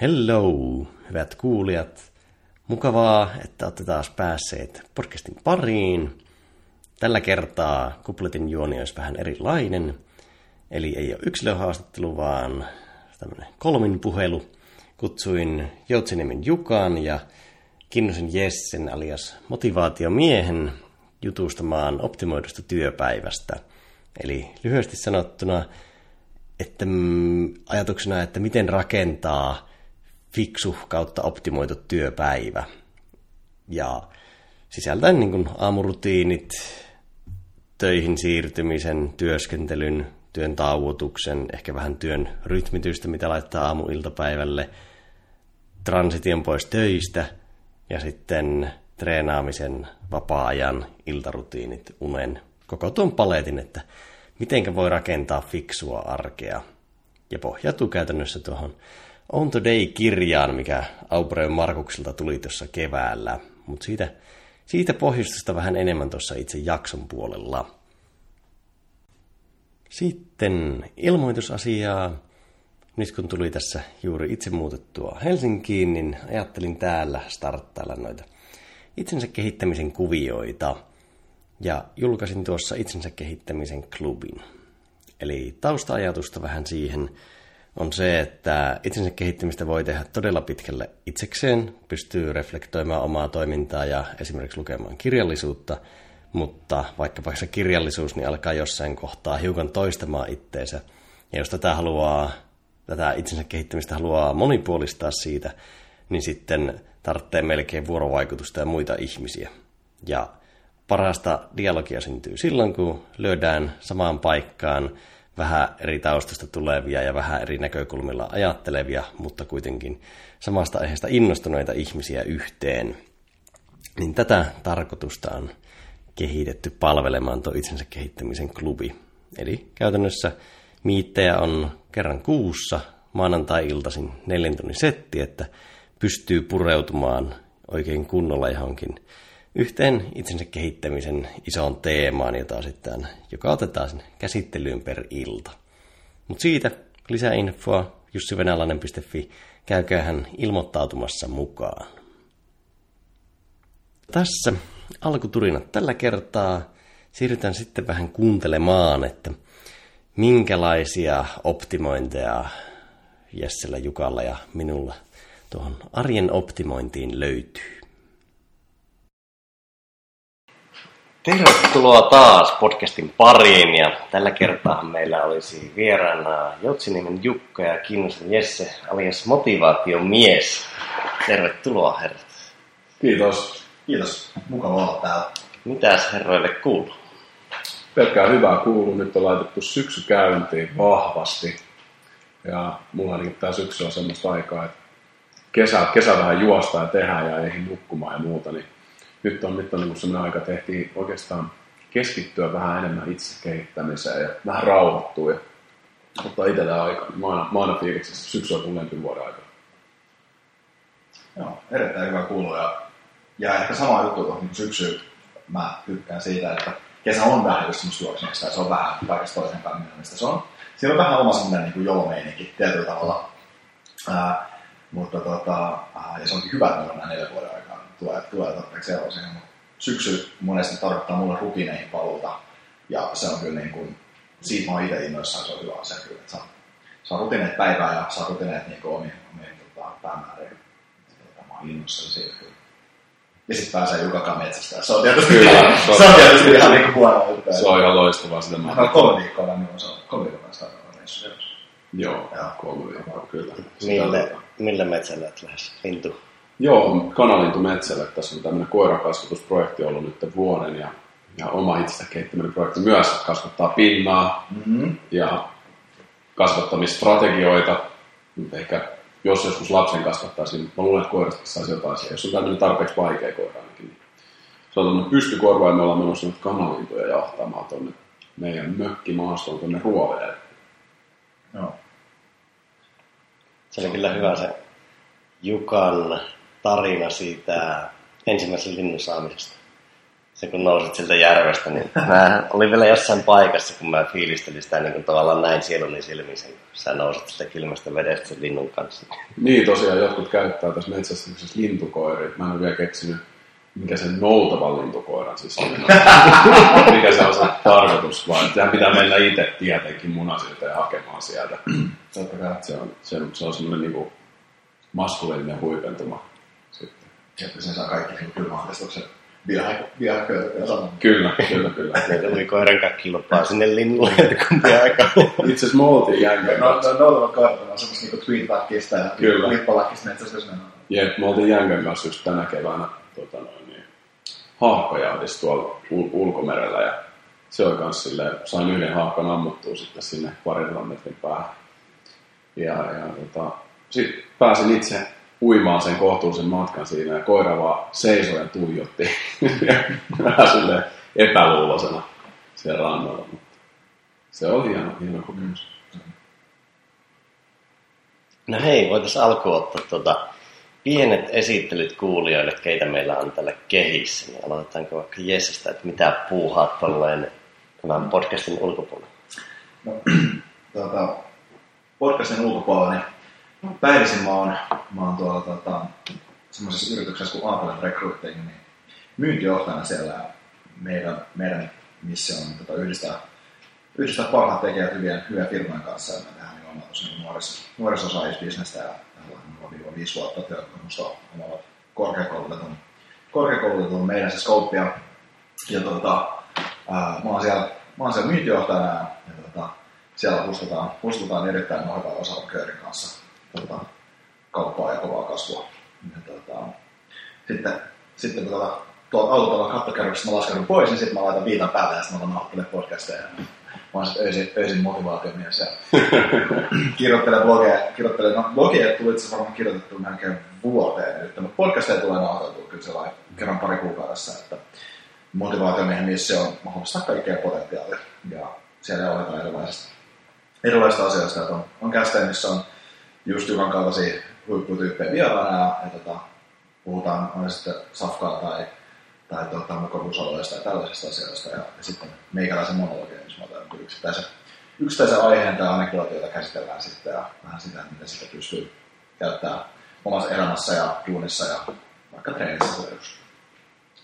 Hello, hyvät kuulijat. Mukavaa, että olette taas päässeet podcastin pariin. Tällä kertaa kupletin juoni olisi vähän erilainen. Eli ei ole yksilöhaastattelu, vaan tämmöinen kolmin puhelu. Kutsuin Joutsiniemen Jukan ja Kinnusen Jessen alias motivaatiomiehen jutustamaan optimoidusta työpäivästä. Eli lyhyesti sanottuna, että ajatuksena, että miten rakentaa fiksu kautta optimoitu työpäivä. Ja sisältäen niin kuin aamurutiinit, töihin siirtymisen, työskentelyn, työn tauotuksen, ehkä vähän työn rytmitystä, mitä laittaa aamu-iltapäivälle, transition pois töistä ja sitten treenaamisen, vapaa-ajan, iltarutiinit, unen, koko tuon paletin, että mitenkä voi rakentaa fiksua arkea. Ja pohjautuu käytännössä tuohon On Today-kirjaan, mikä Aubrey Markukselta tuli tuossa keväällä. Mutta siitä, siitä pohjustusta vähän enemmän tuossa itse jakson puolella. Sitten ilmoitusasiaa. Nyt kun tuli tässä juuri itse muutettua Helsinkiin, niin ajattelin täällä starttailla noita itsensä kehittämisen kuvioita. Ja julkaisin tuossa itsensä kehittämisen klubin. Eli taustaajatusta vähän siihen on se, että itsensä kehittämistä voi tehdä todella pitkälle itsekseen, pystyy reflektoimaan omaa toimintaa ja esimerkiksi lukemaan kirjallisuutta, mutta vaikkapa se kirjallisuus niin alkaa jossain kohtaa hiukan toistamaan itteensä. Ja jos tätä haluaa, tätä itsensä kehittämistä haluaa monipuolistaa siitä, niin sitten tarvitsee melkein vuorovaikutusta ja muita ihmisiä. Ja parasta dialogia syntyy silloin, kun lyödään samaan paikkaan vähän eri taustasta tulevia ja vähän eri näkökulmilla ajattelevia, mutta kuitenkin samasta aiheesta innostuneita ihmisiä yhteen. Niin tätä tarkoitusta on kehitetty palvelemaan tuo itsensä kehittämisen klubi. Eli käytännössä miittejä on kerran kuussa maanantai-iltaisin neljän tunnin setti, että pystyy pureutumaan oikein kunnolla johonkin yhteen itsensä kehittämisen isoon teemaan, jota sitten, joka otetaan sinne käsittelyyn per ilta. Mutta siitä lisäinfoa jussivenäläinen.fi, käyköhän ilmoittautumassa mukaan. Tässä alkuturinat tällä kertaa. Siirrytään sitten vähän kuuntelemaan, että minkälaisia optimointeja Jessellä, Jukalla ja minulla tuohon arjen optimointiin löytyy. Tervetuloa taas podcastin pariin ja tällä kertaa meillä olisi vieraana Joutsinimen Jukka ja Kinnusen Jesse alias motivaatiomies. Tervetuloa herrat. Kiitos. Kiitos. Mukava olla täällä. Mitäs herroille kuuluu? Pelkkää hyvää kuuluu. Nyt on laitettu syksy käyntiin vahvasti. Ja mulla ainakin tämä syksy on semmoista aikaa, että kesä, kesä vähän juosta ja tehdään ja ei nukkumaan ja muuta, niin nyt on, nyt on niin sellainen aika, tehtiin oikeastaan keskittyä vähän enemmän itse kehittämiseen ja vähän rauhoittua ja ottaa itsellä aika. Mä aina, mä aina fiiliksissä syksy on mun vuoden aika. Joo, erittäin hyvä kuulua ja, ja ehkä sama juttu tuohon niin syksyyn. Mä tykkään siitä, että kesä on vähän just semmoista juoksemista ja se on vähän kaikesta toisen mistä se on. Siinä on vähän oma semmoinen niin jolomeininki tietyllä tavalla. Ää, mutta tota, ää, ja se onkin hyvä, että meillä on neljä vuoden aikaa tulee, tulee tarpeeksi. Mutta syksy monesti tarkoittaa mulle rutiineihin paluuta. Ja se on kyllä niin kuin, siitä mä oon itse innoissaan, se on hyvä asia kyllä, että saa, saa rutiineet päivää ja saa rutiineet niin kuin omiin, omiin tota, päämääriin. Tota, mä oon innoissaan siitä kyllä. Ja sitten pääsee Jukakaan metsästä. Se on tietysti, kyllä, ihan, se on, se on tietysti ihan niin huono juttu. Se on ihan loistavaa sitä. Mä kolme viikkoa lämmin, se on kolme viikkoa päästä reissu. Joo, kolme viikkoa, kyllä. Mille, mille metsälle et lähes? Lintu? Joo, kanalintu metsälle. Tässä on tämmöinen koirakasvatusprojekti ollut nyt vuoden ja, ja oma itsestä kehittäminen projekti myös kasvattaa pinnaa mm-hmm. ja kasvattamistrategioita. Ehkä jos joskus lapsen kasvattaisiin, mä luulen, että koirasta saisi jotain siihen. Jos on tämmöinen tarpeeksi vaikea koira ainakin, niin se on tämmöinen pystykorva ja me ollaan menossa nyt kanalintuja jahtamaan tuonne meidän mökkimaastoon tuonne Ruovedelle. Joo. Se oli kyllä hyvä se Jukan tarina siitä ensimmäisen linnun saamisesta. se kun nousit sieltä järvestä, niin mä olin vielä jossain paikassa, kun mä fiilistelin sitä niin kuin tavallaan näin sieluni silmiin, kun sä nousit sieltä kylmästä vedestä sen linnun kanssa. Niin tosiaan, jotkut käyttää tässä metsästyksessä lintukoiria. Mä en ole vielä keksinyt, mikä se noutava lintukoiran siis on. mikä se on se tarkoitus, vaan tähän pitää mennä itse tietenkin munasilta ja hakemaan sieltä. Kai. Se on, se on, se on semmoinen niin maskuliininen huipentuma. Että sen saa kaikki kylmäahdistuksen viehäköitä ja sanon. Kyllä, kyllä, kyllä. Meitä tuli koiran kanssa kilpaa sinne linnulle, että kumpi aika. Itse asiassa me oltiin jänkän No, kanssa. no, noutavat koirat on semmoista niinku tweetbackista ja Kyllä. lippalakkista metsästysmenoa. Jep, me oltiin jänkän kanssa just tänä keväänä tota noin, niin, haahkajahdissa tuolla ul- ulkomerellä ja se oli kans silleen, sain yhden haahkan ammuttua sitten sinne parin metrin päähän. Ja, ja tota, sitten pääsin itse uimaan sen kohtuullisen matkan siinä ja koira vaan seisoi ja tuijotti. Vähän silleen epäluuloisena siellä rannalla, mutta se oli hieno, hieno kokemus. No hei, voitaisiin alkuun ottaa tuota, pienet esittelyt kuulijoille, keitä meillä on tällä kehissä. Niin aloitetaanko vaikka Jessestä, että mitä puuhaat tolleen tämän podcastin ulkopuolella? No, tuota, podcastin ulkopuolella, niin päivisin mä oon, mä oon tuolla tuota, semmoisessa yrityksessä kuin Aapelet Recruiting, niin myyntijohtajana siellä ja meidän, meidän missio on tota, yhdistää, yhdistää parhaat tekijät hyvien, hyvien firmojen kanssa ja me tehdään nimenomaan tosiaan nuoris, nuorisosaajisbisnestä ja tällä on 5 vuotta työkokemusta omaavat korkeakoulutetun, korkeakoulutetun meidän se Scopea. Ja tota, ää, mä oon siellä, mä oon siellä myyntijohtajana ja, ja tota, siellä pustutaan, pustutaan erittäin mahdollinen osaavan kanssa tota, kauppaa ja kovaa kasvua. Ja, tota, sitten, sitten kun tota, tuolta autolla kattokerroksesta mä laskeudun pois, niin sitten mä laitan viitan päälle ja sitten mä nauhoittelemaan podcasteja. Mä oon sitten öisin, öisin motivaatiomies ja kirjoittelen blogeja. Kirjoittelen, no blogeja tuli itse varmaan kirjoitettu melkein vuoteen nyt, mutta podcasteja tulee nauhoitettua kyllä sellainen kerran pari kuukaudessa, että motivaatiomiehen missio on mahdollistaa kaikkea potentiaalia ja siellä johdetaan erilaisista, erilaisista asioista. Että on, on kästein, missä on just Jukan kaltaisia huipputyyppejä vieraana ja, ja tota, puhutaan on sitten safkaa tai, tai tota, mukavuusaloista ja tällaisista asioista. Ja, ja sitten meikäläisen monologia, missä mä otan yksittäisen, yksittäisen aiheen tai anekdootia, jota käsitellään sitten ja vähän sitä, miten sitä pystyy käyttämään omassa elämässä ja duunissa ja vaikka treenissä se just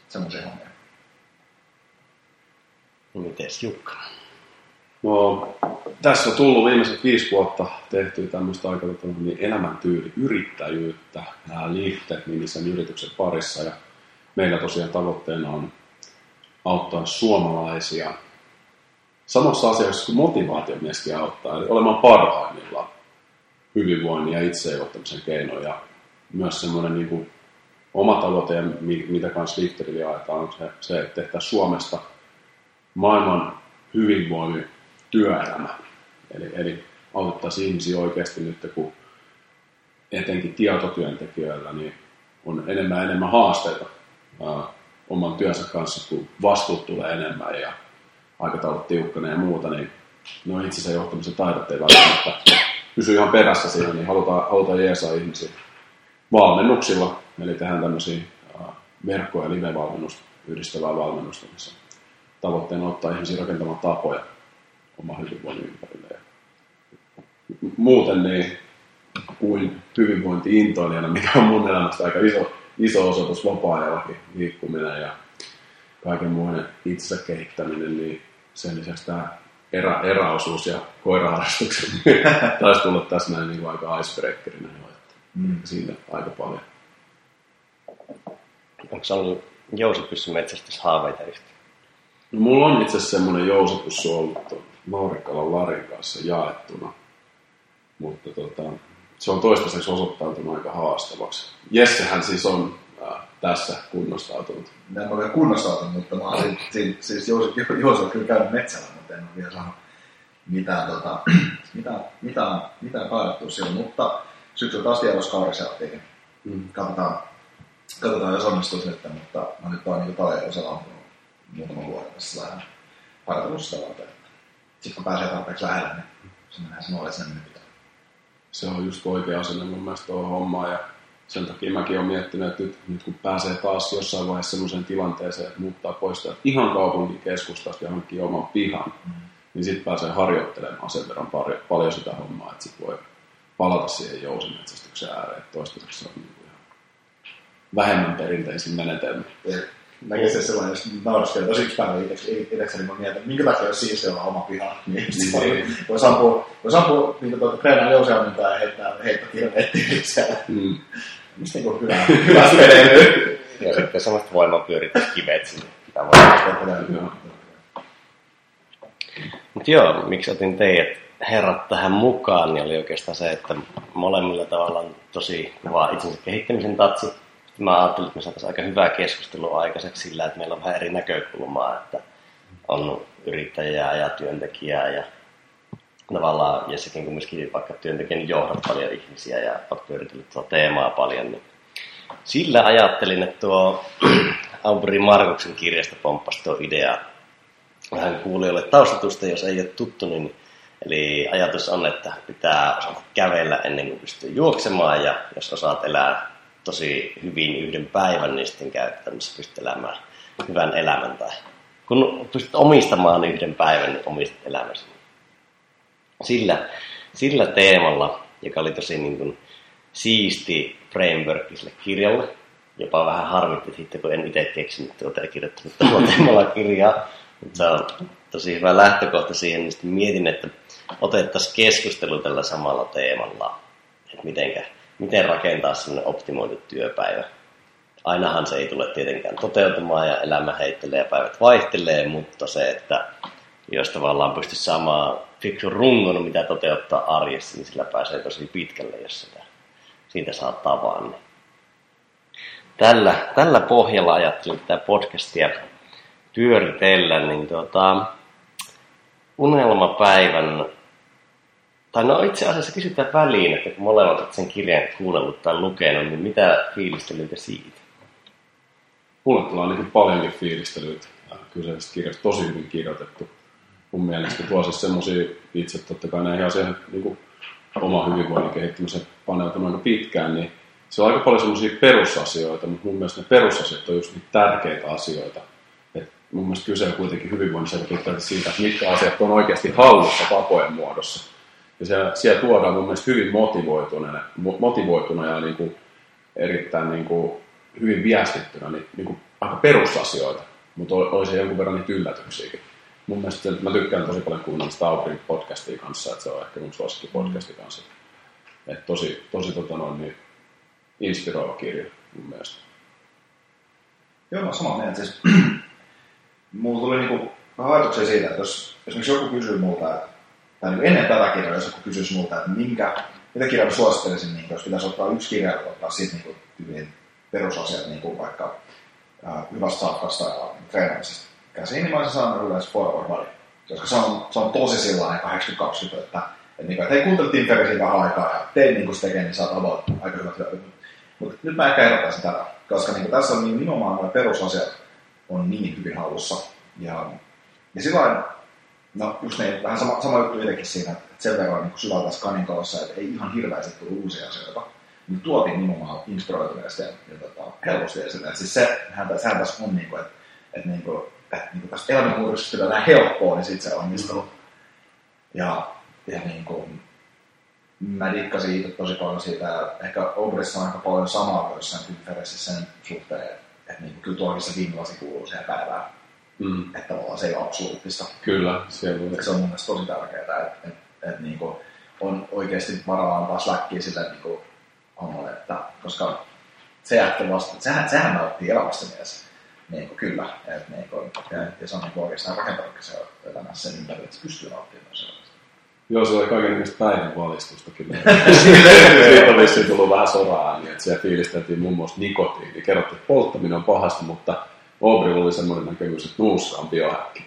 semmoisia hommia. No mites Jukka? No, tässä on tullut viimeiset viisi vuotta tehty tämmöistä aika tota, niin elämäntyyli, yrittäjyyttä, nämä liitteet nimisen yrityksen parissa. Ja meillä tosiaan tavoitteena on auttaa suomalaisia samassa asiassa kuin motivaatio myöskin auttaa, eli olemaan parhaimmillaan hyvinvoinnin ja itsejohtamisen keinoja. Myös semmoinen niin kuin, oma tavoite, ja mi- mitä kanssa liitterille jaetaan, on se, se, että Suomesta maailman hyvinvoinnin työelämä. Eli, eli autettaisiin ihmisiä oikeasti nyt, kun etenkin tietotyöntekijöillä niin on enemmän ja enemmän haasteita ää, oman työnsä kanssa, kun vastuut tulee enemmän ja aikataulut tiukkenee ja muuta, niin no itsensä johtamisen taidot ei välttämättä pysy ihan perässä siinä, niin halutaan, halutaan jeesaa ihmisiä valmennuksilla, eli tehdään tämmöisiä verkko- ja live-valmennusta, yhdistävää valmennusta, missä tavoitteena ottaa ihmisiä rakentamaan tapoja oman hyvinvoinnin ympärille. Muuten niin kuin hyvinvointi-intoilijana, mikä on mun elämästä aika iso, iso osoitus vapaa-ajallakin, liikkuminen ja kaikenmoinen itsensä kehittäminen, niin sen lisäksi tämä erä, eräosuus ja koiraharrastukset taisi tulla tässä näin niin aika icebreakerinä jo, että Mm. siitä aika paljon. Onko ollut jousipyssy metsästyshaaveita yhtä? No, mulla on itse asiassa semmoinen jousipyssy ollut tuon Maurikkalan Larin kanssa jaettuna, mutta tota, se on toistaiseksi osoittautunut aika haastavaksi. Jessehän siis on äh, tässä kunnostautunut. Mä en ole vielä kunnostautunut, mutta mä oon siis, siis, Joosep, Joosep kyllä käynyt metsällä, mutta en ole vielä saanut mitään, tota, mitään, mitään, mitään kaadettua silloin. Mutta syksyllä taas tiedoskauriseltiin. Mm. Katsotaan, katsotaan jos onnistuu sitten, mutta mä nyt oon niin paljon osalla ampunut muutaman vuoden tässä lähden harjoituksesta varten. Sitten kun pääsee tarpeeksi lähelle, niin se menee sen olet sen pitää. Se on just oikea asenne mun mielestä tuohon hommaan ja sen takia mäkin olen miettinyt, että nyt, nyt kun pääsee taas jossain vaiheessa sellaiseen tilanteeseen, että muuttaa pois ihan kaupungin keskustasta johonkin oman pihan, mm. niin sitten pääsee harjoittelemaan sen verran paljon, paljon sitä hommaa, että sitten voi palata siihen jousimetsästyksen ääreen. Toistaiseksi se on niin kuin ihan vähemmän perinteisin menetelmä. Näkee se sellainen, jos nauraskeli tosi yksi päivä itsekseni mun mieltä, minkä takia olisi siistiä olla oma piha. Niin, niin. voi sampua, voi sampua niin tuota, treenaa jousiammuntaa ja heittää, heittää kirvettiin siellä. Mm. Mistä niin hyvä, hyvä menee Ja sitten semmoista voimapyöritystä kivet sinne. Mutta joo, miksi otin teidät herrat tähän mukaan, niin oli oikeastaan se, että molemmilla tavalla on tosi kova itsensä kehittämisen tatsi mä ajattelin, että me saataisiin aika hyvää keskustelua aikaiseksi sillä, että meillä on vähän eri näkökulmaa, että on yrittäjää ja työntekijää ja tavallaan Jessekin kumminkin vaikka työntekijän johdat paljon ihmisiä ja olet pyöritellyt tuota teemaa paljon, niin sillä ajattelin, että tuo Aubrey Markuksen kirjasta pomppasi tuo idea vähän kuulijoille taustatusta, jos ei ole tuttu, niin Eli ajatus on, että pitää osata kävellä ennen kuin pystyy juoksemaan ja jos osaat elää tosi hyvin yhden päivän, niin sitten käyttämässä pystyt elämään hyvän elämän. Tai kun pystyt omistamaan yhden päivän, niin omistat elämäsi. Sillä, sillä teemalla, joka oli tosi niin kuin siisti framework sille kirjalle, jopa vähän harmitti sitten, kun en itse keksinyt tuota ja kirjoittanut tuolla teemalla kirjaa. Mutta se on tosi hyvä lähtökohta siihen, niin sitten mietin, että otettaisiin keskustelu tällä samalla teemalla, että mitenkä miten rakentaa sellainen optimoitu työpäivä. Ainahan se ei tule tietenkään toteutumaan ja elämä heittelee ja päivät vaihtelee, mutta se, että jos tavallaan pystyisi saamaan fiksun rungon, mitä toteuttaa arjessa, niin sillä pääsee tosi pitkälle, jos sitä, siitä saa tavan. Tällä, tällä pohjalla ajattelin tätä podcastia pyöritellä, niin tuota, unelmapäivän tai no itse asiassa kysytään väliin, että kun molemmat olet sen kirjan kuunnellut tai lukenut, niin mitä fiilistelyitä siitä? Mulle tulee niin paljonkin fiilistelyitä kyseisestä kirjasta, tosi hyvin kirjoitettu. Mun mielestä tuo siis semmoisia itse totta kai näihin asioihin niin oma hyvinvoinnin kehittämisen paneutunut aika pitkään, niin se on aika paljon semmoisia perusasioita, mutta mun mielestä ne perusasiat on just niitä tärkeitä asioita. Et mun mielestä kyse on kuitenkin hyvinvoinnissa siitä, että mitkä asiat on oikeasti hallussa tapojen muodossa ja siellä, siellä tuodaan mun mielestä hyvin motivoituneena, motivoituna ja niin kuin erittäin niin kuin hyvin viestittynä niin, niin kuin aika perusasioita, mutta olisi jonkun verran niitä yllätyksiäkin. Mun mielestä mä tykkään tosi paljon kuunnella sitä Aubrin podcastia kanssa, että se on ehkä mun suosikki podcasti kanssa. Et tosi, tosi tota noin, niin inspiroiva kirja mun mielestä. Joo, mä samaa mieltä. Siis, mulla tuli niinku ajatuksia siitä, että jos esimerkiksi joku kysyy multa, että tai niin ennen tätä kirjaa, jos joku kysyisi multa, että minkä, mitä kirjaa suosittelisin, niin jos pitäisi ottaa yksi kirja, ottaa siitä niin kuin, perusasiat, niin kuin vaikka äh, hyvästä safkasta ja treenaamisesta käsiin, niin mä olisin sanonut yleensä Forward. Koska se on, se on tosi sillä 80-20, että, että, niin kuin, että hei, kuuntele Tim Ferrisin vähän aikaa ja tein niin kuin se tekee, niin saat about aika hyvät hyödyt. Mutta nyt mä ehkä ehdottaisin tätä, koska niin kuin, tässä on niin, nimenomaan nämä perusasiat on niin hyvin hallussa. Ja, ja silloin No just niin, vähän sama, sama juttu itsekin siinä, että sen verran niin syvältä skanin kanssa, että ei ihan hirveästi tullut uusia asioita. Niin tuotiin nimenomaan inspiroituneesti ja, ja tota, helposti esille. Et siis se, sehän, sehän tässä on, niin kuin, että, että, niin kuin, että niin kuin tästä elämänmuutoksesta vielä helppoa, niin sitten se onnistuu. Mm. Ja, ja niin kuin, mä dikkasin itse tosi paljon siitä, ehkä Obrissa on aika paljon samaa kuin jossain Tyferissä sen suhteen, että, että niin kuin, kyllä tuokin se viinilasi kuuluu siihen päivään Mm. Että tavallaan se ei ole absoluuttista. Kyllä, se on. Se on mun mielestä tosi tärkeää, että, että, että niin kuin on oikeasti varaa antaa släkkiä sille niin kuin hommalle, että koska se jätti vasta, sehän, sehän nauttii elämästä mielessä. Niin kuin, kyllä, että niin kuin, ja, ja se on niin kuin oikeastaan rakentanut se elämässä sen ympärillä, että se pystyy nauttimaan sellaista. Joo, se oli kaiken niistä päivän valistusta kyllä. Siitä on vissiin tullut vähän soraa, niin että siellä fiilisteltiin muun muassa nikotiini. Kerrottiin, että polttaminen on pahasta, mutta Aubreylla oli semmoinen näkemys, että nuuska on biohäkki.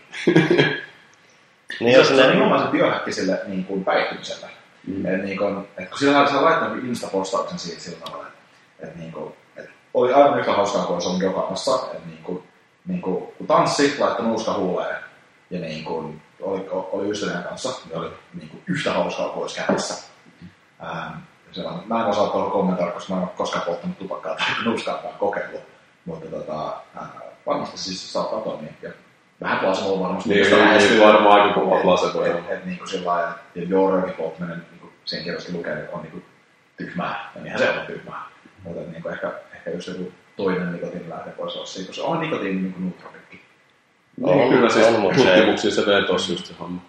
niin jos se on nimenomaan se biohäkki sille niin kuin päihtymiselle. Mm. Et, niin kuin, et kun sillä sä laittaa Insta-postauksen siitä sillä tavalla, että, että, niin kuin, että oli aivan yhtä hauskaa kuin se on jokaisessa. Että niin kuin, niin kuin, kun tanssi, laittoi nuuska huuleen ja niin kuin, oli, oli ystävien kanssa, niin oli niin kuin, yhtä hauskaa kuin olisi käynnissä. Ähm, on, mä en osaa tuolla kommentoida, koska mä en ole koskaan polttanut tupakkaa tai nuuskaakaan kokeillut. Mutta tota, äh, varmasti siis saattaa toimia. Ja vähän placebo varmasti. Niin, niin, niin, varmaan aika kova placebo, Et, joo. et, et, niin kuin sillä lailla, ja Jooroikin polttaminen, niin kuin sen kirjasta lukee, että on niin kuin tyhmää. Ja niinhän se on tyhmää. Mutta niin kuin ehkä, ehkä just joku toinen nikotiinilääke voisi olla siinä, koska se on nikotiini niin kuin nootropiikki. Niin, On, kyllä siis on, tutkimuksia se vei tossa just se homma.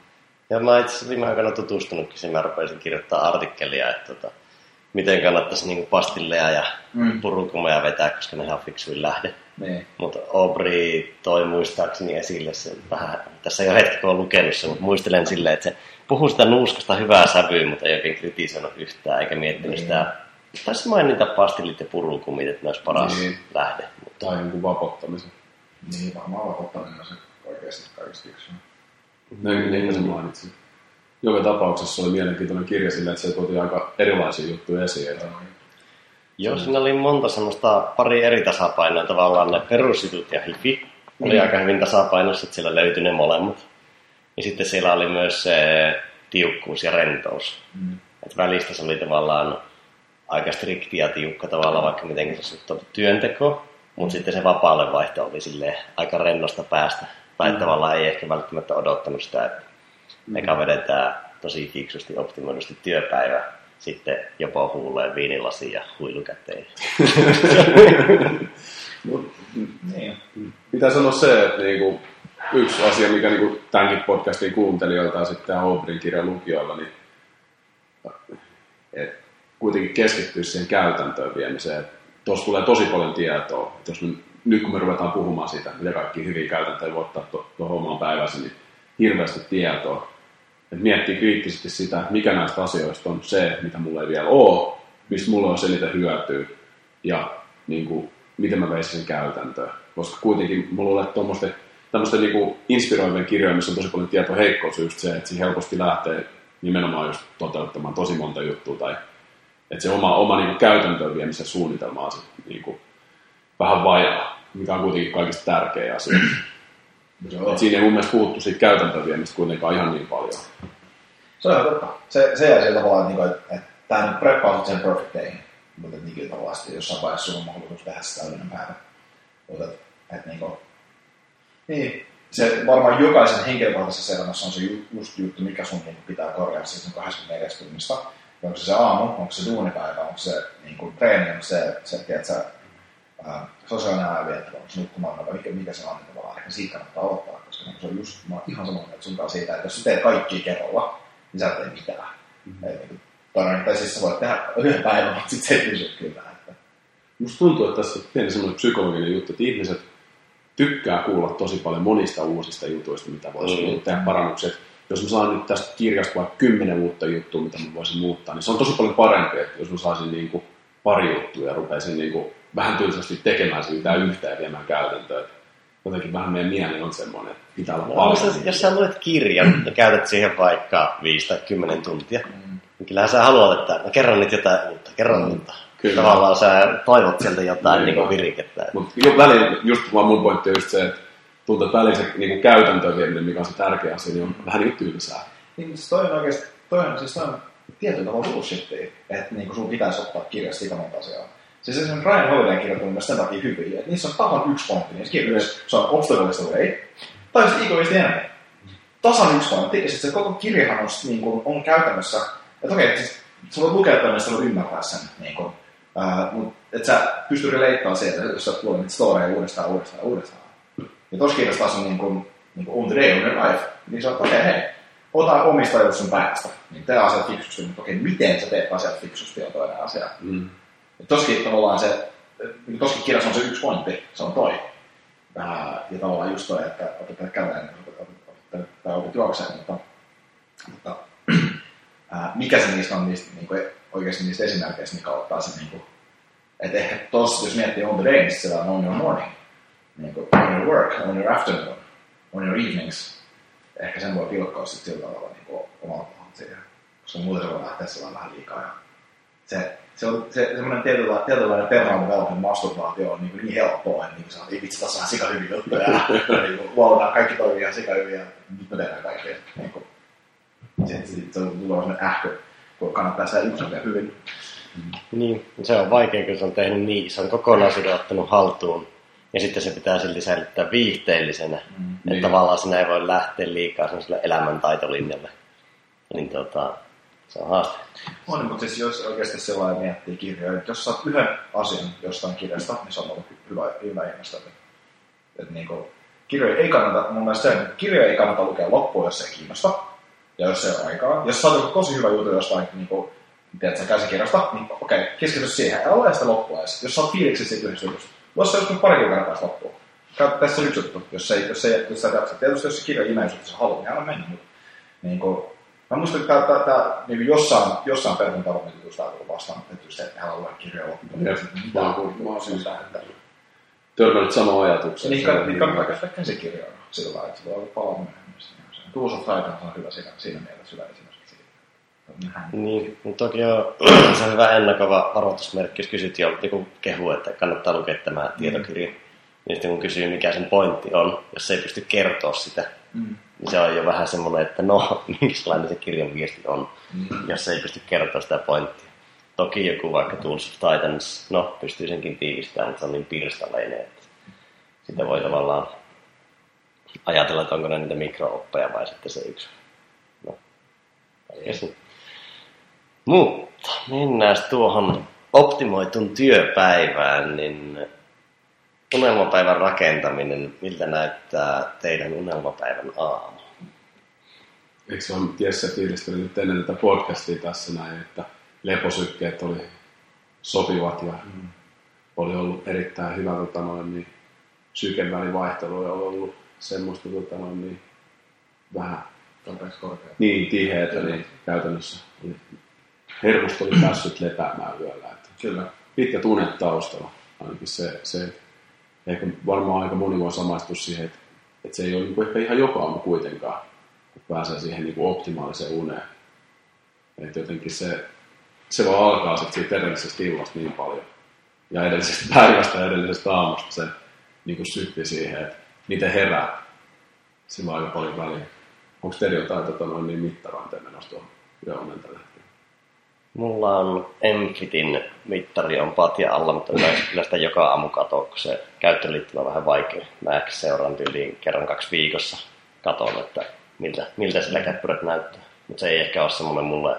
Ja mä itse asiassa viime aikoina tutustunutkin, siihen mä rupesin kirjoittaa artikkelia, että tota, miten kannattaisi niinku pastilleja ja Mm. purukumeja vetää, koska ne on fiksuin lähde. Niin. Mutta Aubrey toi muistaakseni esille sen vähän, tässä jo hetki kun olen lukenut sen, mutta muistelen silleen, että se puhuu sitä nuuskasta hyvää sävyä, mutta ei oikein kritisoinut yhtään, eikä miettinyt Niin. sitä. Taisi mainita pastillit ja purukumit, että ne olisi paras Niin. lähde. Mutta Tai jonkun vapottamisen. Niin, varmaan vapottaminen on se oikeasti kaikista fiksuin. Niin, niin se mainitsin. Joka tapauksessa oli mielenkiintoinen kirja sillä, että se tuotiin aika erilaisia juttuja esiin. Että Joo, siinä oli monta semmoista pari eri tasapainoa. Tavallaan ne perusjutut ja hifi oli Mm. aika hyvin tasapainossa, että siellä löytyi ne molemmat. Ja sitten siellä oli myös se tiukkuus ja rentous. Mm. Et välistä se oli tavallaan aika strikti ja tiukka tavalla, vaikka miten se suhtautui työnteko. Mutta sitten se vapaalle vaihto oli silleen aika rennosta päästä. Tai Mm. tavallaan ei ehkä välttämättä odottanut sitä, että eka vedetään tosi fiksusti, optimoidusti työpäivä. Sitten jopa huuleen viinilasi ja huilu käteen. Mut Niin. pitää sanoa se, että niinku, yksi asia, mikä niinku tämänkin podcastin kuuntelijoilta ja sitten Aubrin kirjan lukijoilla, niin et kuitenkin keskittyy siihen käytäntöön viemiseen. Tuossa tulee tosi paljon tietoa. Et jos me, nyt kun me ruvetaan puhumaan siitä, mitä kaikki hyviä käytäntöjä voi ottaa tuohon omaan päivässä, niin hirveästi tietoa. Et miettii kriittisesti sitä, että mikä näistä asioista on se, mitä mulla ei vielä ole, mistä mulla on se eniten hyötyä ja niin kuin, miten mä veisin sen käytäntöön. Koska kuitenkin mulla luulen, että tämmöisten niin inspiroivien kirjojen, missä on tosi paljon tietoa heikkous, just se, että siinä helposti lähtee nimenomaan just toteuttamaan tosi monta juttua tai että se oma, oma niin käytäntöön viemisen suunnitelma on sit, niin kuin, vähän vajaa, mikä on kuitenkin kaikista tärkeä asia. Joo. Et siinä ei mun mielestä puhuttu siitä käytäntöön viemistä kuitenkaan ihan niin paljon. Se on totta. Se, se jäi sillä tavalla, että, niinku, että, että tämä nyt preppaa sen perfect day. Mutta että niin tavallaan sitten jossain vaiheessa sulla on mahdollisuus tehdä sitä täydellinen päivä. Mutta että, että niin kuin, niin, se varmaan jokaisen henkilökohtaisessa elämässä on se ju, just juttu, mikä sun niin pitää korjaa siis sen 24 tunnista. Onko se se aamu, onko se duunipäivä, onko se niin kuin, treeni, onko se, se tiedätkö, ää, sosiaalinen ajanviettely, onko se nukkumaan, vai mikä, mikä se on, niin tavallaan ehkä siitä kannattaa aloittaa, koska niin se on just, mä oon ihan samaa mieltä sun kanssa siitä, että jos sä teet kaikki kerralla, niin sä et tee mitään. Mm-hmm. Eli, niin, tai, tai siis sä voit tehdä yhden päivän, mutta sitten se ei pysy kyllä. Että, Musta tuntuu, että tässä on pieni semmoinen psykologinen juttu, että ihmiset tykkää kuulla tosi paljon monista uusista jutuista, mitä voisi Mm. mm. tehdä parannukset. Jos mä saan nyt tästä kirjasta vaikka kymmenen uutta juttua, mitä mä voisin muuttaa, niin se on tosi paljon parempi, että jos mä saisin niin kuin pari juttua ja rupeisin niin kuin vähän tylsästi tekemään siitä yhtään ja viemään käytäntöön. Jotenkin vähän meidän mieli on semmoinen, että pitää olla No, paljon. jos, jos sä luet kirjan ja käytät siihen vaikka 5 tai 10 tuntia, niin kyllähän sä haluat, että no, kerron nyt jotain uutta, kerron uutta. Kyllä. Tavallaan sä toivot sieltä jotain niin virikettä. Mutta välillä, just vaan mun pointti on just se, että tuntuu, että välillä se niin käytäntöön vieminen, mikä on se tärkeä asia, niin on vähän niin tylsää. niin siis toi on oikeasti, toi on, siis toi on tietyllä tavalla bullshittia, että niin sun pitäisi ottaa kirjasta sitä monta asiaa. Siis se on Ryan Holiday kirjoittanut myös sen takia hyviä, että niissä on tasan yksi pointti niissä kirjoissa. Se on Obstacle the way, tai sitten the enemy. Tasan yksi pointti, ja sitten se koko kirjahan on, niin kuin, on käytännössä, että okei, siis, sä voit lukea tämän, sä voit ymmärtää sen, niin kuin, ää, mutta että sä pystyt releittämään sieltä, jos sä luet niitä storeja uudestaan, uudestaan, uudestaan. Ja tuossa kirjassa taas on niin kuin, niin kuin on the day, on your life. Niin se on, okei, okay, hei, ota omistajuus sun päästä. Niin tee asiat fiksusti, mutta okei, miten sä teet asiat fiksusti on toinen asia. Mm. Toskin tavallaan se, niin toskin kirjassa on se yksi pointti, se on toi. Ja tavallaan just toi, että otetaan otetaan, tai opet juoksemaan, mutta, mutta mikä se niistä on niistä, niin kuin, oikeasti niistä esimerkkeistä, mikä ottaa sen, niin kuin, että ehkä tossa, jos miettii on the day, niin siellä on on your morning, niin kuin, on your work, on your afternoon, on your evenings. Ehkä sen voi pilkkoa sitten sillä tavalla niin kuin, omalla siihen, koska muuten se voi lähteä sellainen vähän liikaa. Ja se, se on se, semmoinen tietynlainen, tietynlainen perhaamme velhoinen masturbaatio on niin, niin helppoa, että niin saa, ei vitsi, tässä on sika hyviä juttuja, ja niin wow, kaikki toimii ihan sika hyviä, nyt me tehdään kaikkea. Niin kuin, sitten sit, se tulee semmoinen ähkö, kun kannattaa sitä yksi oikein hyvin. Niin, se on vaikea, kun se on tehnyt niin, se on kokonaisuuden ottanut haltuun. Ja sitten se pitää silti säilyttää viihteellisenä. Mm, että niin. tavallaan sinä ei voi lähteä liikaa sellaiselle elämäntaitolinjalle. Niin tota, se on haaste. On, mutta siis jos oikeasti sellainen miettii kirjoja, että jos saat yhden asian jostain kirjasta, niin se on ollut hyvä, hyvä investointi. Että niin kirjoja ei kannata, mun mielestä se, kirjoja ei kannata lukea loppuun, jos se ei kiinnosta. Ja jos se ole aikaa. Jos saat tosi hyvä juttu jostain niin kuin, tiedätkö, käsikirjasta, niin okei, okay, keskity siihen. Älä lue sitä loppuun edes. Jos sä oot fiiliksi siitä yhdessä jutusta. Lue se joskus pari päästä loppuun. Tässä on yksi juttu, jos, ei, jos, ei, jos sä jaksa. Tietysti jos se kirja imee, jos sä haluat, niin älä mennä. Niin kuin, Mä muistan, että tämä, tämä, niin jossain, jossain perheen tavoittetusta on tullut vastaan, että just se, että hän lue kirjoja loppuun. Mä oon syystä, että... Törmännyt samaa ajatuksia. Niin, niin kannattaa käyttää käsikirjoja sillä lailla, että se voi olla paljon myöhemmin. Tools of Titan on hyvä siinä, siinä mielessä hyvä esimerkki siitä. Niin, mutta toki on, se on hyvä ennakova varoitusmerkki, jos kysyt jo joku kehu, että kannattaa lukea tämä tietokirja. Mm. Niin sitten kun kysyy, mikä sen pointti on, jos ei pysty kertoa sitä, mm niin se on jo vähän semmoinen, että no, minkälainen se kirjan viesti on, mm. jos ei pysty kertoa sitä pointtia. Toki joku vaikka Tools of Titans, no, pystyy senkin tiivistämään, mutta se on niin pirstaleinen, että sitä voi tavallaan ajatella, että onko ne niitä mikrooppeja vai sitten se yksi. No, Mutta mennään tuohon optimoitun työpäivään, niin unelmapäivän rakentaminen, miltä näyttää teidän unelmapäivän aamu? Eikö se on Jesse fiilisteli nyt ennen tätä podcastia tässä näin, että leposykkeet oli sopivat ja mm. oli ollut erittäin hyvä tota noin, niin sykevälivaihtelu ja oli ollut semmoista tota noin, niin vähän Niin, tiheätä, niin käytännössä oli, hermosto oli päässyt lepäämään yöllä. Että Kyllä. Pitkä tunne taustalla, ainakin se, se ehkä varmaan aika moni voi samaistua siihen, että, että se ei ole niin ehkä ihan joka aamu kuitenkaan, kun pääsee siihen niin optimaaliseen uneen. Että jotenkin se, se vaan alkaa sitten siitä edellisestä illasta niin paljon. Ja edellisestä päivästä ja edellisestä aamusta se niin kuin sytti siihen, että miten herää. Sillä on aika paljon väliä. Onko teillä jotain tota, noin niin mittarointeja menossa tuohon yöunen tällä Mulla on Enfitin mittari on patja alla, mutta kyllä sitä joka aamu katoo, kun se käyttöliittymä on vähän vaikea. Mä seuraan tyyliin kerran kaksi viikossa katon, että miltä, miltä sillä käppyrät näyttää. Mutta se ei ehkä ole semmoinen mulle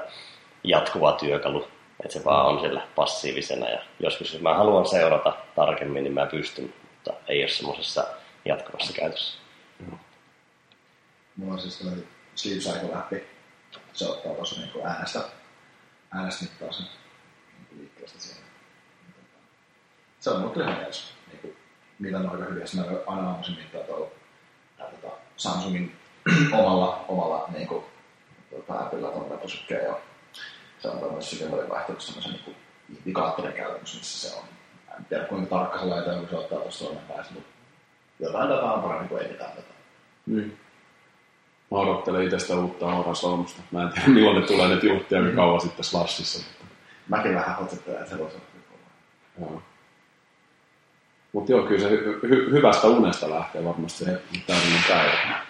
jatkuva työkalu, että se vaan on siellä passiivisena. Ja joskus jos mä haluan seurata tarkemmin, niin mä pystyn, mutta ei ole semmoisessa jatkuvassa käytössä. Mulla on siis tällainen Sleep Cycle appi. Se ottaa tuossa niin äänestä äänesmittaa sen niin liikkeestä siihen. Se on ollut ihan jees. Niin niitä on aika hyviä. Mä aina aamuisin mittaa tuolla tota, Samsungin omalla, omalla niin kuin, tuota, appilla tuon leposykkeen ja se on tämmöinen sykevälin vaihtoehto semmoisen niin indikaattorin käytännössä, missä se on. En tiedä kuinka tarkka se laite on, kun se ottaa tuosta toinen päässä, mutta jotain dataa on paremmin kuin ei mitään dataa. Niin. Mä odottelen itse sitä uutta Aura-solmusta. Mä en tiedä milloin ne tulee ne juttuja, mikä kauan sitten Slashissa. Mutta... Mäkin vähän hotsettelen, että se voisi olla Joo. Mutta joo, kyllä se hy- hy- hyvästä unesta lähtee varmasti se täydellinen päivä.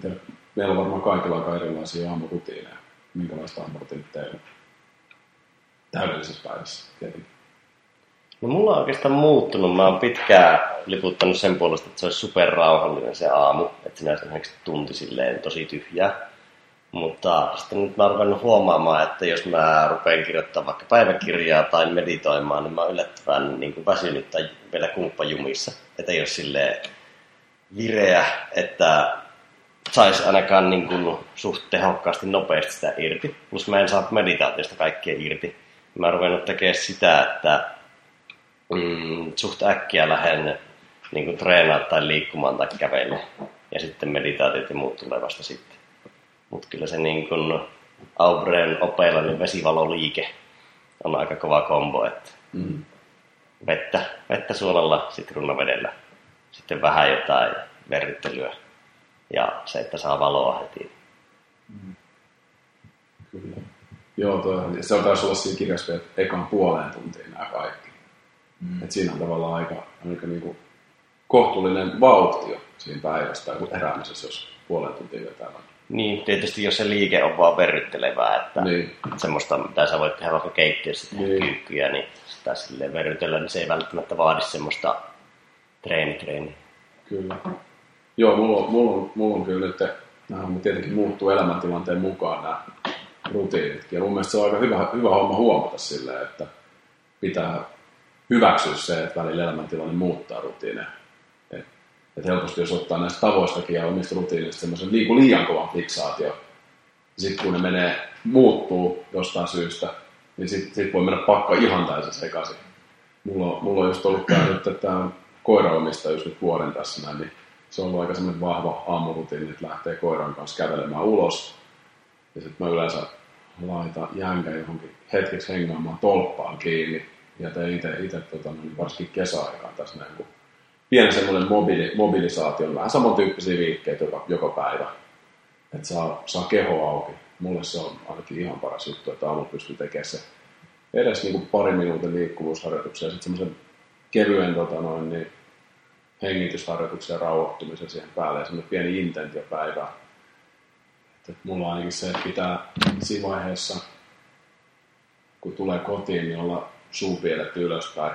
Tiedä, meillä on varmaan kaikilla aika erilaisia aamurutiineja. Minkälaista aamurutiinit teillä täydellisessä päivässä tietenkin. No mulla on oikeastaan muuttunut. Mä oon pitkään liputtanut sen puolesta, että se olisi superrauhallinen se aamu. Että sinä on tunti silleen tosi tyhjää. Mutta sitten nyt mä oon ruvennut huomaamaan, että jos mä rupean kirjoittamaan vaikka päiväkirjaa tai meditoimaan, niin mä oon yllättävän niin kuin väsynyt tai vielä kumppajumissa. Että ei ole silleen vireä, että saisi ainakaan niin kuin suht tehokkaasti nopeasti sitä irti. Plus mä en saa meditaatiosta kaikkea irti. Mä oon ruvennut tekemään sitä, että mm, suht äkkiä lähden niin kuin treenaa tai liikkumaan tai kävellä. Ja sitten meditaatiot ja muut tulee vasta sitten. Mutta kyllä se niin kuin Aubreen opeilla niin vesivaloliike on aika kova kombo, että mm. vettä, vettä suolalla, sitruunavedellä, sitten vähän jotain verryttelyä ja se, että saa valoa heti. Mm. Kyllä. Joo, toi, se on taas olla siinä kirjassa, että ekan puoleen tuntiin nämä kaikki. Mm. Et siinä on tavallaan aika, aika niin kuin kohtuullinen vauhti jo siinä päivästä tai heräämisessä, jos puolen tuntia vetää Niin, tietysti jos se liike on vaan verryttelevää, että Niin. semmoista, mitä sä voit tehdä vaikka keittiössä tehdä Niin. kyykkyjä, niin sitä silleen verrytellä, niin se ei välttämättä vaadi semmoista treenitreeniä. Kyllä. Joo, mulla on, mulla on, mulla on kyllä nyt, nämä tietenkin muuttuu elämäntilanteen mukaan nämä rutiinitkin. Ja mun mielestä se on aika hyvä, hyvä homma huomata silleen, että pitää hyväksyä se, että välillä elämäntilanne muuttaa rutiineja. Et, et helposti jos ottaa näistä tavoistakin ja omista rutiineista semmoisen liiku liian kovan fiksaatio, ja sitten kun ne menee, muuttuu jostain syystä, niin sitten sit voi mennä pakka ihan täysin sekaisin. Mulla mulla on just ollut tämä nyt, että tämä koiraomista just nyt vuoden tässä näin, niin se on ollut aika semmoinen vahva aamurutiini, että lähtee koiran kanssa kävelemään ulos. Ja sitten mä yleensä laitan jänkän johonkin hetkeksi hengaamaan tolppaan kiinni. Ja teen itse, tota, niin varsinkin kesäaikaan tässä näin, kun pieni semmoinen mobili, mobilisaatio, vähän samantyyppisiä liikkeitä joka, joka päivä. Että saa, saa keho auki. Mulle se on ainakin ihan paras juttu, että aamulla pystyy tekemään se edes niin kuin pari minuutin liikkuvuusharjoituksia ja sitten semmoisen kevyen tota noin, niin hengitysharjoituksen ja rauhoittumisen siihen päälle ja semmoinen pieni intentiopäivä. Että et mulla ainakin se, että pitää siinä vaiheessa, kun tulee kotiin, niin olla suu pielletty ylöspäin.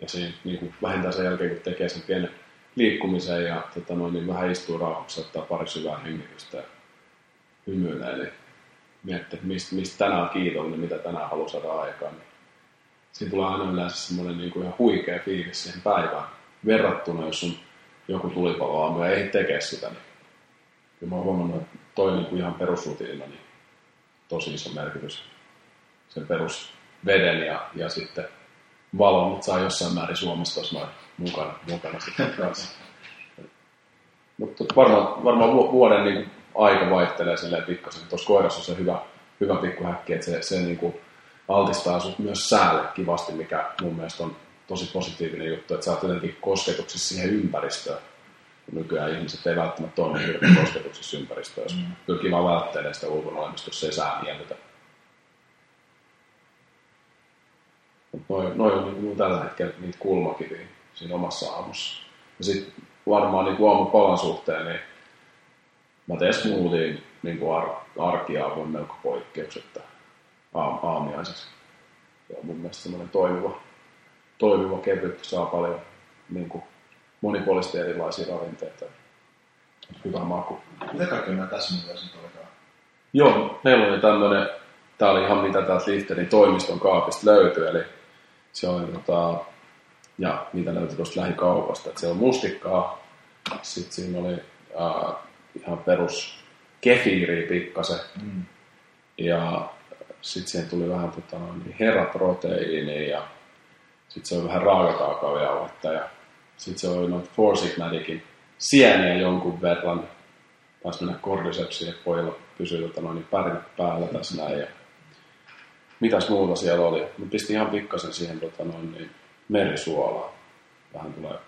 Ja siinä niin kuin vähintään sen jälkeen, kun tekee sen pienen liikkumisen ja tota noin, niin vähän istuu rauhassa, ottaa pari syvää hengitystä ja hymyilee, niin miettii, että mistä, mistä tänään on kiitollinen, mitä tänään haluaa saada aikaan. Niin siinä tulee aina yleensä semmoinen niin kuin ihan huikea fiilis siihen päivään verrattuna, jos on joku tulipaloaamu ja ei tekee sitä. Niin ja mä oon huomannut, että toi niin kuin ihan perusrutiinina niin tosi iso merkitys. Sen perusveden ja, ja sitten valon, mutta saa jossain määrin Suomessa tuossa noin mukana, mukana sitten kanssa. Mutta varmaan, varmaan vu- vuoden niin kuin aika vaihtelee silleen pikkasen. Tuossa koirassa on se hyvä, hyvä pikkuhäkki, että se, se niin kuin altistaa sut myös säälle kivasti, mikä mun mielestä on tosi positiivinen juttu, että sä oot jotenkin kosketuksissa siihen ympäristöön. Nykyään ihmiset ei välttämättä ole niin kosketuksissa ympäristöön, jos pyrkii vaan välttelemään sitä ulkona olemista, jos ei sää miellytä. Mut Noi, noi on niin tällä hetkellä niitä kulmakiviä siinä omassa aamussa. Ja sitten varmaan niin aamupalan suhteen, niin mä teen smoothien niin kuin ar- arkiaamun melko poikkeuksetta aam- aamiaiseksi. Se on mun mielestä semmoinen toimiva, toimiva kevyt, saa paljon niin kuin, monipuolisesti erilaisia ravinteita. Hyvä maku. Mitä kaikkea nämä nyt olikaan? Joo, meillä oli tämmöinen, tää oli ihan mitä täältä Lihterin toimiston kaapista löytyi, eli se oli tota, ja niitä löytyi tuosta lähikaupasta, että siellä on mustikkaa, sitten siinä oli äh, ihan perus kefiiriä pikkasen, Mm. ja sitten siihen tuli vähän tota, niin heraproteiinia ja sitten se oli vähän raakakaakaojauhetta ja sitten se oli noita Four Sigmaticin sieniä jonkun verran. Taisi mennä kordisepsiin, että pojilla pysyi tota, noin, niin pärinät päällä tässä näin. Ja mitäs muuta siellä oli? Mä pistin ihan pikkasen siihen tota, noin, niin merisuolaa. Vähän tulee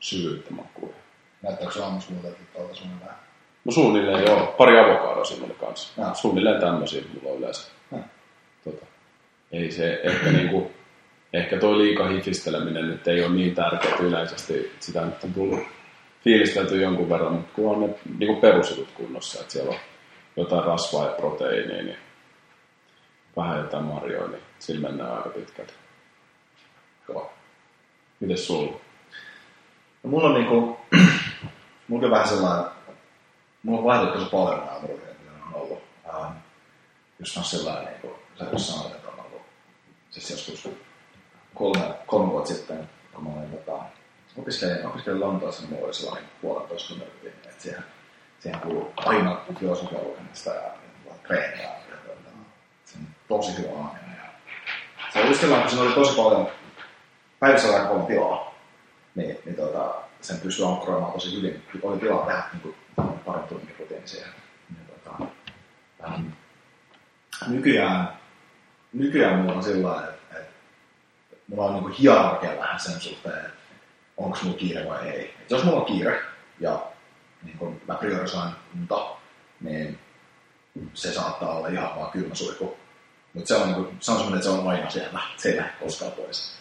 syvyyttä makuun. Näyttääkö se että tuolta sun vähän? No suunnilleen joo. Pari avokadoa siinä oli kanssa. Joo. Suunnilleen tämmöisiä mulla on yleensä. Tota, ei se ehkä niinku, ehkä toi liika hifisteleminen nyt ei ole niin tärkeää yleisesti. Sitä nyt on tullut fiilistelty jonkun verran, mutta kun on ne niinku perusjutut kunnossa, että siellä on jotain rasvaa ja proteiinia, niin vähän jotain marjoja, niin sillä mennään aika pitkälti. Joo. Mites sulla? No mulla on niinku, mulla on vähän sellainen, mulla on vaihdellut tosi paljon nämä murheet, mitä on ollut. Ähm, just on sellainen, niinku, sä jos sanoit, että on ollut, siis joskus kolme, kolme vuotta sitten, kun mä olin tota, opiskelin, opiskelin Lontoossa, niin mulla oli sellainen puolentoista tunnin että siihen, siihen kuuluu aina filosofia lukemista ja, ja treeniä. Tosi hyvä aaminen. Se oli just sellainen, kun siinä oli tosi paljon, päivässä aika paljon tilaa, niin, niin tota, sen pystyy ankkuroimaan tosi hyvin. Oli tilaa tehdä niin kuin, parin tunnin rutiini siihen. Niin, tota, ähm, nykyään, nykyään mulla on sillä lailla, että, että mulla on niin kuin hierarkia vähän sen suhteen, että onko mulla kiire vai ei. Et jos mulla on kiire ja niin kun mä priorisoin unta, niin se saattaa olla ihan vaan kylmä suihku. Mutta se on, niin se on semmoinen, että se on aina siellä, se ei lähde koskaan pois.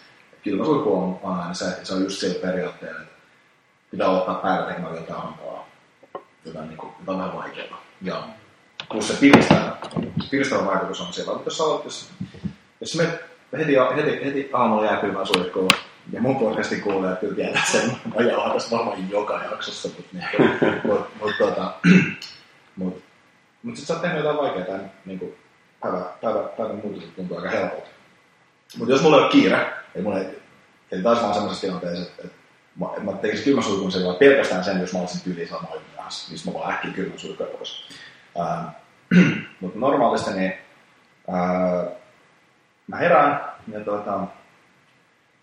Kylmä suihku on aina se, se on just sillä periaatteella, että pitää ottaa päivä tekemään jotain hankalaa, jotain, niin kuin, jotain vähän vaikeaa. Joo. Plus se piristävä, piristävä vaikutus on siellä. Mutta jos, olet, jos, jos me heti, heti, heti aamulla jääkylmää suihkuun, ja mun podcastin kuulijat kyllä tietää sen, jauhan tässä varmaan joka jaksossa, mutta niin, mut, mut, tota, mut, mut sit sä oot tehnyt jotain vaikeaa, niin kuin päivä, päivä, päivän muutos tuntuu aika helpolta. Mutta jos mulla ei ole kiire, ei mulla ei, eli taas vaan semmoisessa tilanteessa, että, että mä, mä tekisin kylmän suihkun sen pelkästään sen, jos mä olisin tyyliin samoin myöhässä, niin mä vaan äkkiä kylmän suihkun pois. Ää, mutta normaalisti niin ää, mä herään ja tuota,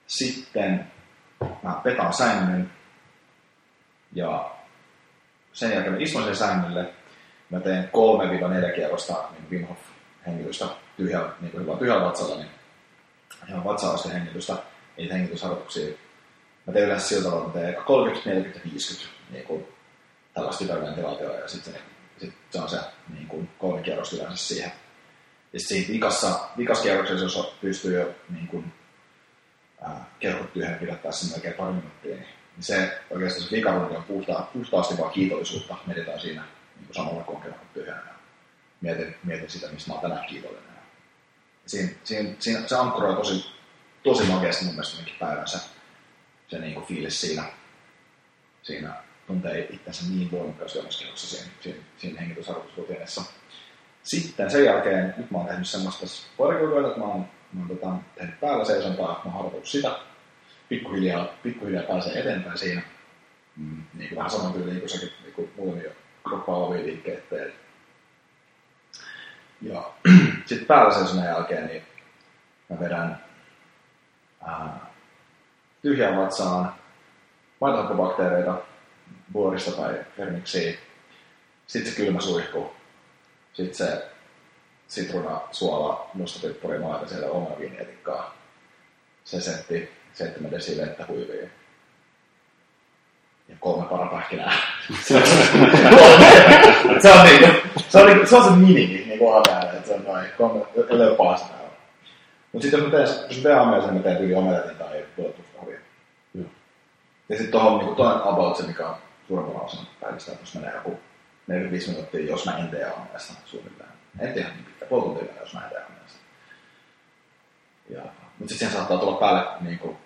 sitten mä petaan sängyn ja sen jälkeen mä istun sen sängylle. Mä teen 3-4 kierrosta niin Wim Hof hengitystä tyhjällä, niin kuin tyhjällä vatsalla, niin ihan vatsa hengitystä, niitä hengitysharjoituksia. Mä teen yleensä sillä tavalla, että mä teen 30, 40 ja 50 niin kuin tällaista hyperventilaatioa ja sitten sit se on se niin kuin kolme kierrosta yleensä siihen. Ja sitten siinä vikassa, vikassa kierroksessa, jos pystyy jo niin kuin, ää, kerhot tyhjän pidättää sen melkein pari minuuttia, niin, niin se oikeastaan se vikarunti on puhtaa, puhtaasti vaan kiitollisuutta. Mietitään siinä niin samalla kun on kerhot tyhjänä. Mietin, mietin sitä, mistä mä oon tänään kiitollinen. Siinä, siinä, siinä, se ankkuroi tosi, tosi makeasti mun mielestä päivän se, niin kuin fiilis siinä, siinä tuntee itsensä niin voimakkaasti omaskelossa siinä, siinä, siinä hengitysharjoitusrutiinissa. Sitten sen jälkeen, nyt mä oon tehnyt semmoista pari kuukautta, että mä oon, mä oon tota, tehnyt päällä seisontaa, mä oon sitä. Pikkuhiljaa, pikkuhiljaa pääsee eteenpäin siinä. Mm, niin kuin vähän saman tyyliin kuin sekin niin kuin muutamia kroppaavia liikkeitä teet. Ja sitten päällä seisonnan jälkeen niin mä vedän ää, tyhjään vatsaan maitohakkobakteereita, vuorista tai fermiksiä. Sitten se kylmä suihku. Sitten se sitruna, suola, mustapippuri, maita siellä oma viinietikkaa. Se setti 7 desivettä huiviin. Ja kolme parapähkinää. se on niinku, se on, niinku, se on se minimi niinku aamujäällä, että se on noin kolme, ellei pahasta Mutta sitten jos mä teen, jos mä teen aamiaisen, mä teen tyyli omeletin tai pudotuskahvia. Ja sitten tuohon niinku toinen about se, mikä on suurempana osana päivistä, jos menee joku 45 minuuttia, jos mä en tee aamiaista suunnilleen. En tee niin pitkä, puoli tuntia jos mä en tee aamiaista. Ja, mutta sitten siihen saattaa tulla päälle niin kuin,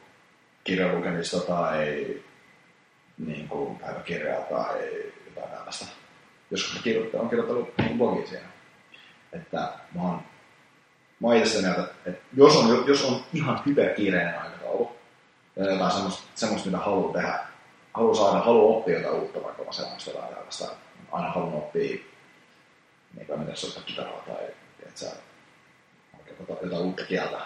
kirjan lukemista tai niin kuin, päiväkirjaa tai jotain tällaista. Joskus kirjoittanut, on kirjoittanut niin blogia siinä. Että mä oon, mä oon itse mieltä, että jos on, jos on ihan hyperkiireinen aikataulu, ja jotain semmoista, semmoista mitä haluaa tehdä, haluaa saada, haluaa oppia jotain uutta, vaikka mä sellaista jotain tällaista. Aina haluan oppia, niin kuin miten soittaa kitaraa tai että sä, jotain uutta kieltä.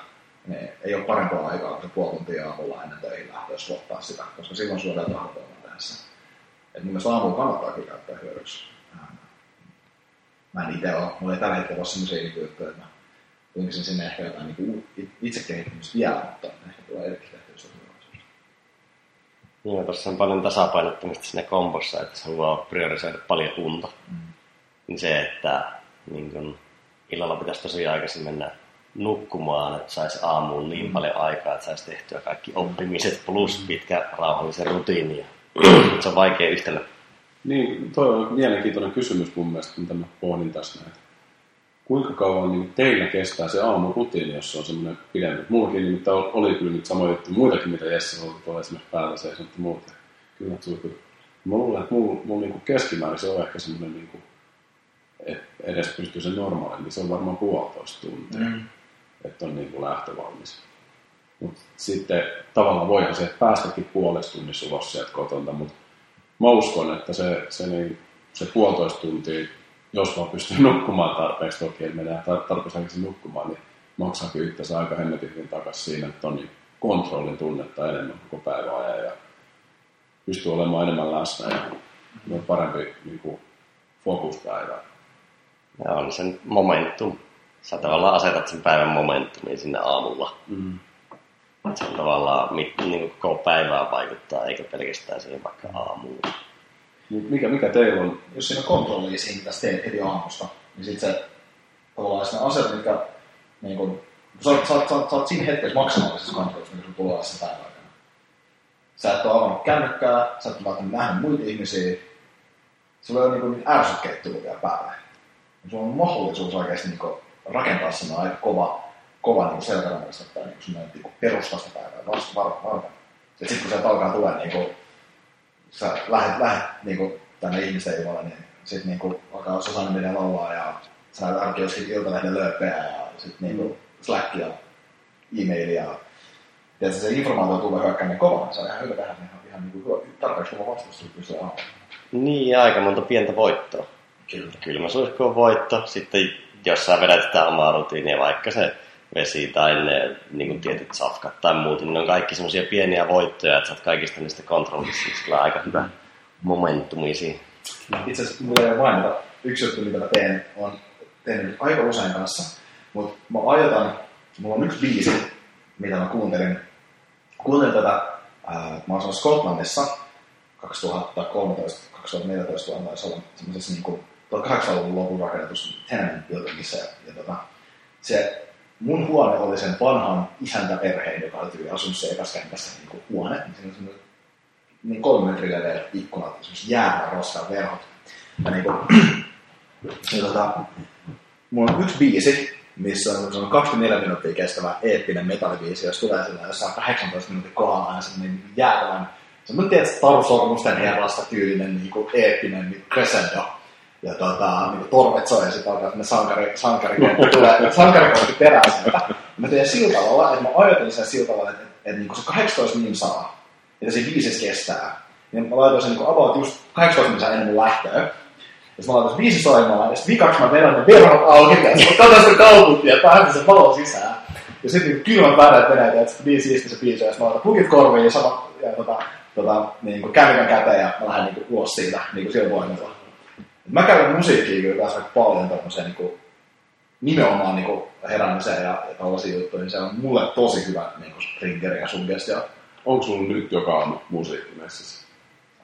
Niin ei ole parempaa aikaa kuin se puoli tuntia aamulla ennen töihin lähtöä slottaa sitä, koska silloin sulla on vielä tässä. Et mun mielestä aamulla kannattaa käyttää hyödyksi. Mä en itse ole, mulla ei tällä hetkellä ole sellaisia juttuja, että mä tunkisin sinne ehkä jotain niin itse kehittymistä vielä, mutta ehkä tulee erikin tehtyä Joo, tuossa on paljon tasapainottamista siinä kombossa, että se haluaa priorisoida paljon unta. Mm. Niin se, että niin kun, illalla pitäisi tosi aikaisin mennä nukkumaan, että saisi aamuun niin mm. paljon aikaa, että saisi tehtyä kaikki oppimiset plus pitkä rauhallisen rutiini. se on vaikea yhtälö. Niin, toi on mielenkiintoinen kysymys mun mielestä, mitä mä pohdin tässä näitä kuinka kauan niin teillä kestää se aamurutiini, jos se on semmoinen pidempi. Mullakin nimittäin oli kyllä nyt samoja juttuja, muitakin mitä Jesse oli tuolla esimerkiksi päällä se ja muuta. Kyllä tuli Mä luulen, että mulla, mulla niin keskimäärin se on ehkä semmoinen, niin kuin, että edes pystyy sen normaali, niin se on varmaan puolitoista tuntia, mm. että on niin kuin lähtövalmis. Mutta sitten tavallaan voihan se päästäkin puolesta tunnissa ulos sieltä kotonta, mutta mä uskon, että se, se, niin, se puolitoista tuntia jos vaan pystyy nukkumaan tarpeeksi, toki että menee tarpeeksi aikaisin nukkumaan, niin maksaakin yhteensä aika hemmetin hyvin takaisin siinä, että on niin kontrollin tunnetta enemmän koko päivän ajan ja pystyy olemaan enemmän läsnä ja on parempi niin kuin, fokuspäivä. Ja on sen momentum. Sä tavallaan asetat sen päivän momentumin sinne aamulla. Mm. Se on tavallaan niin kuin koko päivää vaikuttaa, eikä pelkästään siihen vaikka aamuun. Mikä, mikä teillä on? Jos siinä on kontrolli siinä, mitä teet heti aamusta, niin sitten se tavallaan ne asiat, mitkä niin kun, sä, sä, sä, sä, sä oot siinä hetkessä maksimaalisessa kontrollissa, mikä tulee sen päivän aikana. Sä et ole avannut kännykkää, sä et ole nähnyt muita ihmisiä, sulla ei ole niinku niitä ärsykkeitä tullut vielä päälle. Sulla on mahdollisuus oikeasti niinku rakentaa sinne aika kova, kova niinku selkärangasta tai niinku semmoinen niinku perustasta päivää vasta var, varten. Ja sitten kun sieltä alkaa tulla niinku, sä lähet, lähet niinku tänne ihmisten ilmalle, niin sitten niinku alkaa sosiaalinen media laulaa ja sä arki joskin iltalehden lööpeä ja sitten niinku Slack ja e-mail ja Tiedätkö, se informaatio tulee hyökkäämään kovaa, se on ihan hyvä tehdä ihan, ihan niin kuin tarpeeksi kova vastustus pystyy aamulla. Niin, ja aika monta pientä voittoa. Kyllä. Kylmäsuihku on voitto. Sitten jos sä vedät sitä omaa rutiinia, vaikka se vesi tai ne niin kuin tietyt safkat tai muut, niin ne on kaikki semmoisia pieniä voittoja, että sä oot kaikista niistä kontrollissa, niin sillä on aika hyvä momentumi siinä. Itse asiassa mulla ei mainita yksi juttu, mitä mä teen, on tehnyt aika usein kanssa, mutta mä ajatan, mulla on yksi biisi, mitä mä kuuntelin. Kuuntelin tätä, ää, mä asuin Skotlannissa 2013-2014 vuonna taisi olla semmoisessa niin kuin 1800-luvun lopun rakennetus tenement buildingissa. Ja, ja tota, se mun huone oli sen vanhan isäntäperheen, joka oli tyyli asunut se ekaskentässä niin huone. Niin siinä semmoinen niin kolme metrin leveät ikkunat, semmoiset jäävän roskan verhot. Ja niin kuin, ja tota, mulla on yksi biisi, missä on, se on 24 minuuttia kestävä eeppinen metallibiisi, jos tulee sillä jossain 18 minuutin kohdalla aina semmoinen jäätävän, semmoinen tietysti Taru Sormusten herrasta tyylinen niin kuin eeppinen niin crescendo. Ja tota, niin kuin torvet soi ja sitten alkaa semmoinen sankari, sankarikortti tulee, sankarikortti perään sieltä. Mä teen sillä tavalla, että mä ajattelin sen sillä tavalla, että, että, että niin kuin se 18 min saa, että se biisissä kestää. Niin mä laitoin sen niin about just 18 min ennen mun lähtöä. Ja sitten mä laitan viisi soimaan, ja sitten vikaksi mä vedän ne verhot auki, ja sitten mä katson sitä kaupunkia, ja päähän se valo sisään. Ja sitten niin kylmät väreet menee, että niin siisti se biisi, ja sitten mä laitan plugit korviin, ja, sama, ja tota, tota, niin kuin käteen, ja mä lähden niin kuin ulos siitä, niin kuin sillä voimalla. Mä käyn musiikkiin kyllä taas aika paljon tämmöiseen niin kuin, nimenomaan niin kuin heräämiseen ja, ja tällaisiin juttuihin. Se on mulle tosi hyvä niin kuin triggeri ja suggestio. Onko sulla nyt joka aamu musiikkimessissä?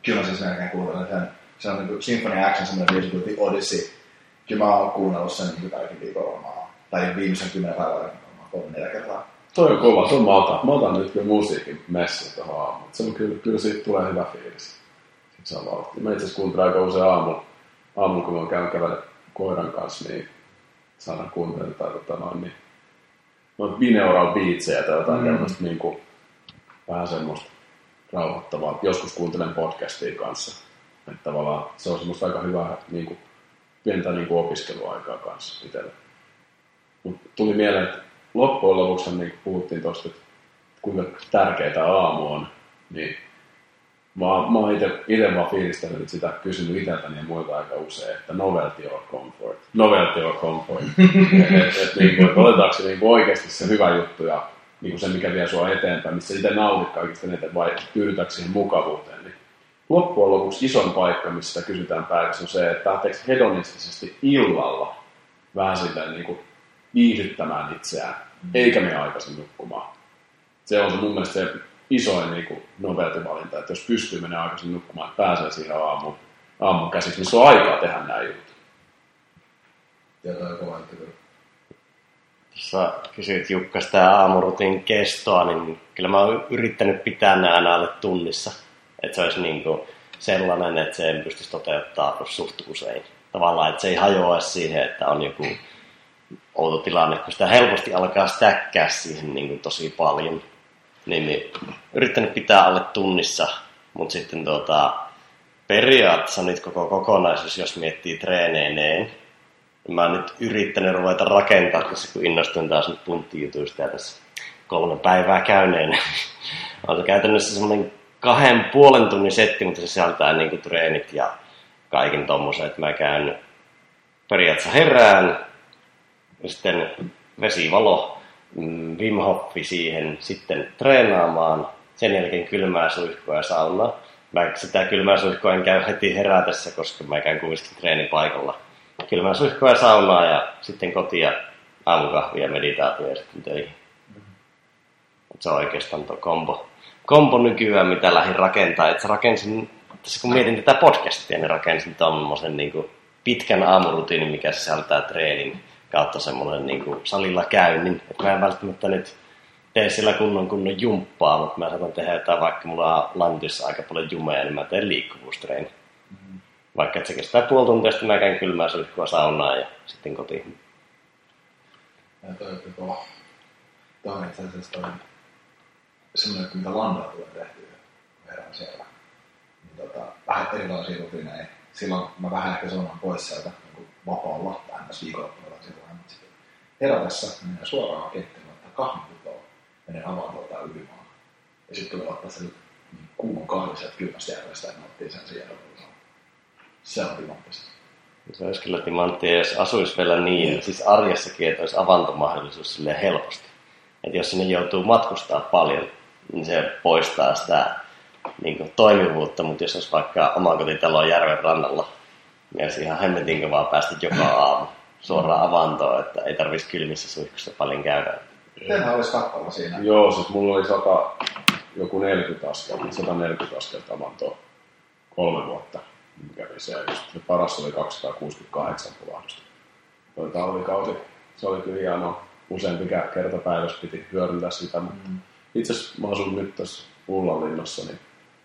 Kyllä siis melkein kuuntelen sen. Se on niin kuin Symphony Action, semmoinen biisi kuin The Odyssey. Kyllä mä oon kuunnellut sen niin tälläkin viikolla varmaan. Tai viimeisen kymmenen päivän varmaan kolme neljä kertaa. Toi on kova, tuon mä otan, mä otan nyt kyllä musiikin messi tuohon aamuun. Se on kyllä, kyllä siitä tulee hyvä fiilis. Sitten se on vauhti. Mä itse asiassa kuuntelen aika usein aamulla, aamulla kun mä käyn kävellä koiran kanssa, niin saadaan kuuntelemaan tai tota noin, niin noita bineural beatsejä tai jotain mm. tämmöistä niin kuin, vähän semmoista rauhoittavaa. Joskus kuuntelen podcastia kanssa. Että tavallaan se on semmoista aika hyvää niin kuin, pientä niin kuin opiskeluaikaa kanssa itselle. Mutta tuli mieleen, että loppujen lopuksi niin puhuttiin tuosta, että kuinka tärkeää aamu on, niin mä, mä oon itse vaan fiilistellyt sitä, kysynyt itseltäni ja muilta aika usein, että novelty or comfort. Novelty or comfort. et, et, niin kuin, että otetaanko se niin oikeasti se hyvä juttu ja niin kuin se, mikä vie sua eteenpäin, missä itse nautit kaikista eniten vai tyydytäänkö siihen mukavuuteen. Niin loppujen lopuksi ison paikka, missä sitä kysytään päätössä, on se, että lähteekö hedonistisesti illalla vähän sitä niin kuin viihdyttämään itseään, eikä me aikaisin nukkumaan. Se on se mun mielestä se isoin niin kuin novelty-valinta, että jos pystyy menemään aikaisin nukkumaan, että pääsee siihen aamuun, aamun käsiksi, niin se on aikaa tehdä näin jutut. Ja toi on. Tuossa kysyit Jukka sitä aamurutin kestoa, niin kyllä mä oon yrittänyt pitää nämä aina alle tunnissa. Että se olisi niin kuin sellainen, että se en pystyisi toteuttaa suht usein. Tavallaan, että se ei hajoa siihen, että on joku outo tilanne, kun sitä helposti alkaa stäkkää siihen niin kuin tosi paljon. Niin, niin yrittänyt pitää alle tunnissa, mutta sitten tuota, periaatteessa nyt koko kokonaisuus, jos miettii treeneineen, niin mä oon nyt yrittänyt ruveta rakentaa, koska kun innostuin taas nyt punttijutuista ja tässä kolme päivää käyneen, on se käytännössä semmoinen kahden puolen tunnin setti, mutta se sisältää niin kuin treenit ja kaiken tommosen, että mä käyn periaatteessa herään, ja sitten vesivalo, Wim Hofi siihen sitten treenaamaan, sen jälkeen kylmää suihkua ja saunaa. Mä sitä kylmää suihkua en käy heti herätessä, koska mä käyn kuitenkin treenipaikalla. Kylmää suihkua ja saunaa ja sitten kotia aamukahvia, meditaatio ja sitten töihin. Se on oikeastaan tuo kombo, kombo nykyään, mitä lähdin rakentaa. Et rakensin, tässä kun mietin tätä podcastia, niin rakensin tuommoisen niin pitkän aamurutiinin, mikä sisältää treenin kautta semmoinen niin kuin salilla käynnin. Että mä en välttämättä nyt tee sillä kunnon kunnon jumppaa, mutta mä saatan tehdä jotain, vaikka mulla on lantissa aika paljon jumeja, niin mä teen liikkuvuustreeni. Mm-hmm. Vaikka että se kestää puoli tuntia, sitten mä käyn kylmää suihkua saunaa ja sitten kotiin. Ja toi, toi, toi, toi on itse asiassa toi semmoinen, että mitä landalla tulee tehtyä herran siellä. Niin tota, vähän erilaisia rutiineja. Silloin mä vähän ehkä sanon pois sieltä niin vapaalla, vähän viikonloppuna tai silloin, mutta sitten herätessä menee suoraan keittiöön, ottaa kahviputoa, menee avantoon tai ylimaan. Ja sitten tulee ottaa sen niin kuuman kahvi sieltä kylmästä järvestä ja nauttii sen siellä. Se on timanttista. Se olisi kyllä timanttia, jos asuisi vielä niin, siis arjessakin, että olisi avantomahdollisuus sille helposti. Että jos sinne joutuu matkustaa paljon, niin se poistaa sitä niin kuin, toimivuutta, mutta jos olisi vaikka omakotitalo järven rannalla, niin olisi ihan hemmetin vaan päästä joka aamu suoraan avantoon, että ei tarvitsisi kylmissä suihkussa paljon käydä. Tehän olisi kattava siinä. Joo, siis mulla oli 100, joku 40 askelta, 140 askelta avantoa kolme vuotta. Mikä oli se, just se paras oli 268 pulahdusta. Toi talvikausi, se oli kyllä hienoa. Useampi kerta päivässä piti hyödyntää sitä, mutta mm. itse asiassa mä asun nyt tässä Ullanlinnassa, niin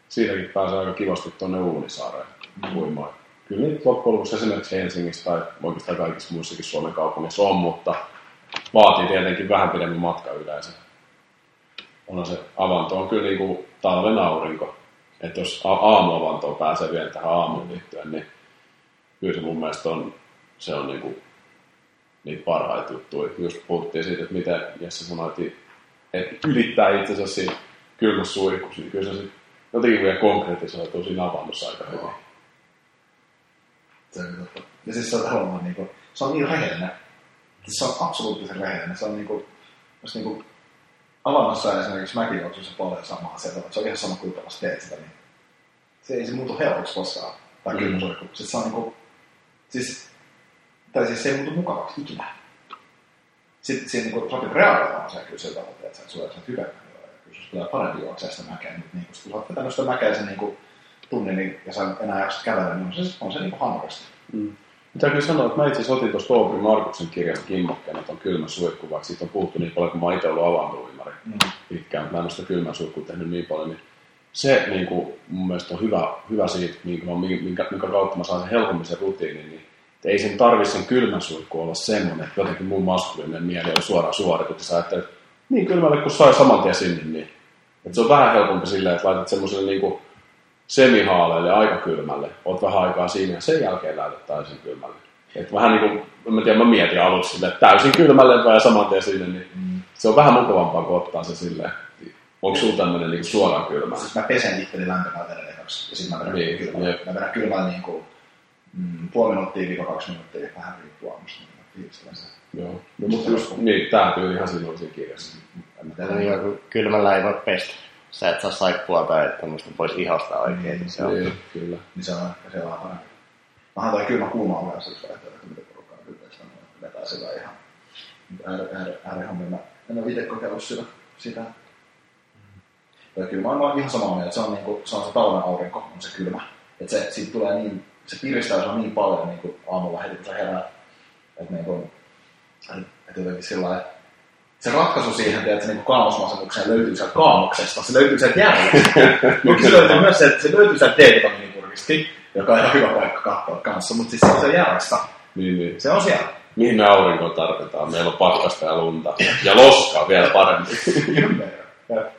siitäkin pääsee aika kivasti tuonne Uunisaareen mm. uimaan. Kyllä niitä loppujen lopuksi esimerkiksi Helsingissä tai oikeastaan kaikissa muissakin Suomen kaupungissa on, mutta vaatii tietenkin vähän pidemmän matka yleensä. Onhan se avanto on kyllä niin kuin talven aurinko. Että jos aamuavantoon pääsee vielä tähän aamuun liittyen, niin kyllä se mun mielestä on, se on niin kuin niitä parhaita juttuja. Just puhuttiin siitä, että miten Jesse sanoit, että ylittää itse asiassa siinä kylmässä suihkussa, niin kyllä se jotenkin vielä konkretisoituu siinä avannossa aika hyvin. Se on totta. Ja siis se on tavallaan niinku, se on niin rehellinen. Se on absoluuttisen rehellinen. Se on niinku, jos niinku avannossa esimerkiksi mäkijuoksussa paljon samaa se, se on ihan sama kuinka paljon teet sitä, niin se ei se muutu helpoksi koskaan. Tai Mm. kyllä mm. Sitten se on niinku, siis, tai siis se ei muutu mukavaksi ikinä. Sitten siinä niinku sopii reagoimaan se kyllä sillä tavalla, että sä sulla on hyvä kyllä susta tulee parempi juoksea sitä mäkeä, mutta niinku, kun sä oot vetänyt sitä mäkeä sen niinku tunnin niin, ja sä enää jaksat kävellä, niin on se, on se niinku hankalasta. Mm. Kyllä sanoa, että mä itse asiassa otin tuosta Oopri Markuksen kirjasta kimmokkeena tuon kylmän suihku, vaikka siitä on puhuttu niin paljon, kun mä oon itse ollut avantouimari Mm. pitkään, mutta mä en ole sitä kylmän suihkua tehnyt niin paljon, niin se niin kuin, mun mielestä on hyvä, hyvä siitä, niin kuin, minkä, minkä kautta mä saan sen helpommin sen rutiinin, niin että ei sen tarvi sen kylmän suihku olla semmoinen, että jotenkin mun maskuliininen mieli on suoraan suoritus, ja sä ajattelet, että niin kylmälle kun sai saman tien sinne, niin että se on vähän helpompi silleen, että laitat semmoiselle niin kuin semihaaleelle aika kylmälle, oot vähän aikaa siinä ja sen jälkeen lähdet täysin kylmälle. Et vähän niin kuin, mä tiedä, mä mietin aluksi silleen, että täysin kylmälle ja saman tien sinne, niin Mm. se on vähän mukavampaa kuin ottaa se silleen. Onko sulla tämmöinen niin suoraan kylmä? Siis mä pesen lämpimään veden ekaksi, ja sitten mä vedän Niin, kylmällä. jep. Mä vedän kylmällä niin kuin, mm, puoli minuuttia viiva kaksi minuuttia, vähän riippuu aamusta, niin. Joo. No, mutta just, niin, tää tyyli ihan silloin siinä kirjassa. On joku kylmällä ei voi pestä. Sä et saa saippua tai tämmöistä pois ihosta oikein. niin Se on. Niin, kyllä. niin se on ehkä se vähän parempi. Vähän toi kylmä kuuma on myös yksi vaihtoehto, että miten porukkaa pyytäisi sanoa, että vetää sillä ihan ääri, ääri, äärihommia. Mä en ole itse kokeillut sitä. sitä. Ja kyllä mä oon ihan samaa mieltä, että se on, niinku, se, on se talven aurinko, on se kylmä. Että se, siitä tulee niin, se piristää sua niin paljon niin kuin aamulla heti, kun sä heräät. Että niinku, että jotenkin sillä lailla, se ratkaisu siihen, tiedätkö, niin kaamosmasennukseen löytyy sieltä kaamoksesta, se löytyy sieltä järjestä. Mutta se löytyy myös se, että se löytyy sieltä D-vitamiinipurkistakin, joka on ihan hyvä paikka katsoa kanssa, mutta siis se on se järjestä. Niin, niin. Se on siellä. Mihin me aurinkoa tarvitaan? Meillä on pakkasta ja lunta. Ja loskaa vielä paremmin.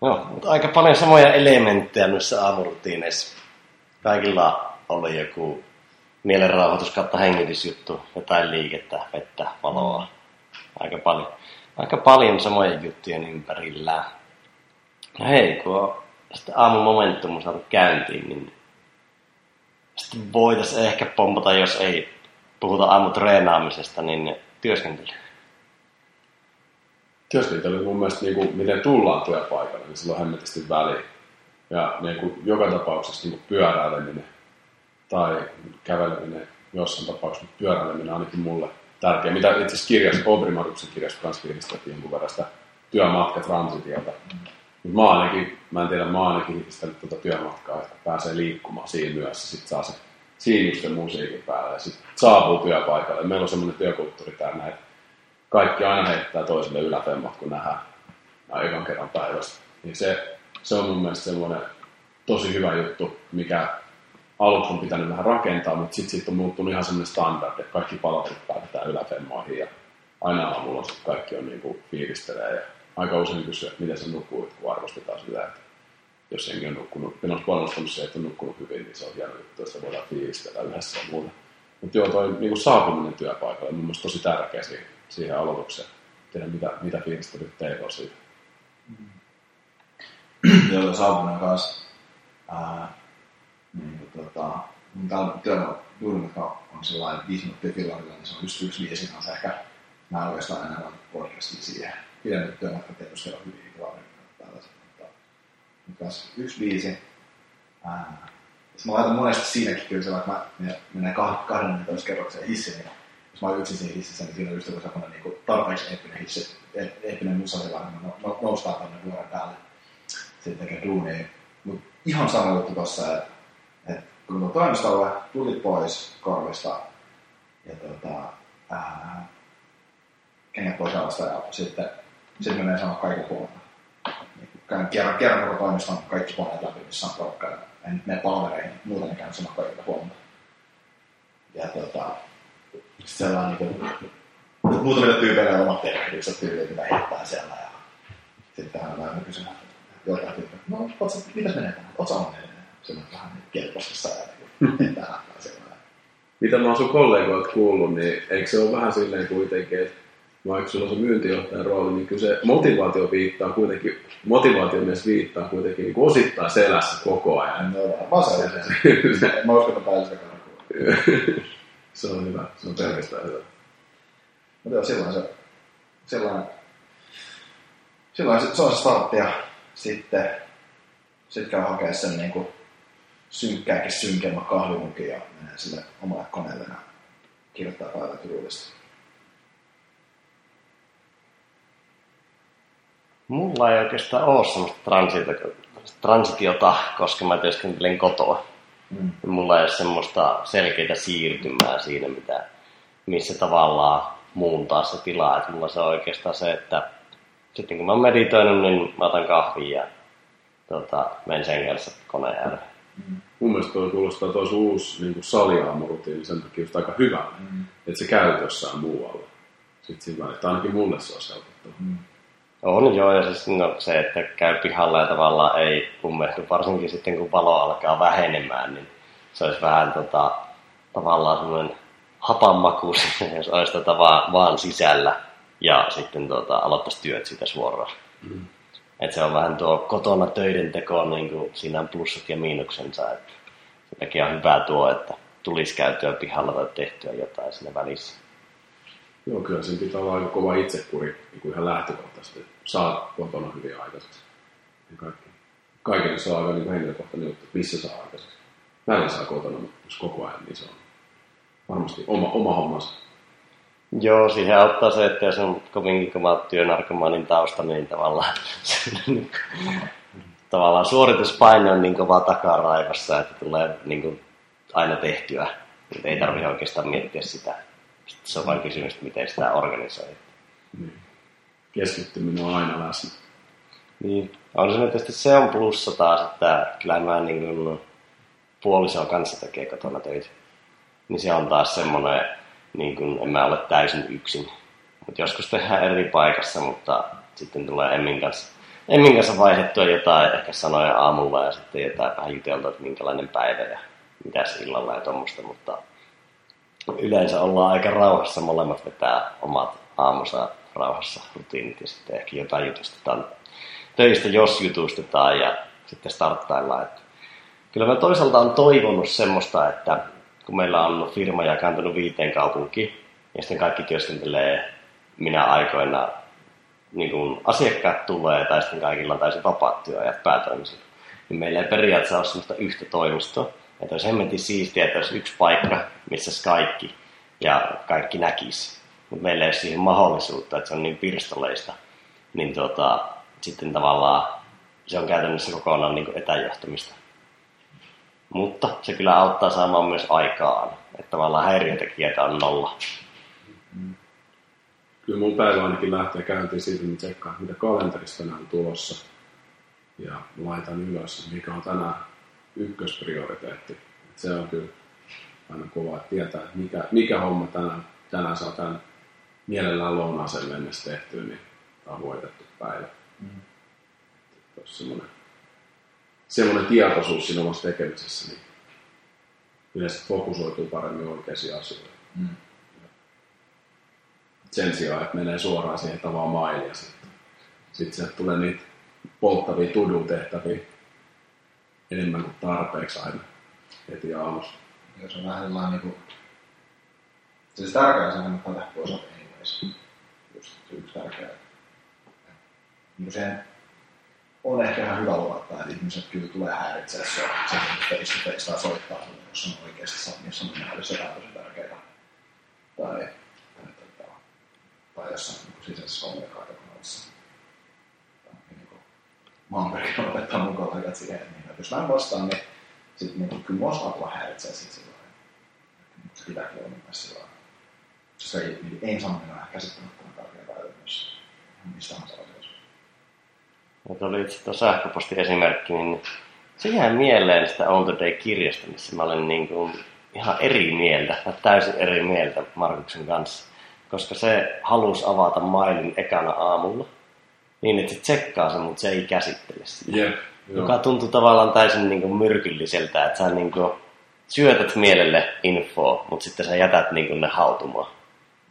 No, mutta aika paljon samoja elementtejä noissa aamurutiineissa. Kaikilla oli joku mielenrauhoitus kautta hengitysjuttu, jotain liikettä, vettä, valoa. Aika paljon. Aika paljon samoja juttuja ympärillä. No hei, kun on sitten aamun momentum saatu käyntiin, niin sitten voitaisiin ehkä pompata, jos ei puhuta aamutreenaamisesta, niin työskentely. Työskentely mun mielestä, niin kuin, miten tullaan työpaikalle, niin sillä on hemmetisti väliä. Ja niin kuin, joka tapauksessa niin kuin pyöräileminen tai käveleminen, jossain tapauksessa pyöräileminen ainakin mulle tärkeä. Mitä itse asiassa kirjassa, Obri Markuksen kirjassa kanssa fiilisteltiin jonkun verran sitä työmatka transitiota. Mutta mä ainakin, mä en tiedä, mä ainakin hiipistellyt tuota työmatkaa, että pääsee liikkumaan siinä myös ja sitten saa se sen musiikin päälle ja sitten saapuu työpaikalle. Meillä on semmoinen työkulttuuri täällä, että kaikki aina heittää toiselle ylätemmat, kun nähdään näin ekan kerran päivästä. Niin se, se on mun mielestä semmoinen tosi hyvä juttu, mikä aluksi on pitänyt vähän rakentaa, mutta sitten siitä on muuttunut ihan semmoinen standard, että kaikki palaverit päätetään yläfemmoihin ja aina aamulla sitten kaikki on niin kuin fiilistelee ja aika usein kysyä, että miten sä nukuit, kun arvostetaan sitä, että jos henki on nukkunut, en olisi panostanut se, että on nukkunut hyvin, niin se on hieno juttu, että voidaan fiilistellä yhdessä ja muuta. Mutta joo, toi niin kuin saapuminen työpaikalle on mun tosi tärkeä siihen, siihen aloitukseen. Tehdä mitä, mitä fiilistelyt teillä on siitä. Joo, saapuminen kanssa. Ää, niin tota, mun täällä työmaa duunimatka on sellainen viisi minuuttia fillarilla, niin se on just yksi viisi kanssa ehkä. Mä oikeastaan enää vaan podcastin siihen. Pidemnyt työmatka tietysti on hyvin fillarilla tällaiset, mutta, mutta kanssa yksi viisi. Ää, Siis mä laitan monesti siinäkin kyllä se, vaikka mä menen 12 kerrokseen hissiin, niin jos mä oon yksin siinä hississä, niin siinä on just joku semmoinen niin tarpeeksi eeppinen hissi, eeppinen musa sillä no, no, noustaan tonne vuoren päälle. Sitten tekee duunia. Mut ihan sama juttu tossa, että, että kun tuon toimistolle tulit pois korvista ja tota, ää, kengät pois jalasta ja sitten, sitten menee sanoa huomioon. Niin, käyn kerran, kerran koko toimiston kaikki koneet läpi, missä on porukka en mene palvereihin, muuten ne käynyt samaa kaikilta huomata. Ja tota, sellainen niin kuin, muutamille tyypeille on omat tervehdykset tyylit, mitä heittää siellä. Ja sitten hän on aina kysymään, jotain tyyppiä, no, ootko, mitäs menee tänään? Ootko onnellinen? Se on vähän tähän sellainen. Mitä mä oon sun kollegoilta kuullut, niin eikö se ole vähän silleen kuitenkin, että vaikka sulla on se myyntijohtajan rooli, niin kyllä se motivaatio viittaa kuitenkin, motivaatio myös viittaa kuitenkin niin osittain selässä koko ajan. No, mä se. Mä uskon, että päällä sitä Se on hyvä, se on pelkästään hyvä. Mutta joo, silloin se, silloin, silloin se, se on se startti ja sitten sit käy hakea sen niin kuin synkkääkin synkemmä kahvimukin ja menee sille omalle koneelle ja kirjoittaa päivän tyylistä. Mulla ei oikeastaan ole semmoista transitiota, koska mä työskentelen kotoa. Mm. Mulla ei ole semmoista selkeää siirtymää siinä, mitä, missä tavallaan muuntaa se tila. Et mulla se on oikeastaan se, että sitten kun mä oon meditoinut, niin mä otan kahvia ja tota, menen sen kanssa koneen ääreen. Mm. Mun mielestä toi kuulostaa tosi uusi niin saliaamurutiini sen takia just aika hyvä, mm. että se käy jossain muualla. Sitten siinä että ainakin mulle se on helpottavaa. Mm. On joo, ja siis no, se, että käy pihalla ja tavallaan ei kummehdu, varsinkin sitten kun valo alkaa vähenemään, niin se olisi vähän tota, tavallaan semmoinen hapanmaku, jos olisi tota vaan, vaan sisällä ja sitten tota, aloittaisi työt siitä suoraan. Mm. Et se on vähän tuo kotona töiden teko, niin kuin siinä on plussat ja miinuksensa. Sen takia on hyvä tuo, että tulisi käytyä pihalla tai tehtyä jotain siinä välissä. Joo, kyllä siinä pitää olla aika kova itsekuri niin kuin ihan lähtökohtaisesti, saa kotona hyvin aikaiseksi. Ja kaikki. Se on aika niin henkilökohtainen juttu, missä saa aikaiseksi. Välillä saa kotona, mutta jos koko ajan, niin se on varmasti oma, oma hommansa. Joo, siihen auttaa se, että jos on kovinkin kova työnarkomaanin tausta, niin tavallaan, tavallaan suorituspaine on niin kova takaraivassa, että tulee niin kuin aina tehtyä. Ei tarvitse oikeastaan miettiä sitä sitten se on vain kysymys, että miten sitä organisoi. Niin. Keskittyminen on aina läsnä. Niin. On se tietysti se on plussa taas, että kyllä mä niin kuin puoliso kanssa tekee kotona töitä. Niin se on taas semmoinen, niin kuin en mä ole täysin yksin. Mutta joskus tehdään eri paikassa, mutta sitten tulee Emmin kanssa, Emmin kanssa vaihdettua jotain ehkä sanoja aamulla ja sitten jotain vähän juteltua, että minkälainen päivä ja mitäs illalla ja tuommoista, mutta yleensä ollaan aika rauhassa, molemmat vetää omat aamussa rauhassa rutiinit ja sitten ehkä jotain jutustetaan töistä, jos jutustetaan ja sitten starttaillaan. Että kyllä mä toisaalta on toivonut semmoista, että kun meillä on firma jakantunut viiteen kaupunkiin ja sitten kaikki työskentelee minä aikoina niin kun asiakkaat tulee tai sitten kaikilla on täysin vapaat työajat päätoimisilla, niin meillä ei periaatteessa ole semmoista yhtä toimistoa, että olisi hemmetin siistiä, että olisi yksi paikka, missä kaikki ja kaikki näkisi. Mutta meillä ei ole siihen mahdollisuutta, että se on niin pirstoleista. Niin tota, sitten tavallaan se on käytännössä kokonaan niin etäjohtamista. Mutta se kyllä auttaa saamaan myös aikaan. Että tavallaan häiriötekijät on nolla. Kyllä mun päivä ainakin lähtee käyntiin siitä, että tsekkaan, mitä kalenterista tänään on tulossa. Ja laitan ylös, mikä on tänään ykkösprioriteetti. Et se on kyllä aina kova, että tietää, että mikä, mikä homma tänään, tänään saa tämän mielellään lounaaseen mennessä tehtyä, niin tämä on voitettu päivä. Mm. semmoinen, semmoinen tietoisuus siinä omassa tekemisessä, niin yleensä fokusoituu paremmin oikeisiin asioihin. Mm. Sen sijaan, että menee suoraan siihen tavaan mailiin ja sitten sit sieltä tulee niitä polttavia tudun-tehtäviä enemmän kuin tarpeeksi aina heti aamussa. Jos on vähän sellainen niin kuin... Siis tärkeää se kannattaa tehdä osat anyways. Just se yksi tärkeä. Niin se on ehkä ihan hyvä luottaa, että ihmiset kyllä tulee häiritseä se, se face to face tai soittaa sinulle, jos on oikeasti jos on nähdessä jotain tosi tärkeää. Tai, tai, tai, tai jossain niin sisäisessä kommunikaatiokanavassa. Niin mä oon pyrkinyt opettaa mun kollegat siihen, että, niin, että jos mä en vastaa, niin sitten niin kyllä mua saa tulla häiritsee sit silloin. Mutta se pitääkin olla mun mielestä silloin. Se ei, niin ei sanominen on käsittämättömän tärkeä väylä myös mistä tahansa asioissa. Ja tuli itse tuo sähköpostiesimerkki, niin se jää mieleen sitä On the Day-kirjasta, missä mä olen niin kuin ihan eri mieltä, täysin eri mieltä Markuksen kanssa. Koska se halusi avata mailin ekana aamulla, niin että se tsekkaa sen, mutta se ei käsittele sitä. Jep, joka tuntuu tavallaan täysin niin kuin myrkylliseltä, että sä niin kuin syötät mielelle infoa, mutta sitten sä jätät niin kuin ne hautumaan.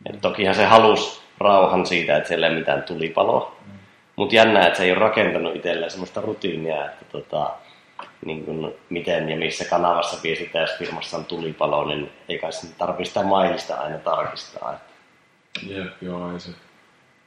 Et tokihan se halusi rauhan siitä, että siellä ei mitään tulipaloa, mm. Mutta jännää, että se ei ole rakentanut itselleen sellaista rutiinia, että tota, niin kuin miten ja missä kanavassa viestitään, jos firmassa on tulipalo, niin ei kai sen tarvitse sitä mailista aina tarkistaa. Jep, joo, ei se.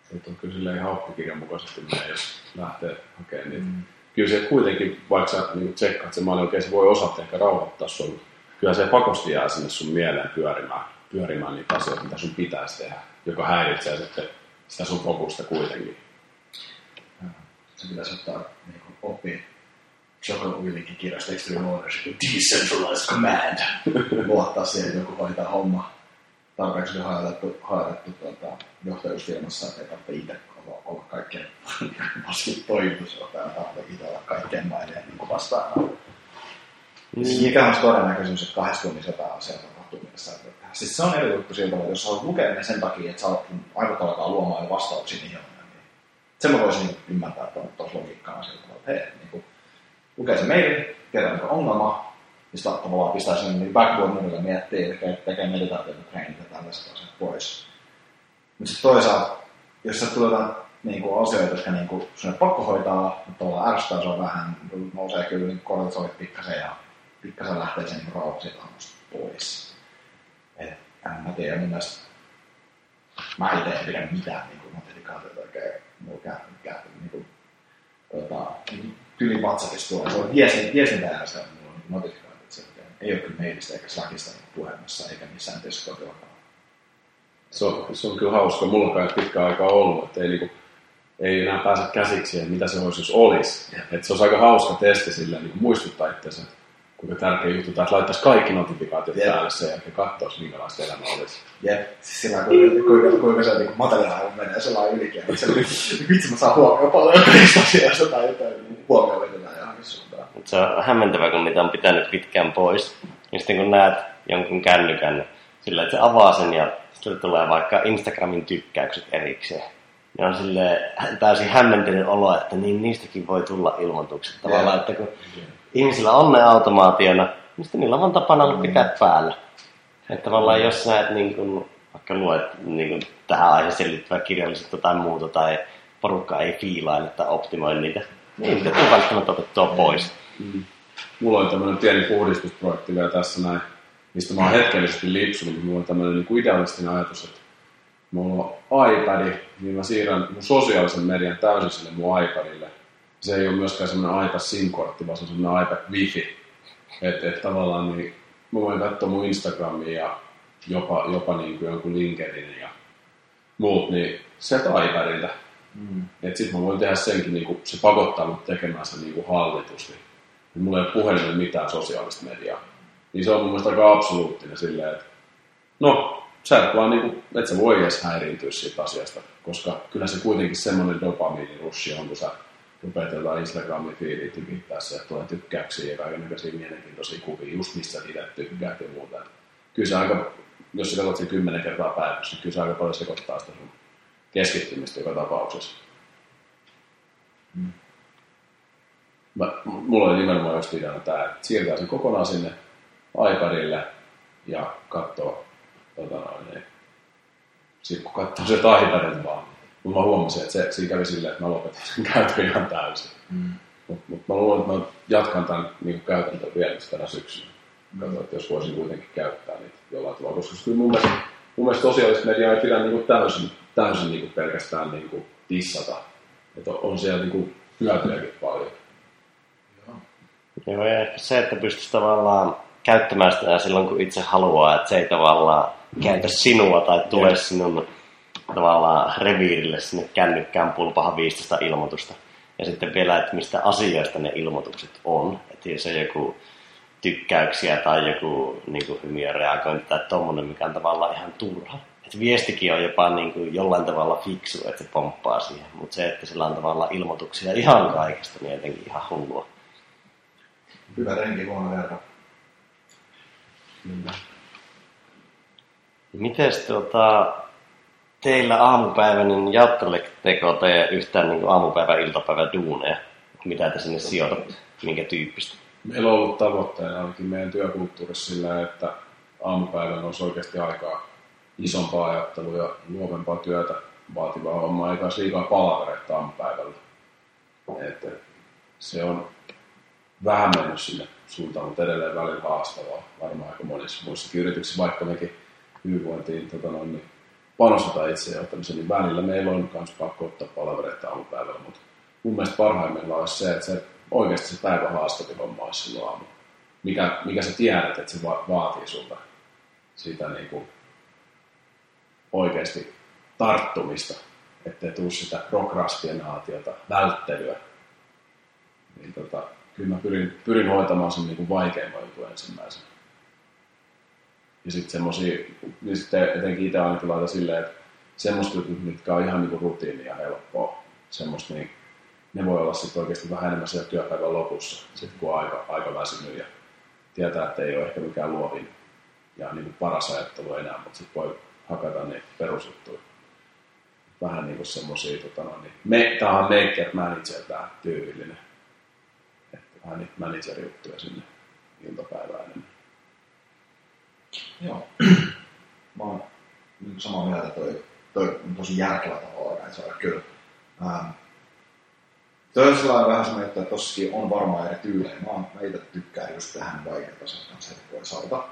Se on kyllä silleen haukkikirjan mukaisesti jos lähtee hakemaan niitä. Mm kyllä se kuitenkin, vaikka sä niin tsekkaat sen mallin oikein, se voi osata ehkä rauhoittaa sun. Kyllä se pakosti jää sinne sun mieleen pyörimään, pyörimään niitä asioita, mitä sun pitäisi tehdä, joka häiritsee sitten sitä sun fokusta kuitenkin. Se pitäisi ottaa niin kuin, oppia Jocko Willinkin kirjasta Extreme Ownership, Decentralized Command. Luottaa siihen, että joku hoitaa homma tarpeeksi hajautettu, hajautettu tuota, johtajuusfirmassa, että ei tarvitse itse olla, olla kaikkein paskin toimitusjohtajana, tarvitse itse olla kaikkein maiden niin vastaana. Siis mikä on todennäköisyys, että kahdessa tunnissa jotain asiaa tapahtuu mielessä. Siis se on eri juttu siltä, että jos haluat lukea ne sen takia, että sä aivot alkaa luomaan jo vastauksia niihin. Sen mä voisin ymmärtää, että on tuossa logiikkaa siltä, että hei, niin kuin, lukee se maili, tietää mikä ongelma, niin sitä tavallaan pistää sen niin backboardille miettiä, tekee, tekee meditaatioita, treenit ja tällaiset asiat pois. Mutta sitten toisaalta, jos sä tulee jotain niin kuin asioita, jotka niin kuin, sun on pakko hoitaa, mutta tavallaan ärsyttää sua vähän, nousee kyllä niin kortisolit pikkasen ja pikkasen lähtee sen niin rauha siitä pois. Et, en mä tiedä, mun mielestä mä en pidä mitään niin kuin notifikaatioita oikein mulla niin kuin, tota, tyylin WhatsAppissa tulee. Se on viestintäjärjestelmä, mulla on notifikaatio ei ole kyllä mailista eikä Slackista puhelimessa eikä missään Discordillakaan. Se on, se on kyllä hauska. Mulla on pitkä aika ollut, että ei, niinku, ei enää pääse käsiksi siihen, mitä se olisi, jos olisi. Et se olisi aika hauska testi silleen, niin muistuttaa itseänsä, kuinka tärkeä juttu että laittaisi kaikki notifikaatiot Jep. päälle sen jälkeen katsoisi, minkälaista elämä olisi. Jep, siis sillä kuinka, kuinka, kuinka se niin materiaali menee sellainen ylikin. Se, vitsi, mä saan huomioon paljon kaikista asioista tai jotain huomioon vedetään johonkin suuntaan. Mutta se on hämmentävä, kun niitä on pitänyt pitkään pois. Ja sitten kun näet jonkun kännykän, sillä että se avaa sen ja sitten tulee vaikka Instagramin tykkäykset erikseen. Ne on sille täysin hämmentynyt olo, että niin niistäkin voi tulla ilmoitukset. Tavallaan, että kun ihmisillä on ne automaationa, niin sitten niillä on tapana olla pitää päällä. Että tavallaan jos näet niin kun, vaikka luet niin kun, tähän aiheeseen liittyvää kirjallisuutta tai muuta, tai porukka ei fiilaile tai optimoi niitä, niin niitä on välttämättä otettua pois. Mm. Mulla on tämmöinen pieni puhdistusprojekti vielä tässä näin, mistä mä oon hetkellisesti lipsunut, mutta mulla on tämmöinen niin idealistinen ajatus, että mulla on iPad, niin mä siirrän mun sosiaalisen median täysin sille mun iPadille. Se ei ole myöskään semmoinen iPad SIM-kortti, vaan se on semmoinen iPad Wi-Fi. Että et tavallaan niin mä voin katsoa mun Instagramia ja jopa, jopa niin kuin jonkun LinkedIn ja muut, niin sieltä iPadilta. Mm. Että sit mä voin tehdä senkin, niin kuin, se pakottaa mut tekemään sen niin kuin hallitusti. Niin mulla ei ole puhelimella mitään sosiaalista mediaa. Niin se on mun mielestä aika absoluuttinen silleen, että no, sä et vaan niinku, et sä voi edes häiriintyä siitä asiasta, koska kyllä se kuitenkin semmoinen dopamiinirussi on, kun sä jotain Instagramin fiiliä tykittää se, että tulee tykkäyksiä ja kaikenlaisia mielenkiintoisia kuvia, just mistä itse tykkäät ja muuta. Kyllä se aika, jos sä katsot sen kymmenen kertaa päivässä, niin kyllä se aika paljon sekoittaa sitä sun keskittymistä joka tapauksessa. Mm. Mä, mulla oli nimenomaan just ideana tämä, että siirtää sen kokonaan sinne iPadille ja katsoo tota noin, niin. Sitten kun katsoo se iPadin vaan, mutta mä huomasin, että se, siinä kävi silleen, että mä lopetin sen käytön ihan täysin. Mm. Mutta mut mä luulen, että mä jatkan tämän niin käytäntöön vielä tänä syksynä. Mm. Katsoin, että jos voisin kuitenkin käyttää niitä jollain tavalla. Koska kyllä mun mielestä, mun mielestä sosiaalista mediaa ei pidä niin täysin, täysin niin pelkästään niin tissata. Että on siellä niin hyötyjäkin paljon. Joo, ja se, että pystyisi tavallaan käyttämään sitä silloin, kun itse haluaa, että se ei tavallaan käytä sinua tai tule sinun tavallaan reviirille sinne kännykkään pulpahan 15 ilmoitusta. Ja sitten vielä, että mistä asioista ne ilmoitukset on. Että jos on joku tykkäyksiä tai joku niin kuin hymiö reagointi tai tommonen, mikä on tavallaan ihan turha. Että viestikin on jopa niin kuin jollain tavalla fiksu, että se pomppaa siihen. Mutta se, että sillä on tavallaan ilmoituksia ihan kaikesta, niin jotenkin ihan hullua. Hyvä renki, huono verran. Kyllä. Mites tuota, teillä aamupäiväinen niin jatkaletteko te yhtään niin aamupäivä iltapäivä duuneja? Mitä te sinne sijoitatte? Minkä tyyppistä? Meillä on ollut tavoitteena ainakin meidän työkulttuurissa sillä, että aamupäivän olisi oikeasti aikaa isompaa ajattelua ja luovempaa työtä vaativaa hommaa, eikä liikaa palavereita aamupäivällä. Että se on vähän mennyt sinne suuntaan, mutta edelleen välillä haastavaa. Varmaan aika monissa muissakin yrityksissä, vaikka mekin hyvinvointiin tota noin, niin panostetaan itse johtamiseen, niin välillä meillä on myös pakko ottaa palavereita aamupäivällä, mutta mun mielestä parhaimmillaan olisi se, että se oikeasti se päivä haastavin homma olisi silloin aamu. Mikä, mikä sä tiedät, että se va- vaatii sulta sitä niin kuin oikeasti tarttumista, ettei tule sitä prokrastinaatiota, välttelyä. Niin tota, kyllä mä pyrin, pyrin hoitamaan sen niin kuin vaikeimman jutun ensimmäisen. Ja sitten semmosia, niin sitten etenkin itse ainakin laitan silleen, että semmoista jutut, mitkä on ihan niin rutiini ja helppoa, semmoista, niin ne voi olla sitten oikeasti vähän enemmän siellä työpäivän lopussa, sitten kun on aika, aika väsynyt ja tietää, että ei ole ehkä mikään luovin ja niin paras ajattelu enää, mutta sitten voi hakata ne perusjuttuja. Vähän niin semmosia, tota no, niin, me, tämä on maker manager tämä tyypillinen vähän niitä manager-juttuja sinne iltapäivään enemmän. Joo. Mä oon niin samaa mieltä, toi, toi on tosi järkevä tapa organisoida kyllä. Ähm, toi on sellainen vähän semmoinen, että tossakin on varmaan eri tyylejä. Mä, mä itse tykkään just tähän vaikeita asioita, että voi saada,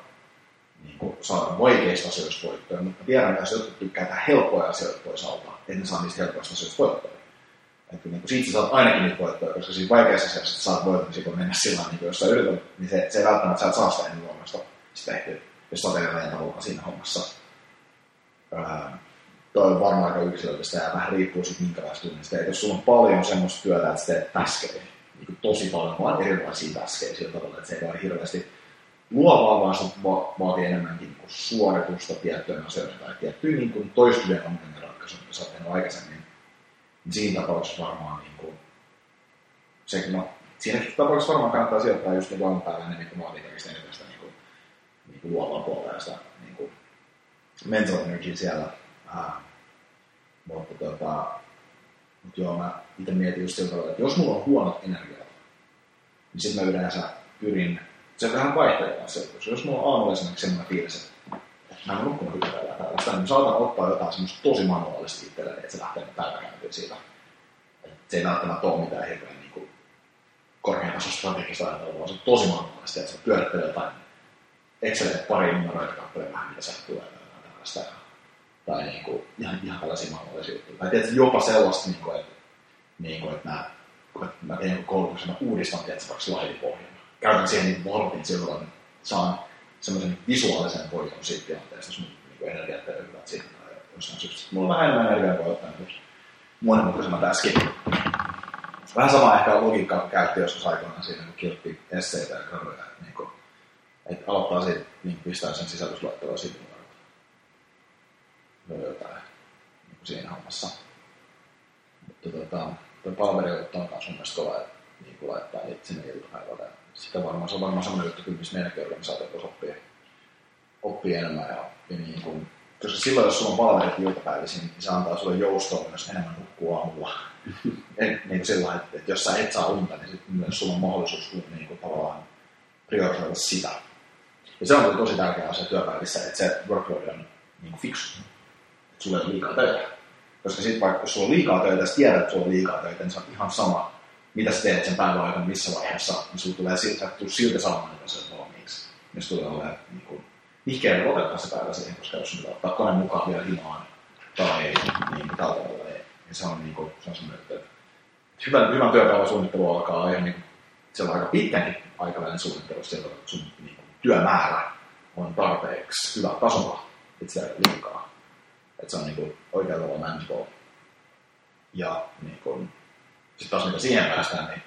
niin kuin, saada vaikeista asioista voittoja, mutta tiedän myös, että jotkut tykkää tehdä helppoja asioita toisaalta, että ne saa niistä helpoista asioista voittoja. Että niin siitä saat ainakin niitä voittoja, koska siinä vaikeassa asiassa saat voitot, niin voi mennä sillä niin jos sä yrität, niin se, se ei välttämättä sä et saa sitä ennen luomasta sitä ehtiä, oot eri tavalla siinä hommassa. Ää, toi on varmaan aika yksilöllistä ja vähän riippuu siitä minkälaista tunnista. Jos sulla on paljon semmoista työtä, että sä teet täskejä, niin tosi paljon vaan erilaisia täskejä sillä tavalla, että se ei vaan hirveästi luovaa, vaan se va- vaatii enemmänkin niin suoritusta tiettyjen asioiden tai tiettyjen niin kuin toistuvien ongelmien ratkaisuja, mitä sä oot tehnyt aikaisemmin niin siinä tapauksessa varmaan niin kuin, se, no, siinäkin tapauksessa varmaan kannattaa sijoittaa just niin aamupäivään ennen kuin vaatii kaikista eniten ja sitä niin kuin mental energy siellä. Ää, mutta tota, mutta joo, mä itse mietin just sillä tavalla, että jos mulla on huonot energiat, niin sitten mä yleensä pyrin, se on vähän vaihtelevaa se, koska jos mulla on aamulla esimerkiksi sellainen fiilis, että mä en nukkunut yhtään tällaista, niin saatan ottaa jotain semmoista tosi manuaalisesti itselleni, että se lähtee päiväkäyntiin siitä. Että se ei välttämättä ole mitään hirveän niin korkean tason strategista ajattelua, vaan se on tosi manuaalisesti, että se pyörittelee jotain Excelille pari numeroita kappaleen vähän, mitä sieltä tulee tai tällaista. Tai niin kuin, ihan, ihan tällaisia manuaalisia juttuja. Tai tietysti jopa sellaista, niin kuin, että, niin kuin, että mä, kun mä teen koulutuksen, mä uudistan tietysti vaikka slaidipohjan. Käytän siihen niin vartin silloin, että saan semmoisen visuaalisen voiton siitä tilanteesta, jos mun niin energiat ei hyvät siitä jossain syystä. Mulla on vähän enemmän energiaa kuin ottaa niin monimutkaisemmat äsken. Vähän sama ehkä logiikkaa kun käytti joskus aikoinaan siinä, kun kirjoitti esseitä ja graduja. Että aloittaa siitä, niin pistää sen sisällysluettelua siitä numeroita. jotain niin kuin siinä hommassa. Mutta tota, tuo palveri on kanssa mun mielestä kova, että niin kuin laittaa niitä sinne iltapäivällä. Sitten varmaan se on varmaan semmoinen juttu, kyllä missä meidänkin organisaatio oppii, oppii enemmän. Ja, ja niin kuin, koska silloin, jos sulla on palverit iltapäivisin, niin se antaa sulle joustoa myös enemmän nukkua aamulla. Et, niin kuin sillä että, että jos sä et saa unta, niin sitten myös sulla on mahdollisuus niin kuin, tavallaan priorisoida sitä. Ja se on tosi tärkeä asia työpäivissä, että se workload on niin fiksu. Että sulla ei liikaa töitä. Koska sitten vaikka jos sulla on liikaa töitä ja tiedät, että sulla on liikaa töitä, niin se on ihan sama, mitä sä teet sen päivän aikana missä vaiheessa, niin sulla tulee siltä, että silti saamaan niitä sen valmiiksi. Jos tulee olemaan niin kuin, nihkeä lopettaa se päivä siihen, koska jos nyt ottaa kone mukaan vielä himaan tai niin kuin tällä tavalla, niin se on, niin kuin, se on semmoinen, että hyvän, hyvän työpäivän suunnittelu alkaa ihan niin siellä on aika pitkänkin aikavälin suunnittelu sieltä, että sun niin työmäärä on tarpeeksi hyvä tasolla itse liikaa. Että se on niin oikealla tavalla manageable. Ja niin kuin, sitten taas mitä siihen päästään, niin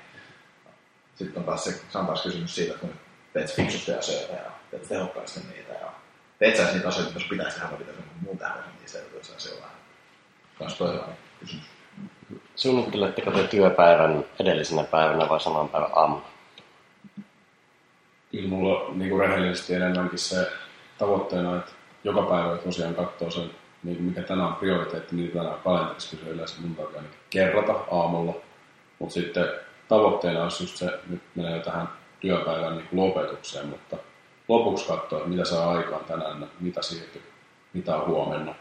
sitten on taas se, se on taas kysymys siitä, että teet fiksusti asioita ja teet tehokkaasti niitä ja teet sä niitä asioita, jos pitäisi tehdä, vai pitäisi jonkun muun tehdä, niin se, että se on kysymys. Suunnitteletteko te työpäivän edellisenä päivänä vai saman päivän aamulla? Kyllä mulla on niin kuin rehellisesti enemmänkin se tavoitteena, että joka päivä tosiaan katsoo sen, niin mikä tänään on prioriteetti, niin tänään kalenterissa, se yleensä mun tarvitsee ainakin kerrata aamulla. Mutta sitten tavoitteena olisi just se, nyt menee tähän työpäivän niin lopetukseen, mutta lopuksi katsoa, mitä saa aikaan tänään, mitä siirtyy, mitä on huomenna.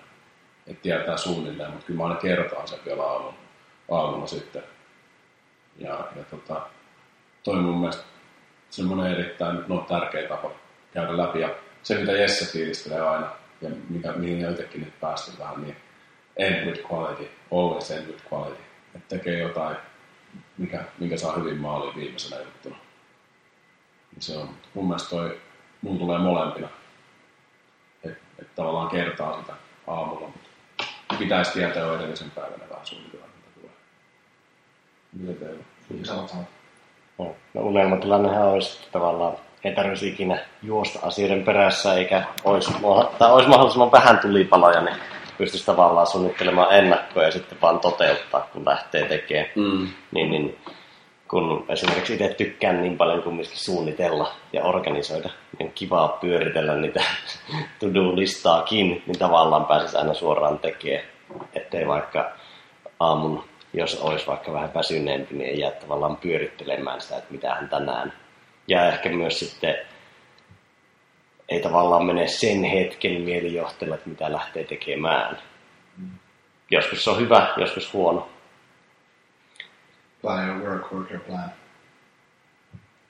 Että tietää suunnilleen, mutta kyllä mä aina kertaan sen vielä aamulla, aamulla sitten. Ja, ja tota, toi mun mielestä semmoinen erittäin no, tärkeä tapa käydä läpi. Ja se, mitä Jesse fiilistelee aina, ja mikä, mihin jotenkin nyt päästy vähän, niin end with quality, always end with quality. Että tekee jotain, mikä, mikä saa hyvin maaliin viimeisenä juttuna. Niin se on, mun mielestä toi, mun tulee molempina. Että et tavallaan kertaa sitä aamulla, mutta pitäisi tietää jo edellisen päivänä vähän suunnitella, mitä tulee. Mitä teillä? Sanot, sanot. No, no olisi että tavallaan ei tarvitsisi ikinä juosta asioiden perässä, eikä olisi, tai olisi mahdollisimman vähän tulipaloja, niin pystyisi tavallaan suunnittelemaan ennakkoa ja sitten vaan toteuttaa, kun lähtee tekemään. Mm. Niin, niin, kun esimerkiksi itse tykkään niin paljon kumminkin suunnitella ja organisoida, niin on kivaa pyöritellä niitä to-do-listaakin, niin tavallaan pääsisi aina suoraan tekemään, ettei vaikka aamun jos olisi vaikka vähän väsyneempi, niin ei jää tavallaan pyörittelemään sitä, että mitä hän tänään. Ja ehkä myös sitten ei tavallaan mene sen hetken mielijohteella, että mitä lähtee tekemään. Joskus se on hyvä, joskus huono. Plan your work, work your plan.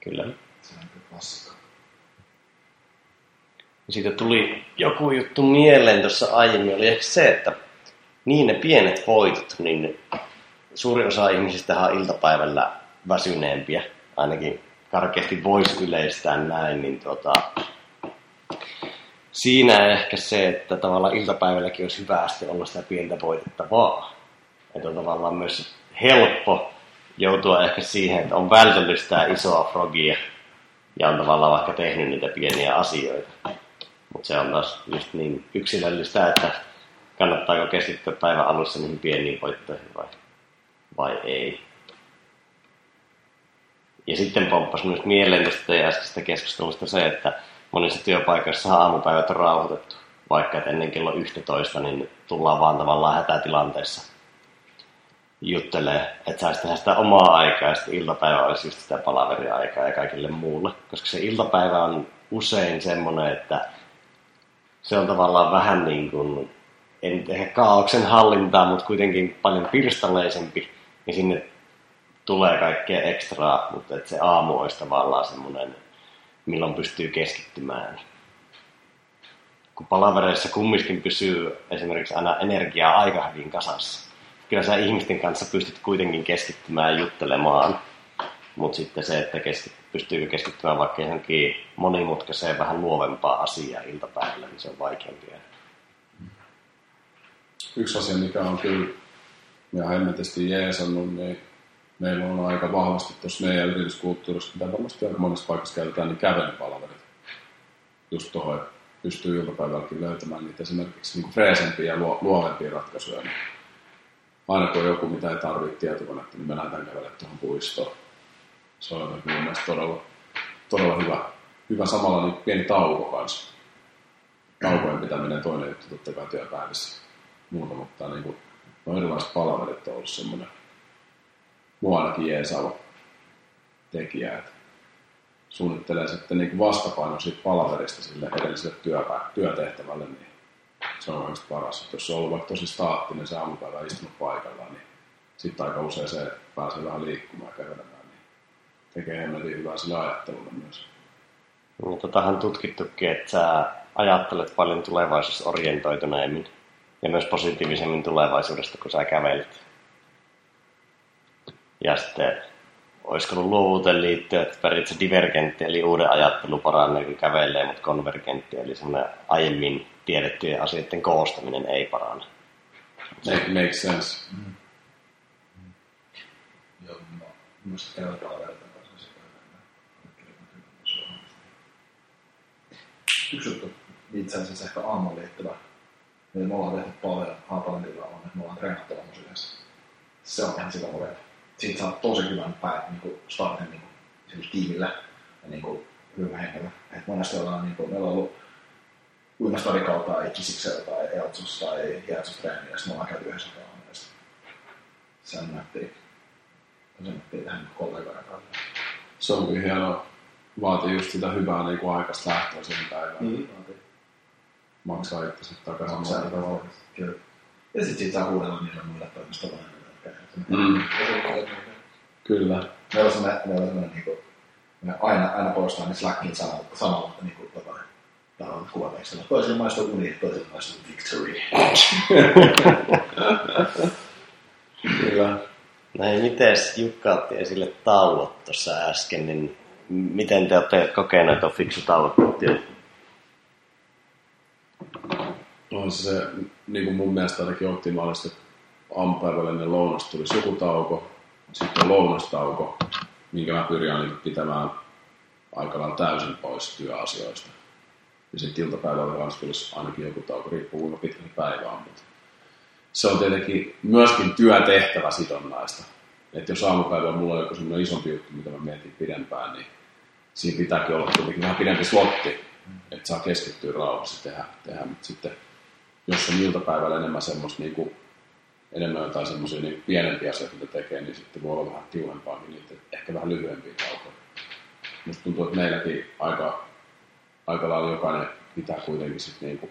Kyllä. Se on klassikko. Siitä tuli joku juttu mieleen tuossa aiemmin, oli ehkä se, että niin ne pienet voitot, niin suuri osa ihmisistä on iltapäivällä väsyneempiä, ainakin karkeasti voisi yleistää näin, niin tota, siinä ehkä se, että tavallaan iltapäivälläkin olisi hyvä olla sitä pientä voitettavaa. Että on tavallaan myös helppo joutua ehkä siihen, että on välttällistä isoa frogia ja on tavallaan vaikka tehnyt niitä pieniä asioita. Mutta se on taas just niin yksilöllistä, että kannattaako keskittyä päivän alussa niihin pieniin voittoihin vai vai ei. Ja sitten pomppasi myös mieleen tästä äskeisestä keskustelusta se, että monissa työpaikoissa aamupäivät on rauhoitettu. Vaikka että ennen kello 11 niin tullaan vaan tavallaan hätätilanteessa juttelee, että saisi tehdä sitä omaa aikaa ja sitten iltapäivä olisi just sitä palaveria-aikaa ja kaikille muulle. Koska se iltapäivä on usein semmoinen, että se on tavallaan vähän niin kuin, en ehkä kaauksen hallintaa, mutta kuitenkin paljon pirstaleisempi niin sinne tulee kaikkea ekstraa, mutta että se aamu olisi tavallaan semmoinen, milloin pystyy keskittymään. Kun palavereissa kumminkin pysyy esimerkiksi aina energiaa aika hyvin kasassa. Kyllä sä ihmisten kanssa pystyt kuitenkin keskittymään juttelemaan, mutta sitten se, että keskit, pystyykö keskittymään vaikka johonkin monimutkaiseen, vähän luovempaa asiaa iltapäivällä, niin se on vaikeampi. Yksi asia, mikä on kyllä ja hemmetisesti jeesannut, niin meillä on aika vahvasti tuossa meidän yrityskulttuurissa, mitä varmasti aika monessa paikassa käytetään, niin kävelypalvelut. Just tuohon, että pystyy iltapäivälläkin löytämään niitä esimerkiksi niin freesempiä ja luovempia ratkaisuja. Niin aina kun on joku, mitä ei tarvitse tietokonetta, niin me lähdetään kävelemään tuohon puistoon. Se on jotenkin mun mielestä todella, todella hyvä. Hyvä samalla niin pieni tauko kanssa. Taukojen pitäminen toinen juttu totta kai työpäivissä. Muuta, mutta niin kuin, no erilaiset palaverit on ollut semmoinen mua ainakin jeesaava tekijä, että suunnittelee sitten niin vastapaino siitä palaverista sille edelliselle työpä, työtehtävälle, niin se on oikeasti paras. Että jos se on ollut vaikka tosi staattinen se aamupäivä istunut paikallaan, niin sitten aika usein se, pääsee vähän liikkumaan ja kävelemään, niin tekee hemmetin hyvää sille ajattelulle myös. No, totahan tutkittukin, että sä ajattelet paljon tulevaisuudessa orientoituneemmin ja myös positiivisemmin tulevaisuudesta, kun sä kävelet. Ja sitten olisiko ollut luovuuteen liittyen, että periaatteessa divergentti, eli uuden ajattelu paranee, kun kävelee, mutta konvergentti, eli semmoinen aiemmin tiedettyjen asioiden koostaminen ei parane. Make, makes sense. Mm. Verran kanssa Yksi juttu itse asiassa ehkä aamuun liittyvä, mitä me ollaan tehty paljon Haapalantilla on, että me ollaan treenattu aamuisin Se on ihan sitä kovaa siitä saa tosi hyvän päin niin startin niin kuin, tiimillä ja niin kuin, hyvä henkilö. Et monesti ollaan, niin kuin, meillä on ollut uimastadikautta tai Kisikseltä tai Eltsus tai Hiatsus treeniä, ja sitten me ollaan käyty yhdessä pelaamaan. Se annettiin, se tähän kollegoiden kanssa. Se on kyllä hienoa. Vaatii just sitä hyvää niin kuin aikaista lähtöä siihen päivään. Mm. Maksaa itse sitten takaisin. Maksaa itse Kyllä. Ja sitten siitä saa huudella niille muille toimistoille Mm. Kyllä. Meillä on sellainen, meillä on sellainen niin kuin, me aina, aina postaa ne Slackin samalla, samalla niin kuin, tota, täällä on kuvatekstillä. Toisella maistuu uni, toisella maistuu victory. Kyllä. Näin, miten Jukka otti esille tauot tuossa äsken, niin miten te olette kokeneet tuon fiksu tauottelun On se, niin kuin mun mielestä ainakin optimaalista, aamupäivällä ennen lounasta tulisi joku tauko, sitten lounastauko, minkä mä pyrin aina pitämään aika lailla täysin pois työasioista. Ja sitten iltapäivällä kanssa tulisi ainakin joku tauko, riippuu kuinka pitkä päivä on. Mutta se on tietenkin myöskin työtehtävä sidonnaista. Että jos aamupäivällä mulla on joku semmoinen isompi juttu, mitä mä mietin pidempään, niin siinä pitääkin olla kuitenkin vähän pidempi slotti, että saa keskittyä rauhassa tehdä. tehdä. Mutta sitten jos on iltapäivällä enemmän semmoista niin kuin enemmän jotain semmoisia niin pienempiä asioita, mitä tekee, niin sitten voi olla vähän tiuhempaakin niitä, ehkä vähän lyhyempiä taukoja. Musta tuntuu, että meilläkin aika, aika lailla jokainen pitää kuitenkin sitten niin kuin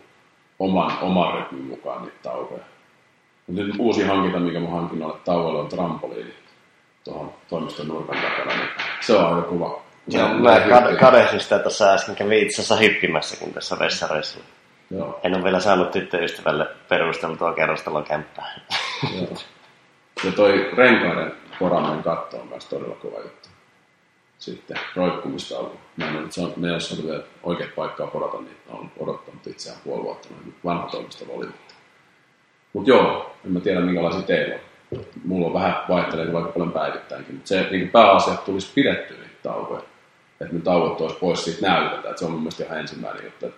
oman, oman rytmin mukaan niitä taukoja. Mutta nyt uusi hankinta, mikä mä hankin noille tauolle, on trampoliini tuohon toimiston nurkan takana, niin se on aika kuva. Joo, mä kad- kadehdin sitä tuossa äsken, kävin itse asiassa hyppimässäkin tässä vessareissulla. Joo. En ole vielä saanut tyttöystävälle perusteltua kerrostalon kämppää. Joo. Ja toi renkaiden poraaminen katto on myös todella kova juttu. Sitten roikkumista on. Mä en ole, ne jos on vielä oikeat paikkaa porata, niin on odottanut itseään puoli vuotta. Vanha toimisto oli. Mutta joo, en mä tiedä minkälaisia teillä on. Mulla on vähän vaihtelee vaikka paljon päivittäinkin, mutta se niin pääasia, että tulisi pidettyä niitä taukoja. Että ne tauot olisi pois siitä näytetä. Että se on mun mielestä ihan ensimmäinen juttu.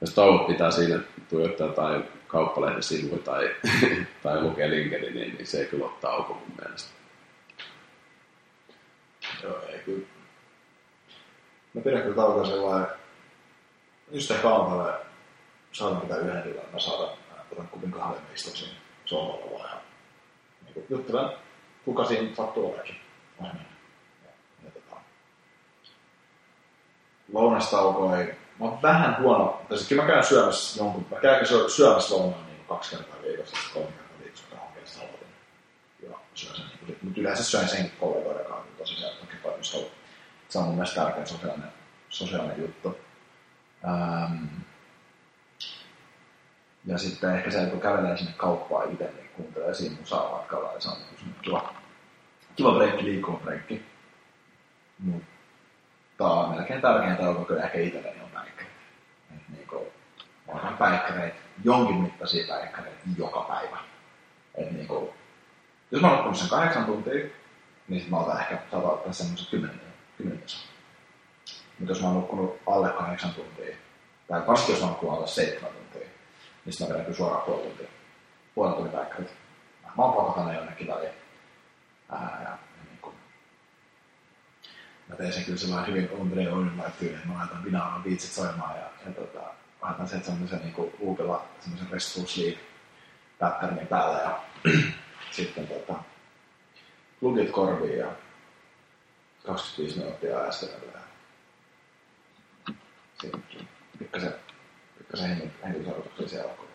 Jos tauot pitää siinä tuijottaa tai kauppalehden sivuja tai, tai lukee LinkedIn, niin, niin se ei kyllä ole tauko mun mielestä. Joo, ei kyllä. Mä pidän kyllä taukoa sellainen, just ehkä aamulla saatan pitää yhden illan, mä saatan otan kupin kahden istun siinä sohvalla vaan ja niin juttelen, kuka siinä sattuu olekin. Vähän niin. Ja, ja tota, lounastauko ei mä oon vähän huono, tai siis mä käyn syömässä jonkun, mä käyn syömässä lounaan niin kaksi kertaa viikossa, kolme kertaa viikossa kahvissa aloitan. Ja syön sen, niin mutta yleensä syön senkin kollegoiden kanssa, tosi se toki toimistolla. Se on mun mielestä tärkeä sosiaalinen, sosiaalinen juttu. Ähm, ja sitten ehkä se, kun kävelee sinne kauppaan itse, niin kuuntelee siinä musaa matkalla ja se on niin kiva, kiva breikki, liikkuva breikki. Mutta melkein tärkeintä on kyllä ehkä itselleni on niin kuin, mä otan päikkäreitä, jonkin mittaisia päikkäreitä joka päivä. Et niin kuin, jos mä oon sen kahdeksan tuntia, niin sit mä otan ehkä, saatan ottaa semmoiset kymmenen, kymmenen Mutta jos mä oon nukkunut alle kahdeksan tuntia, tai varsinkin jos mä oon alle seitsemän tuntia, niin sitten mä vedän kyllä suoraan puoli tuntia. Puolen tunnin päikkärit. Mä oon pakottanut jonnekin väliin. Ää, ja, mä teen sen kyllä sellainen hyvin Andre Oidenlain tyyli, että mä laitan Vinaalan biitsit soimaan ja, ja tota, laitan sen semmoisen niin uupilla semmoisen Restful Sleep patternin päälle ja sitten tota, plugit korviin ja 25 minuuttia äästelöllä. ja Sitten pikkasen, pikkasen hengen- hengitysharjoituksia siellä alkoi.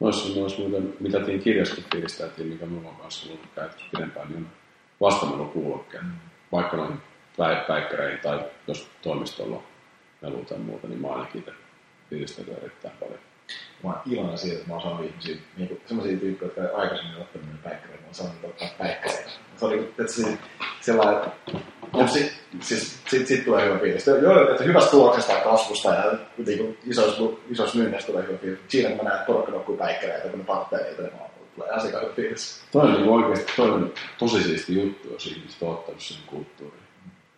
Noissa, noissa muuten, mitä kirjaskin fiilisteltiin, mikä minulla on kanssa ollut käytössä pidempään, niin on vastamelukuulokkeet. Vaikka noin päi- päikkäreihin tai jos toimistolla melu tai muuta, niin mä oon ainakin itse fiilistellyt erittäin paljon. Mä oon iloinen siitä, että mä oon saanut ihmisiä, niin kuin, sellaisia tyyppejä, jotka ei aikaisemmin ottanut minun päikkäreitä, mä oon saanut ottaa päikkäreitä. Se oli että se, sellainen, että ja si, siis, sit, sit, tulee hyvä fiilis. Joo, että hyvästä tuloksesta ja kasvusta ja niin kuin isoissa, isoissa myynneistä tulee hyvä fiilis. Siinä mä näen, että porukka nokkuu päikkäreitä, kun ne niitä, niin mä tulee fiilis. Toi on niin oikeasti toi on tosi siisti juttu, jos ihmiset on ottanut sen kulttuuriin.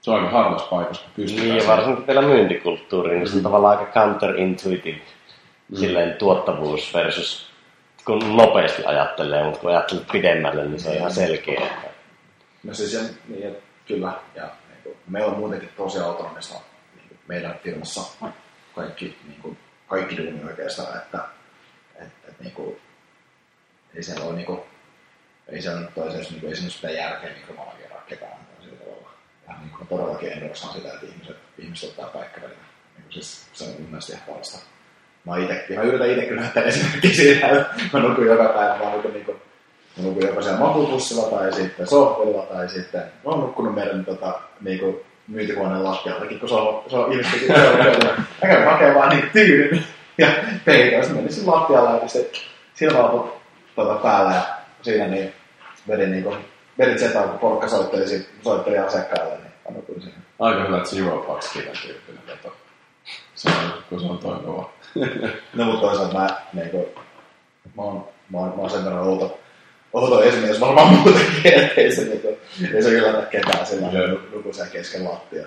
Se on aika harvassa paikassa, kun pystytään Niin, ja varsinkin vielä myyntikulttuuriin, niin se on tavallaan aika counterintuitive silleen tuottavuus versus kun nopeasti ajattelee, mutta kun ajattelet pidemmälle, niin se on ihan selkeä. että No siis, ja, niin, ja, kyllä, ja niin kuin, meillä on muutenkin tosi autonomista niin kuin meidän firmassa kaikki, niin kuin, kaikki duuni oikeastaan, että et, et, niin kuin, ei siellä ole niin kuin, ei siellä nyt toisessa, niin kuin, ei semmoista järkeä mikromanageraa ketään sillä tavalla. Ja niin kuin, todellakin endorsaan sitä, että ihmiset, ihmiset ottaa päikkäreitä. Niin kuin, siis, se on mun mielestä ihan parasta. Mä, ite, mä yritän itse kyllä näyttää esimerkkiä siitä, mä nukun joka päivä, mä nukun niin kuin, Mä nukun joko siellä makuupussilla tai sitten sohvilla tai sitten mä oon nukkunut meidän tota, niinku, myyntihuoneen lattiallakin, kun se on, se on ilmeisesti. Mä kävin hakemaan vaan niitä tyynyn ja peitä, menin sinne lattialle ja sitten silmälaput tota, päällä ja siinä niin vedin niinku, vedin setaan, kun porukka soitteli, sit, soitteli asiakkaalle, niin mä nukuin siinä. Aika hyvä Zero Bucks kirjan tyyppinen veto. Se on, kun se on toimiva. No mutta toisaalta mä, niinku, mä, oon, mä, oon, mä oon sen verran outo, outo esimies varmaan muutenkin, että ei se, niinku, ei se yllätä ketään sillä siellä kesken lattiaa.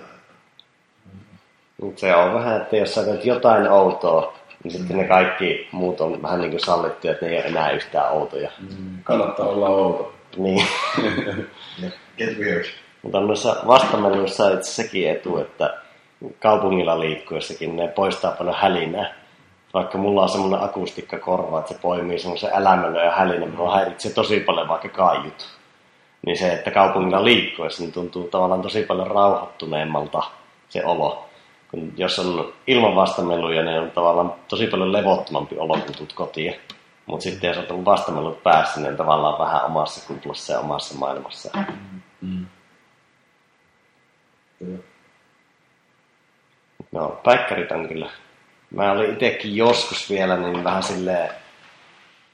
Se on vähän, että jos sä teet jotain outoa, niin sitten ne kaikki muut on vähän niin kuin sallittu, että ne ei ole enää yhtään outoja. Kannattaa olla outo. Niin. Get weird. Mutta noissa vastameluissa on itse sekin etu, että kaupungilla liikkuessakin ne poistaa paljon hälinää. Vaikka mulla on semmoinen akustikkakorva, että se poimii semmoisen älämölön ja hälinän, minua häiritsee tosi paljon vaikka kaiut. Niin se, että kaupungilla liikkuessa, niin tuntuu tavallaan tosi paljon rauhoittuneemmalta se olo. Kun jos on ilman vastameluja, niin on tavallaan tosi paljon levottomampi olo, kun tulet kotiin. Mutta sitten jos on vastamelut päässä, niin on tavallaan vähän omassa kuplassa ja omassa maailmassa. Kyllä. No, päikkärit on kyllä. Mä olin itsekin joskus vielä niin vähän silleen...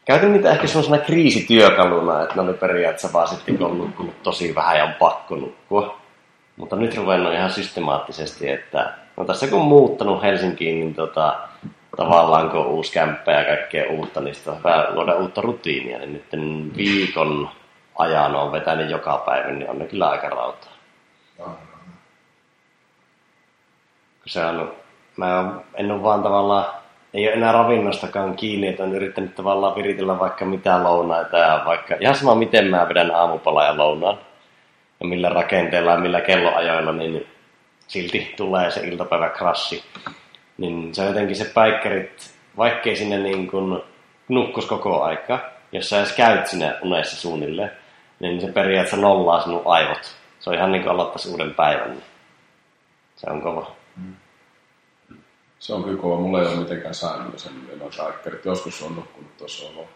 Käytin niitä ehkä semmoisena kriisityökaluna, että ne oli periaatteessa vaan sitten, kun on nukkunut tosi vähän ja on pakko nukkua. Mutta nyt ruvennut ihan systemaattisesti, että no tässä kun on muuttanut Helsinkiin, niin tota, tavallaan kun on uusi kämppä ja kaikkea uutta, niin sitten on luoda uutta rutiinia. Niin nyt viikon ajan on vetänyt joka päivä, niin on ne kyllä aika kun se on, mä en ole vaan tavallaan, ei ole enää ravinnostakaan kiinni, että on yrittänyt tavallaan viritellä vaikka mitä lounaita ja vaikka, ihan sama miten mä vedän aamupala ja lounaan ja millä rakenteella ja millä kelloajoilla, niin silti tulee se iltapäivä krassi. Niin se on jotenkin se päikkärit, vaikkei sinne niin kuin nukkus koko aika, jos sä edes käyt sinne unessa suunnilleen, niin se periaatteessa nollaa sinun aivot. Se on ihan niin kuin aloittaisi uuden päivän. niin Se on kova. Se on kyllä kova. Mulla ei ole mitenkään säännöllisen noita päikkärit. Joskus on nukkunut tuossa ollut.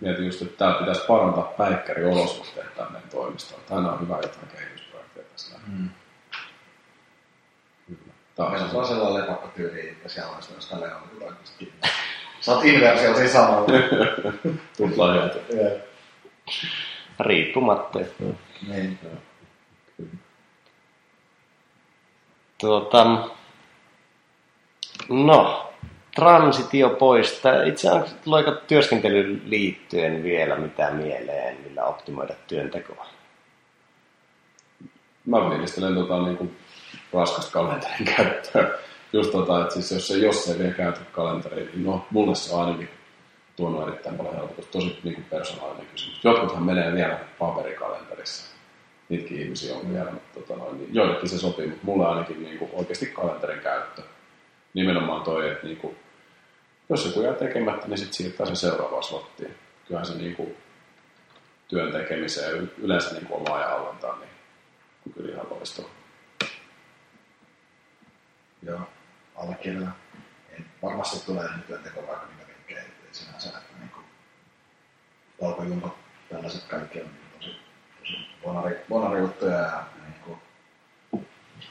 Mietin just, että tää pitäisi parantaa päikkäriolosuhteet tänne toimistoon. Tänään on hyvä jotain kehitysprojekteja tässä. Mm. Taas on vaan sellainen lepakko tyyli, ja siellä on sitä Leon kyllä kiinni. Sä oot inversio siinä samalla. tupla hyöty. Joo. Riippumattomia. Niin. Tuota, no, transitio pois. Itse asiassa tuleeko työskentelyyn liittyen vielä mitään mieleen, millä optimoida työntekoa? Mä fiilistelen tota niin kuin raskasta kalenterin käyttöä. Just tota, että siis jos, ei, jos ei vielä käytä kalenteria, niin no, mulle se on ainakin tuonut erittäin paljon helpotusta. Tosi niin kuin persoonallinen kysymys. Jotkuthan menee vielä paperikalenterissa. Niitäkin ihmisiä on vielä, mutta tota noin, niin joillekin se sopii, mutta mulle ainakin niin kuin oikeasti kalenterin käyttö. Nimenomaan toi, että niin kuin, jos joku jää tekemättä, niin sitten siirtää se seuraavaan slottiin. Kyllähän se niin kuin, työn tekemiseen yleensä niin kuin omaa ajanhallintaan, niin kyllä ihan loistava. Joo, allekirjoitan. En varmasti tulee nykyään teko vaikka mitä kaikkea, ei sinänsä, että niin kuin palkajumpat, tällaiset kaikki on niin tosi, tosi bonari, bonari juttuja ja niin kuin,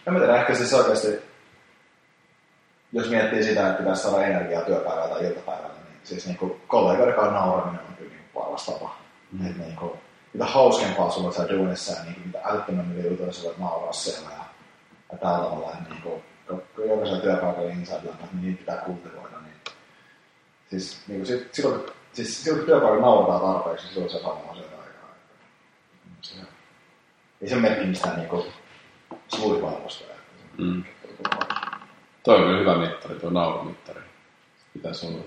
en mä tiedä, ehkä siis oikeasti, jos miettii sitä, että pitäisi saada energiaa työpäivällä tai iltapäivällä, niin siis niin kuin kollegoiden kanssa nauraminen on kyllä niin paras tapa. Mm. Että niin kuin, mitä hauskempaa sulla siellä duunissa ja niin kuin, mitä älyttömämmin jutuja sä voit nauraa siellä ja, ja tällä tavalla, että niin kuin, kun kun jokaisella työpaikalla niin niitä pitää kultivoida, niin siis, niin kuin, sit, silloin, siis silloin kun työpaikalla naurataan tarpeeksi, niin silloin se saa sieltä aikaa. Se, ei se merkki mistään niin kuin, suurivalvosta. Mm. Toi on hyvä mittari, tuo naurumittari. Pitäisi olla.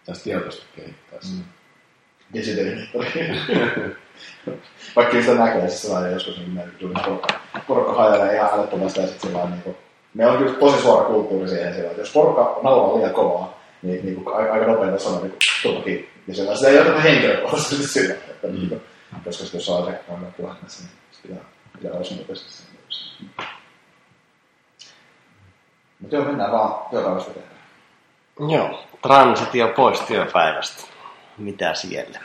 Pitäisi tietoisesti kehittää sitä. Mm. Digitalimittari. Vaikka sitä näkee, siis sellainen joskus niin meidän tuli porukka, porukka ihan älyttömästi ja sitten sillä niin kuin, meillä on kyllä tosi suora kulttuuri siihen sillä, että jos porukka nauraa liian kovaa, niin, niin kuin, aika, nopeasti sanoo niin kiinni. Ja sillä sitä ei oteta henkilökohtaisesti sillä, että mm. niin koska sitten jos saa asiakkaan puhelimessa, niin sitten pitää, pitää olla nopeasti sen. Mutta joo, mennään vaan työpäivästä tehdään. Joo, transitio pois työpäivästä. Mitä siellä?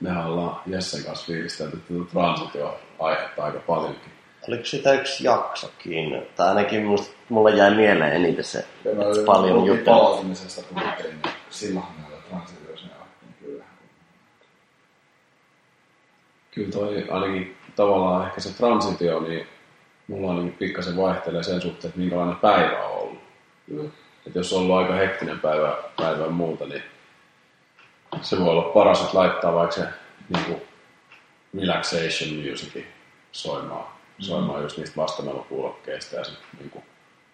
Mehän ollaan Jessen kanssa fiilistelty tätä transitio-aihetta aika paljonkin. Oliko sitä yksi jaksokin? Tai ainakin musta, mulle jäi mieleen eniten se, että paljon juttuja. palautumisesta puhuttiin, niin silloinhan näillä transitioissa ne niin kyllä. Kyllä toi ainakin tavallaan ehkä se transitio, niin mulla on niin pikkasen vaihtelee sen suhteen, että minkälainen päivä on ollut. Että jos on ollut aika hektinen päivä, päivä muuta, niin se voi olla paras, että laittaa vaikka se niin kuin relaxation musicin soimaan, soimaan just niistä vastamelokuulokkeista ja sitten niin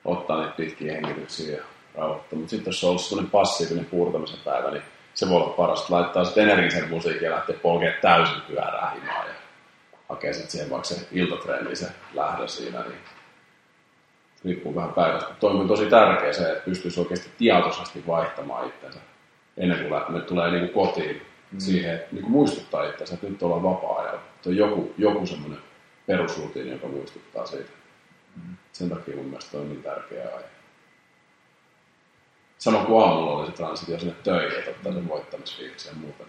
ottaa niitä pitkiä hengityksiä ja rauhoittaa. Mutta sitten jos on ollut sellainen passiivinen puurtamisen päivä, niin se voi olla paras, että laittaa sitten energisen musiikin ja lähtee polkemaan täysin pyörää himaa ja hakee sitten siihen vaikka se iltatreeni se lähdö siinä, niin riippuu vähän päivästä. Toi on tosi tärkeä se, että pystyisi oikeasti tietoisesti vaihtamaan itsensä ennen kuin lähtee, tulee niin kuin kotiin mm. siihen, että niin kuin muistuttaa itsensä, että nyt ollaan vapaa-ajalla. Että on joku, joku semmoinen perusrutiini, joka muistuttaa siitä. Mm. Sen takia mun mielestä on niin tärkeä aihe. Samoin kuin aamulla oli se transitio sinne töihin, että ottaa sen voittamisfiiliksen ja muuta.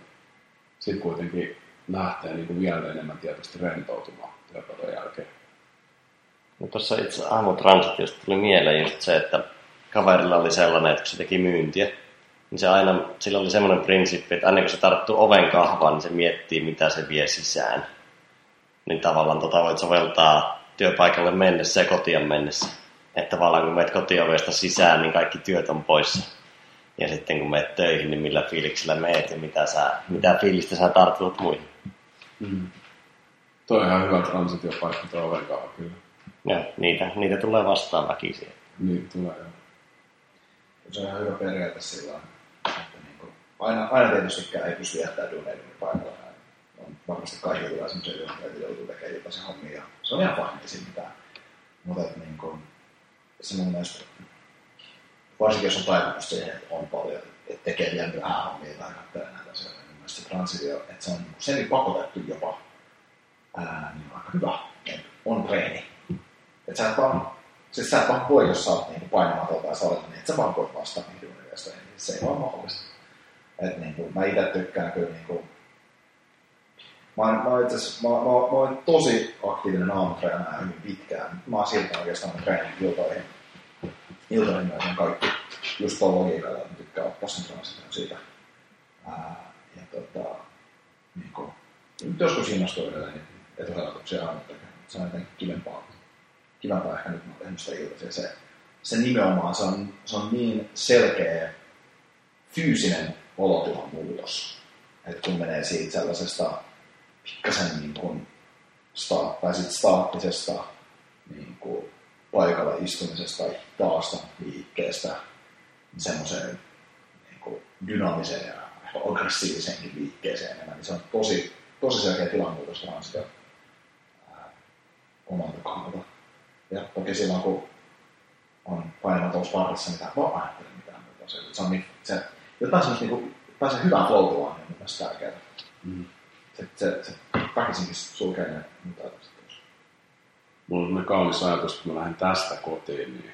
Sitten kuitenkin lähtee niin kuin vielä enemmän tietysti rentoutumaan työpäivän jälkeen. No tuossa itse aamutransitiosta tuli mieleen just se, että kaverilla oli sellainen, että kun se teki myyntiä, niin se aina, sillä oli semmoinen prinsippi, että aina kun se tarttuu oven kahvaan, niin se miettii, mitä se vie sisään. Niin tavallaan tota voit soveltaa työpaikalle mennessä ja kotiin mennessä. Että tavallaan kun menet kotiovesta sisään, niin kaikki työt on poissa. Ja sitten kun menet töihin, niin millä fiiliksellä meet ja mitä, sä, mitä fiilistä sä tartut muihin. Mm. Toi on ihan hyvä transitiopaikka tuo oven kyllä. Joo, niitä, niitä tulee vastaan väkisin. Niin, tulee joo. Se on ihan hyvä periaate sillä että niin kuin, aina, aina tietystikään ei pysty jättämään duuneiden paikalla. On varmasti kaikilla duuneita, joita joutuu tekemään jopa se hommia. Ja se on ihan fine, ei. Mutta että, niin kuin, se mun mielestä, varsinkin jos on taipumus siihen, että on paljon, että tekee vielä vähän hommia tai katselee näitä asioita, niin mielestä se transitio, että se on niin semi pakotettu jopa, ää, niin on aika hyvä, että on treeni. Että sä et vaan Siis sä et vaan voi, jos sä oot niinku painamaton tai salilla, niin et sä vaan voi vastata niihin duunireista. Niin se ei vaan mahdollista. Et niinku, mä itse tykkään kyllä niinku... Mä oon, mä itse mä, mä, mä oon tosi aktiivinen aamutreenaaja hyvin pitkään. Mä oon silti oikeastaan treenin iltoihin. Iltoihin myös kaikki. Just tuolla logiikalla, että mä tykkään ottaa sen transition siitä. Ää, ja tota, niinku, nyt joskus innostuu edelleen niin etuhelpotuksia aamulla tekemään. Se on jotenkin kivempaa kivempaa ehkä nyt mä oon tehnyt sitä iltaisia. Se, se nimenomaan, se on, se on niin selkeä fyysinen olotilan muutos. Että kun menee siitä sellaisesta pikkasen niin kuin sta, tai sit staattisesta niin kuin paikalla istumisesta tai taasta liikkeestä semmoiseen niin dynaamiseen ja aggressiiviseenkin liikkeeseen enemmän, niin se on tosi, tosi selkeä tilanmuutos transitio omalta kannalta. Ja toki silloin, kun on painamaton parissa, mitä vaan ajattelen mitään muuta. Se, se on niin, se, jotain semmoista niin kuin, pääsee hyvään flow on niin myös tärkeää. Mm. Se, se, se väkisinkin sulkee ne ajatukset pois. Mulla on kaunis ajatus, kun mä lähden tästä kotiin, niin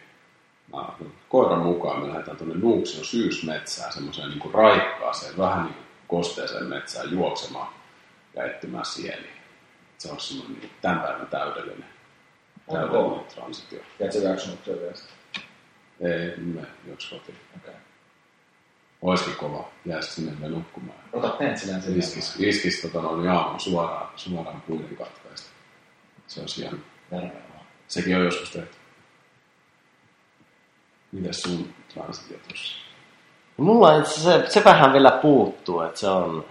mä, koiran mukaan me lähdetään tuonne Nuuksion syysmetsään, semmoiseen niin raikkaaseen, vähän niin kuin kosteeseen metsään juoksemaan ja etsimään sieniä. Se on semmoinen niin tämän päivän täydellinen, täydellinen transitio. Ja et sä jaksanut työtä Ei, me juoksi kotiin. Okay. Olisikin kova, jäisi sinne vielä nukkumaan. Ota pentsilän sinne. Iskis, iskis tota noin aamulla suoraan, suoraan puiden katkaista. Se on hieno. Terveellä. Sekin on joskus tehty. Mitäs sun transitio tuossa? Mulla itse se, se vähän vielä puuttuu, että se on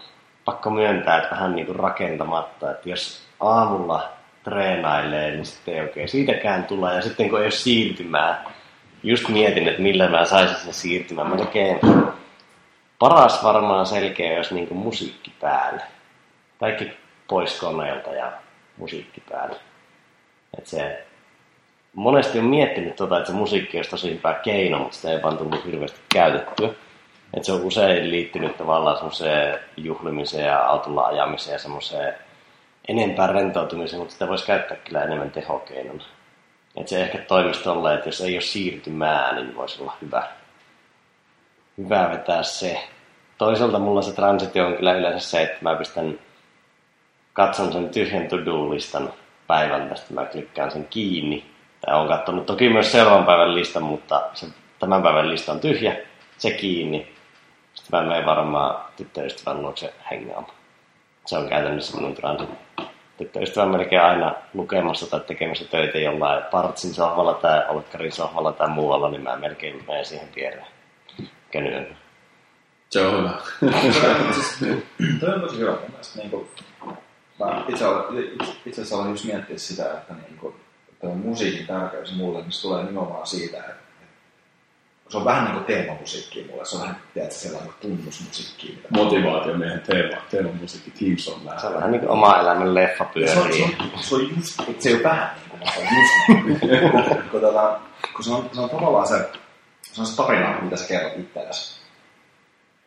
pakko myöntää, että vähän niin kuin rakentamatta, että jos aamulla treenailee, niin sitten ei oikein siitäkään tule. Ja sitten kun ei ole siirtymää, just mietin, että millä mä saisin sen siirtymään. Melkein paras varmaan selkeä, jos niin kuin musiikki päälle. Kaikki pois koneelta ja musiikki päälle. Et se, monesti on miettinyt tota, että se musiikki olisi tosi hyvä keino, mutta sitä ei vaan tullut hirveästi käytettyä. Et se on usein liittynyt tavallaan semmoiseen juhlimiseen ja autolla ajamiseen ja semmoiseen enempää rentoutumiseen, mutta sitä voisi käyttää kyllä enemmän tehokeinona. Et se ehkä toimisi tolleen, että jos ei ole siirtymää, niin voisi olla hyvä, hyvä vetää se. Toisaalta mulla se transitio on kyllä yleensä se, että mä pistän katson sen tyhjän to-do-listan päivän tästä, mä klikkään sen kiinni. Tai olen katsonut toki myös seuraavan päivän listan, mutta se tämän päivän lista on tyhjä, se kiinni. Sitten mä menen varmaan tyttöystävän luokse hengaamaan. Se on käytännössä minun transit. Tyttöystävä on melkein aina lukemassa tai tekemässä töitä jollain partsin sohvalla tai olkkarin sohvalla tai muualla, niin mä melkein menen siihen viereen kenyyn. Se on hyvä. Toi on tosi hyvä mun mielestä. Niin kuin, mä itse, itse asiassa olen just miettinyt sitä, että niin kuin, tuo musiikin tärkeys mulle, niin se tulee nimenomaan siitä, että se on vähän niin kuin teemamusiikki mulle. Se on vähän, tiedätkö, sellainen tunnusmusiikki. Mitä Motivaatiomiehen teema, teemamusiikki, Team Song Se on vähän niin kuin oma elämän leffa se, on, se, pyörii. on, se on just, että se ei ole vähän niin kuin, se on just niin kuin, kun, tota, kun se, on, se on tavallaan se, se on se tarina, mitä sä kerrot itsellesi.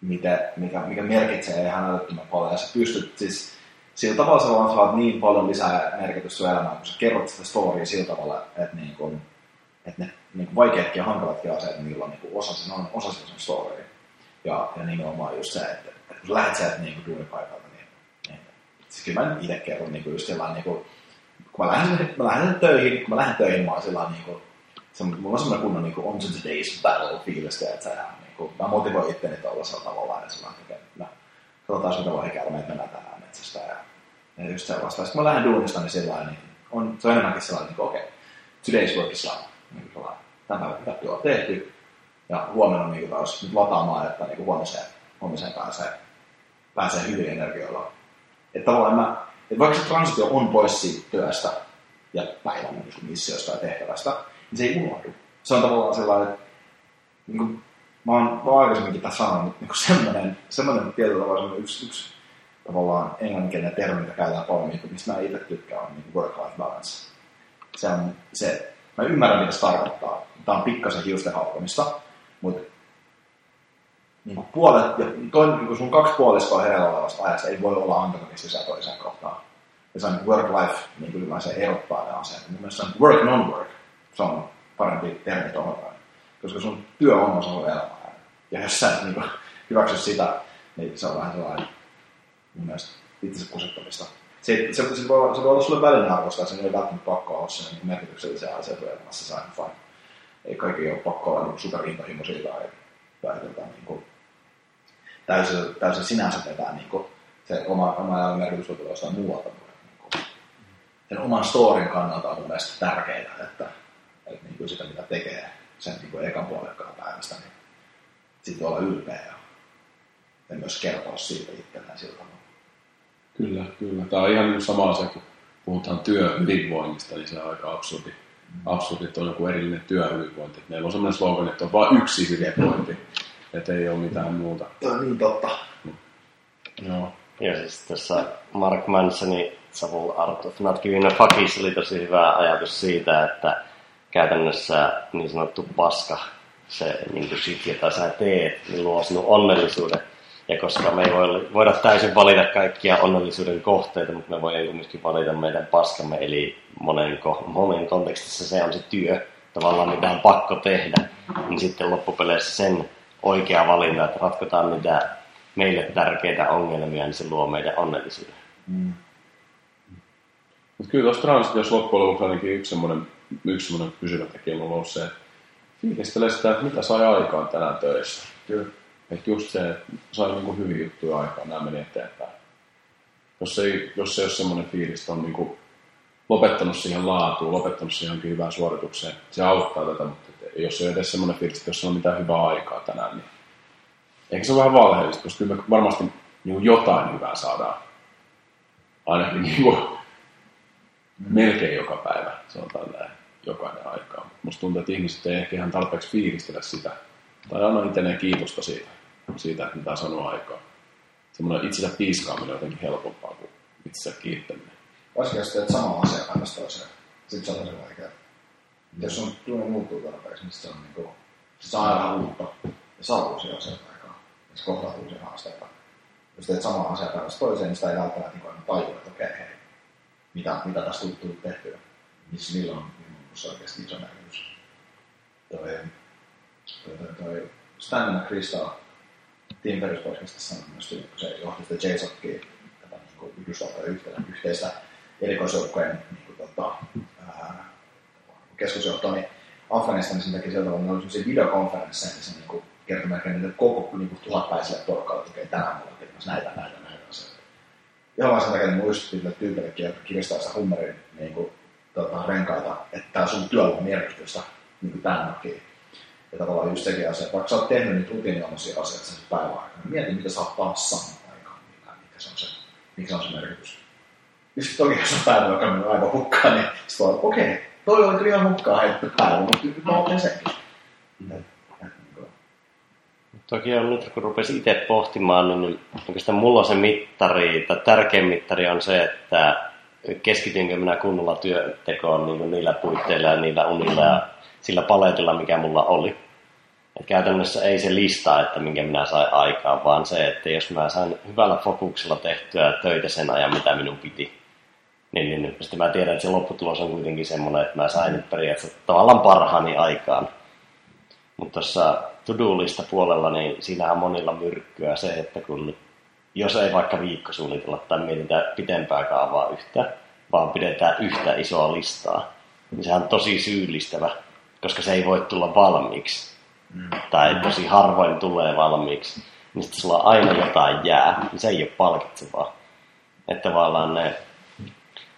Mitä, mikä, mikä merkitsee ihan älyttömän paljon. Ja sä pystyt siis, sillä tavalla sä vaan saat niin paljon lisää merkitystä sun elämään, kun sä kerrot sitä storya sillä tavalla, että, niin kuin, että ne niin vaikeatkin ja hankalatkin asiat, niillä on niin kuin osa sen, on osa sen storya. Ja, ja nimenomaan just se, että, että kun lähdet sieltä niin duunipaikalta, niin, niin siis kyllä mä itse kerron niin just sellainen, niin kuin, kun mä lähden, mä lähden töihin, kun mä lähden töihin, mä oon sellainen, niin kuin, se, mulla on semmoinen kunnon niin on to today's battle fiilistä, että sä, niin kuin, mä motivoin itteni tuollaisella tavalla, ja sellainen, että no, katsotaan mitä lohikäärmeitä mennään tänään metsästä, ja, ja just sellaista. Sitten kun mä lähden duunista, niin sillä niin on, se on enemmänkin sellainen, niin okei, okay, today's work is done. Niin kuin tämän päivän työ on tehty, ja huomenna niin kuin taas nyt lataamaan, että niin kuin huomiseen, huomiseen pääsee, pääsee hyvin energioilla. Että tavallaan mä, että vaikka se transitio on pois siitä työstä ja päivän niin kuin missiosta ja tehtävästä, niin se ei unohdu. Se on tavallaan sellainen, että niin kuin, mä oon, mä oon aikaisemminkin tässä sanonut, niin semmoinen, semmoinen tietyllä tavalla semmoinen yksi, yksi tavallaan englanninkielinen termi, mitä käytetään paljon, niin mistä mä itse tykkään, on niin work-life balance. Se on se, mä ymmärrän mitä se tarkoittaa. Tämä on pikkasen hiusten haukkomista, mutta niin kuin puolet, ja toinen, niin kuin sun kaksi puoliskoa hereillä olevasta ajasta ei voi olla antagonistisia toiseen kohtaan. Ja se on work-life, niin kuin yleensä erottaa ne asiat. Mun mielestä se on work non-work. Se on parempi termi tuohon. Koska sun työ on osa sun elämää. Ja jos sä et niin hyväksy sitä, niin se on vähän sellainen mun mielestä itsensä kusettamista. Se, se, se, voi, se voi olla sulle välinearvoista, ja sen ei välttämättä pakko olla sen niin merkityksellisiä asioita elämässä. Se on fine. Ei kaikki ole pakko olla niin superintohimoisia tai, tota, niin kuin, täysin, täysin sinänsä vetää niin kuin, se oma, oma elämän merkitys voi tulla jostain muualta. Niin kuin, sen oman storin kannalta on mun mielestä tärkeää, että, että niin kuin sitä mitä tekee sen niin kuin ekan puolikkaan päivästä, niin siitä olla ylpeä ja, ja myös kertoa siitä itselleen sillä tavalla. Kyllä, kyllä. Tämä on ihan niin sama asia, kun puhutaan työhyvinvoinnista, niin se on aika absurdi. Absurdi, että on joku erillinen työhyvinvointi. Meillä on sellainen slogan, että on vain yksi hyvinvointi. Että ei ole mitään muuta. Toi on niin totta. Joo. Ja siis tässä Mark Mansonin Savul Art of Not Giving a Fuckissa oli tosi hyvä ajatus siitä, että käytännössä niin sanottu paska, se niin kuin shit, jota sä teet, niin luo sinun onnellisuuden. Ja koska me ei voi, voida täysin valita kaikkia onnellisuuden kohteita, mutta me voidaan myöskin valita meidän paskamme, eli monen, monen kontekstissa se on se työ, tavallaan mitä on pakko tehdä, niin sitten loppupeleissä sen oikea valinta, että ratkotaan mitä meille tärkeitä ongelmia, niin se luo meidän onnellisuuden. Mm. Kyllä tuossa transitiossa loppujen lopuksi ainakin yksi semmoinen, yksi semmoinen pysyvä tekijä on ollut se, että fiilistelee sitä, että mitä sai aikaan tänään töissä. Kyllä. Että just se, että sai niinku hyviä juttuja aikaan, nämä meni eteenpäin. Jos ei, jos ei ole semmoinen fiilis, että on niinku lopettanut siihen laatuun, lopettanut siihen johonkin hyvään suoritukseen, se auttaa tätä, mutta jos ei ole edes semmoinen fiilis, että jos on mitään hyvää aikaa tänään, niin ehkä se on vähän valheellista, koska kyllä me varmasti niin jotain hyvää saadaan. Ainakin niin kuin, melkein joka päivä, sanotaan näin, jokainen aikaa. Musta tuntuu, että ihmiset ei ehkä ihan tarpeeksi fiilistellä sitä. Tai anna itselleen kiitosta siitä, siitä että mitä sanoo aikaa. Semmoinen itsensä piiskaaminen on jotenkin helpompaa kuin itsensä kiittäminen. Varsinkin jos teet samaa asiaa päivästä toiseen, sitten se on tosi vaikeaa. Mm. Jos on tunne muuttuu tarpeeksi, niin se on niin kuin, se saa aina uutta ja saa uusia asioita aikaa. Ja se kohtaa uusia haasteita. Jos teet samaa asiaa päivästä toiseen, niin sitä ei välttämättä niin tajua, että okei, hei, mitä, mitä tässä tullut tehtyä. Missä niillä on niin oikeasti iso merkitys. Toi, toi, toi, toi Stanley McChrystal Team Ferris podcastissa sanoi myös, kun se johti sitä JSOCkia, tätä niin Yhdysvaltojen yhteistä erikoisjoukkojen niin kuin, tota, keskusjohtoa, niin Afganistanissa teki sieltä, että oli sellaisia videokonferensseja, niin se niin kuin, kertoi melkein niille koko niin kuin, tuhatpäiselle porukalle, että okei, tänään mulla on tekemässä näitä, näitä, näitä asioita. Ihan vaan sen takia, että muistuttiin niille tyypillekin, jotka kirjoittaa sitä Hummerin niin kuin, tota, renkaita, että tämä sun työllä on merkitystä niin kuin tämän takia. Ja tavallaan just sekin asia, että vaikka sä oot tehnyt niitä rutiininomaisia asioita sen päivän aikana, niin mieti, mitä sä oot taas saanut aikaan, mikä, mikä se on se, mikä on se merkitys. Ja sitten toki, jos on päivä, joka on aivan hukkaan, niin sitten okei, okay, toi oli kyllä ihan hukkaan heitetty päivä, mutta mä otin senkin. Mm. Toki on nyt, kun rupesi itse pohtimaan, niin oikeastaan mulla on se mittari, tai tärkein mittari on se, että keskitynkö minä kunnolla työntekoon niin niillä puitteilla ja niillä unilla ja sillä paletilla, mikä mulla oli. Et käytännössä ei se lista, että minkä minä sain aikaan, vaan se, että jos mä sain hyvällä fokuksella tehtyä töitä sen ajan, mitä minun piti, niin, niin sitten mä tiedän, että se lopputulos on kuitenkin semmoinen, että mä sain nyt periaatteessa tavallaan parhaani aikaan. Mutta tuossa to-do-lista puolella, niin siinä on monilla myrkkyä se, että kun jos ei vaikka viikko suunnitella tai mietitään pitempää kaavaa yhtä, vaan pidetään yhtä isoa listaa, niin sehän on tosi syyllistävä, koska se ei voi tulla valmiiksi. Mm. Tai tosi harvoin tulee valmiiksi. Niin sitten sulla aina jotain jää, niin se ei ole palkitsevaa. Että tavallaan ne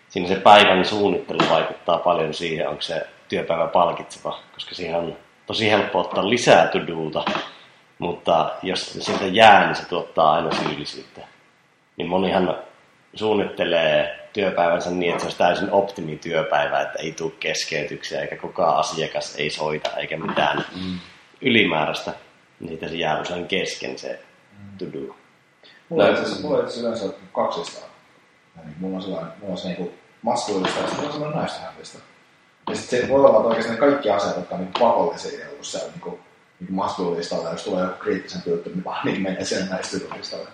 siinä se päivän suunnittelu vaikuttaa paljon siihen, onko se työpäivä palkitseva, koska siihen on tosi helppo ottaa lisää to mutta jos siltä jää, niin se tuottaa aina syyllisyyttä. Niin monihan suunnittelee työpäivänsä niin, että se olisi täysin optimityöpäivä, että ei tule keskeytyksiä, eikä kukaan asiakas ei soita, eikä mitään mm. ylimääräistä. Niitä se jää usein kesken se to do. Mulla on itse asiassa yleensä kaksi niin mulla on sellainen, mulla on se niinku maskuliinista ja sitten mulla on sellainen naistahällistä. Ja sitten se voi olla, että oikeasti ne kaikki asiat, jotka on niinku pakollisia ollut siellä niinku, niinku maskuliinistalla, jos tulee joku kriittisen juttu, niin vaan niin menee sen naistyylistalle.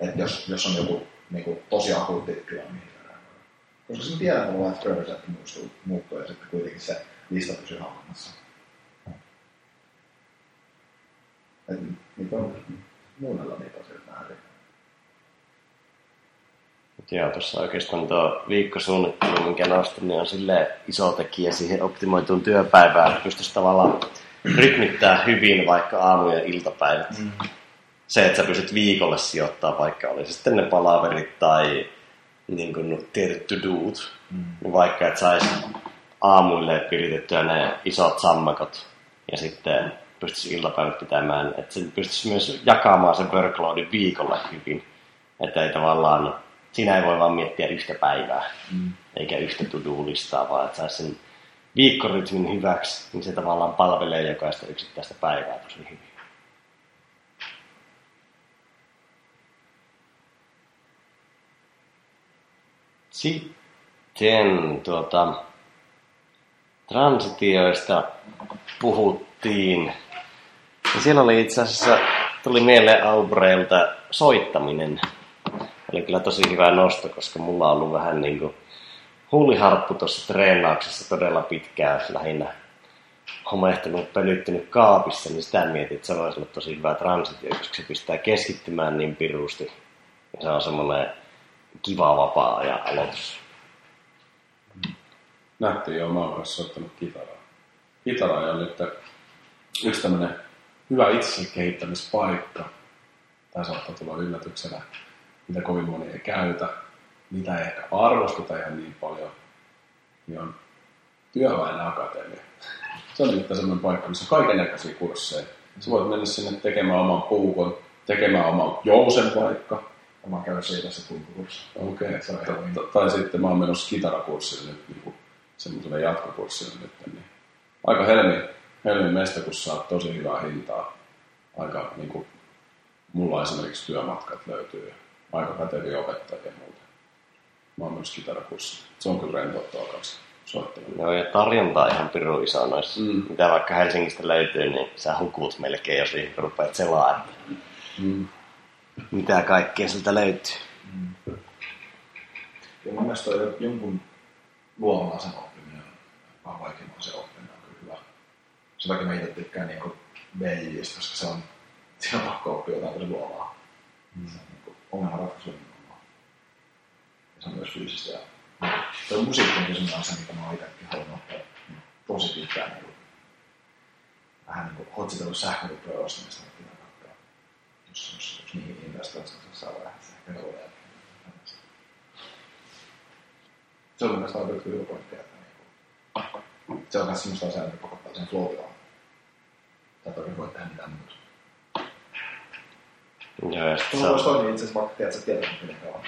Että jos, jos on joku niinku, tosi akuutti tilanne, niin koska sen tiedän että prioriteetti muuttuu, muuttuu ja sitten kuitenkin se lista pysyy hallinnassa. Että niitä on muunnella niitä asioita vähän Joo, tuossa oikeastaan tuo viikkosuunnittelu, minkä nostin, niin on sille iso tekijä siihen optimoituun työpäivään, että pystyisi tavallaan rytmittää hyvin vaikka aamu- ja iltapäivät. Mm. Se, että sä pystyt viikolle sijoittaa, vaikka oli se sitten ne palaverit tai niin kuin tietyt to do't, mm. vaikka että saisi aamuille piritettyä ne isot sammakot ja sitten pystyisi iltapäivät pitämään, että se pystyisi myös jakamaan sen workloadin viikolle hyvin, että ei tavallaan siinä ei voi vaan miettiä yhtä päivää, mm. eikä yhtä to-do-listaa, vaan että saisi sen viikkorytmin hyväksi, niin se tavallaan palvelee jokaista yksittäistä päivää tosi hyvin. Sitten tuota, transitioista puhuttiin. Ja siellä oli itse asiassa, tuli mieleen Aubreilta soittaminen. Oli kyllä tosi hyvä nosto, koska mulla on ollut vähän niin kuin huuliharppu tuossa treenauksessa todella pitkään lähinnä homehtunut, pölyttynyt kaapissa, niin sitä mietin, että se voisi olla tosi hyvä transitio, koska se pistää keskittymään niin pirusti. Ja se on semmoinen kiva vapaa-ajan aloitus. Nähtiin jo, mä oon soittanut kitaraa. Kitara ja nyt yksi tämmönen hyvä itsensä kehittämispaikka. Tämä saattaa tulla yllätyksenä, mitä kovin moni ei käytä. Mitä ei ehkä arvosteta ihan niin paljon, niin on työväen akatemia. Se on nyt semmoinen paikka, missä on kaiken näköisiä kursseja. Sä voit mennä sinne tekemään oman puukon, tekemään oman jousen vaikka. Mä käyn siitä se kulkukurssi. Okei, okay. tai sitten mä oon menossa kitarakurssille nyt niin semmoiselle jatkokurssille nyt. Niin aika helmi, helmi mesta, kun saat tosi hyvää hintaa. Aika niin kuin, mulla esimerkiksi työmatkat löytyy ja aika päteviä opettajia ja muuta. Mä oon menossa kitarakurssille. Se on kyllä rentouttavaa kanssa soittaminen. Joo, ja tarjonta on ihan pirun iso noissa. Mm. Mitä vaikka Helsingistä löytyy, niin sä hukut melkein, jos rupeat selaa, että mm. mitä kaikkea siltä löytyy. Mm. Ja mun mielestä on jonkun luovan sen oppiminen on vaikeamman se oppiminen on kyllä hyvä. Sen takia mä itse tykkään niin BJistä, koska se on, siinä on pakko oppia jotain luovaa. Mm. Se on niin ongelmanratkaisu Ja se on myös fyysistä ja Tuo musiikki on sellainen asia, mitä mä oon itsekin halunnut ottaa tosi pitkään. Niin kuin, vähän niin kuin hotsitellut sähkölippöjen ostamista, että pitää katsoa, jos, jos, jos niihin investoit, niin saa vähän sähkölippöjä. Se on mielestäni aika hyvä pointti, että niin kuin, se on myös sellaista asiaa, mikä pakottaa sen flow Tai toki voi tehdä mitään muuta. Joo, ja sitten se on... toimia itse asiassa vaikka, tiedät, että tiedät, miten kauan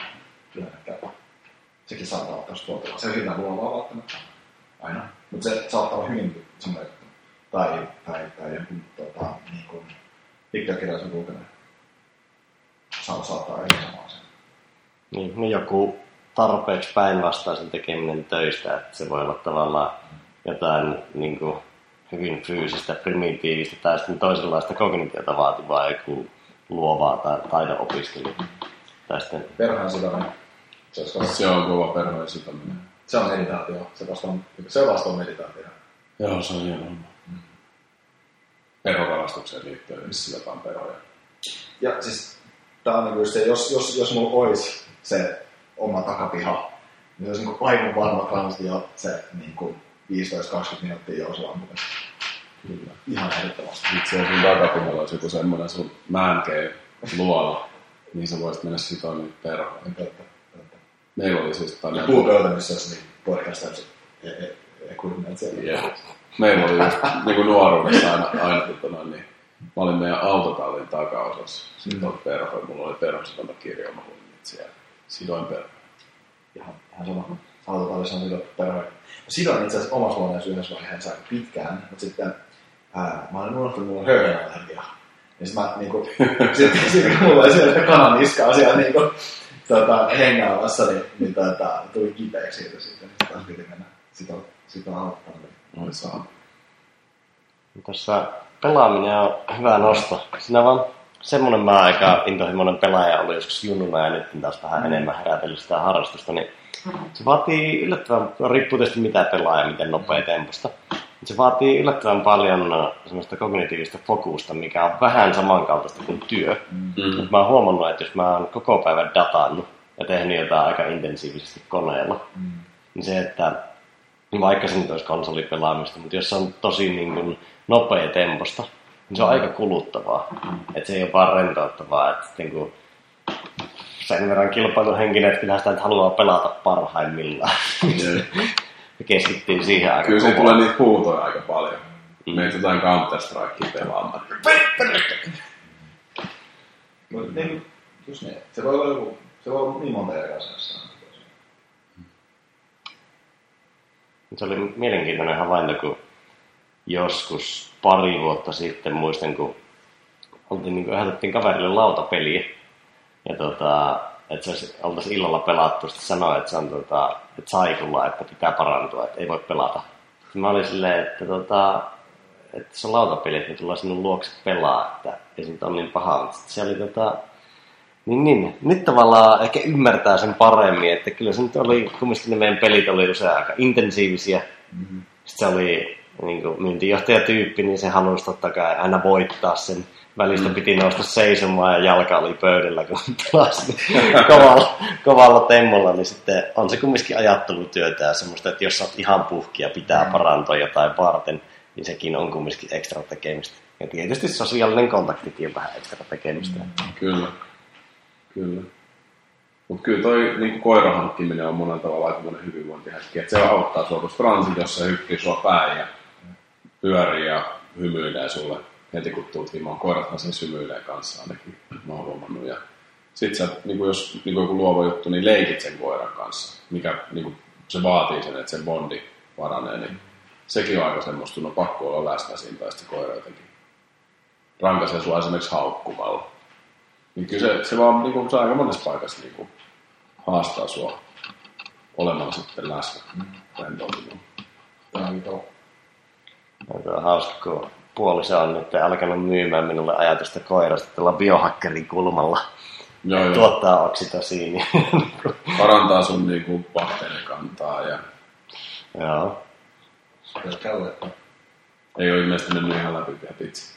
työnnä käy sekin saattaa olla tosi tuotavaa. Se on hyvä luovaa välttämättä aina, mutta se saattaa olla hyvin semmoinen, tai, tai, tai joku tota, niin kuin, pitkäkirjaisen lukeminen saa, saattaa eri samaa sen. Niin, no joku tarpeeksi päinvastaisen tekeminen töistä, että se voi olla tavallaan jotain niin kuin, hyvin fyysistä, primitiivistä tai sitten toisenlaista kognitiota vaativaa joku luovaa tai taidon opiskelu. Tai sitten... Perhän sitä se, se on kova perheen sitominen. Se on meditaatio. Se vasta on, se vasta on meditaatio. Joo, se on hieno homma. Mm. Perhokalastukseen liittyen missä jotain perhoja. Ja siis tää on niin se, jos, jos, jos mulla olisi se oma takapiha, niin olisi niin aivan varma transitio se niin kuin 15-20 minuuttia jousevan mukaan. Kyllä. Ihan ehdottomasti. Itse asiassa sun takapihalla olisi joku semmoinen sun määnkeen luola, niin sä voisit mennä sitoon niitä perhoja. Meillä oli siis tällainen... Puupöytä, missä olisi niin podcast equipment siellä. Yeah. Meillä oli just niin kuin nuoruudessa aina, aina tota, niin, mä olin meidän autotallin takaosassa. Sitten mm. perho, mulla oli perhositoma kirja, mä niitä siellä. Sidoin perho. Ihan, ihan sama. Autotallissa on sidottu perho. Sidoin itse asiassa omassa huoneessa yhdessä vaiheessa aika pitkään, mutta sitten ää, mä olin unohtanut, että mulla on höyhenallergia. Ja sitten mä niinku, sitten, sitten kun mulla oli siellä kanan niskaa siellä niinku, tota, hengaamassa, niin, niin tota, tuli kipeäksi siitä sitten. Taas piti mennä sitä, sitä auttaa, niin oli saa. Tässä pelaaminen on hyvä nosto. Siinä vaan semmoinen mä aika intohimoinen pelaaja oli joskus junnuna ja nyt taas vähän enemmän herätellyt sitä harrastusta, niin se vaatii yllättävän, riippuu tietysti mitä pelaa ja miten nopea temposta. Se vaatii yllättävän paljon äh, semmoista kognitiivista fokusta, mikä on vähän samankaltaista kuin työ. Mm-hmm. Mä oon huomannut, että jos mä oon koko päivän datannut ja tehnyt jotain aika intensiivisesti koneella, mm-hmm. niin se, että vaikka se nyt olisi konsolipelaamista, mutta jos se on tosi niin kuin, nopea temposta, niin se on aika kuluttavaa. Mm-hmm. Että se ei ole vaan rentouttavaa. Että niin kuin, sen verran kilpailuhenkinen, että kyllähän sitä nyt haluaa pelata parhaimmillaan. ja keskittyy siihen aika Kyllä se tulee niitä huutoja aika paljon. Mm. Meitä jotain Counter-Strikea pelaamaan. Mutta niin, just niin. Se voi olla joku, se voi olla niin monta eri asiaa. Se oli mielenkiintoinen havainto, kun joskus pari vuotta sitten muistan, kun oltiin, niin kuin, kaverille lautapeliä. Ja tota, että se olisi, oltaisiin illalla pelattu, sitten sanoi, että se on tota, että saikulla, että pitää parantua, että ei voi pelata. Sitten mä olin silleen, että, tota, että se on lautapeli, että tullaan sinun luokse pelaa, että ei se nyt ole niin paha. Mutta sitten se oli tota, niin, niin. Nyt tavallaan ehkä ymmärtää sen paremmin, että kyllä se nyt oli, kumminkin ne meidän pelit oli usein aika intensiivisiä. Mm-hmm. Sitten se oli niin kuin myyntijohtajatyyppi, niin se halusi totta kai aina voittaa sen. Välistä mm. piti nousta seisomaan ja jalka oli pöydällä, kun pelasi kovalla, kovalla temmolla, niin sitten on se kumminkin ajattelutyötä ja semmoista, että jos olet ihan puhkia pitää mm. parantaa jotain varten, niin sekin on kumminkin ekstra tekemistä. Ja tietysti sosiaalinen kontaktikin on vähän ekstra tekemistä. Mm. Kyllä. Kyllä. Mutta kyllä toi niin koiran hankkiminen on monella tavalla aikamoinen hyvinvointihäkki. Että se auttaa sua tuossa transitiossa hyppii sua päin ja pyörii ja hymyilee sulle heti kun tulet himaan. Koirathan siis hymyilee kanssa ainakin, mä oon huomannut. Ja sit sä, niin kuin jos niin kuin joku luova juttu, niin leikit sen koiran kanssa, mikä niin kuin, se vaatii sen, että sen bondi paranee, niin sekin on aika semmoista, no pakko olla läsnä siinä tai sitten koira jotenkin rankaisee sua esimerkiksi haukkumalla. Niin kyllä se, se vaan niin kuin, se aika monessa paikassa niin kuin, haastaa sua olemaan sitten läsnä rentoutumaan. On hauska, kun puoliso on nyt alkanut myymään minulle ajatusta koirasta tällä biohakkerin kulmalla. Joo, joo. Tuottaa oksitosiini. Parantaa sun niinku bakteerikantaa ja... Joo. Ei ole ilmeisesti mennyt ihan läpi vielä itse.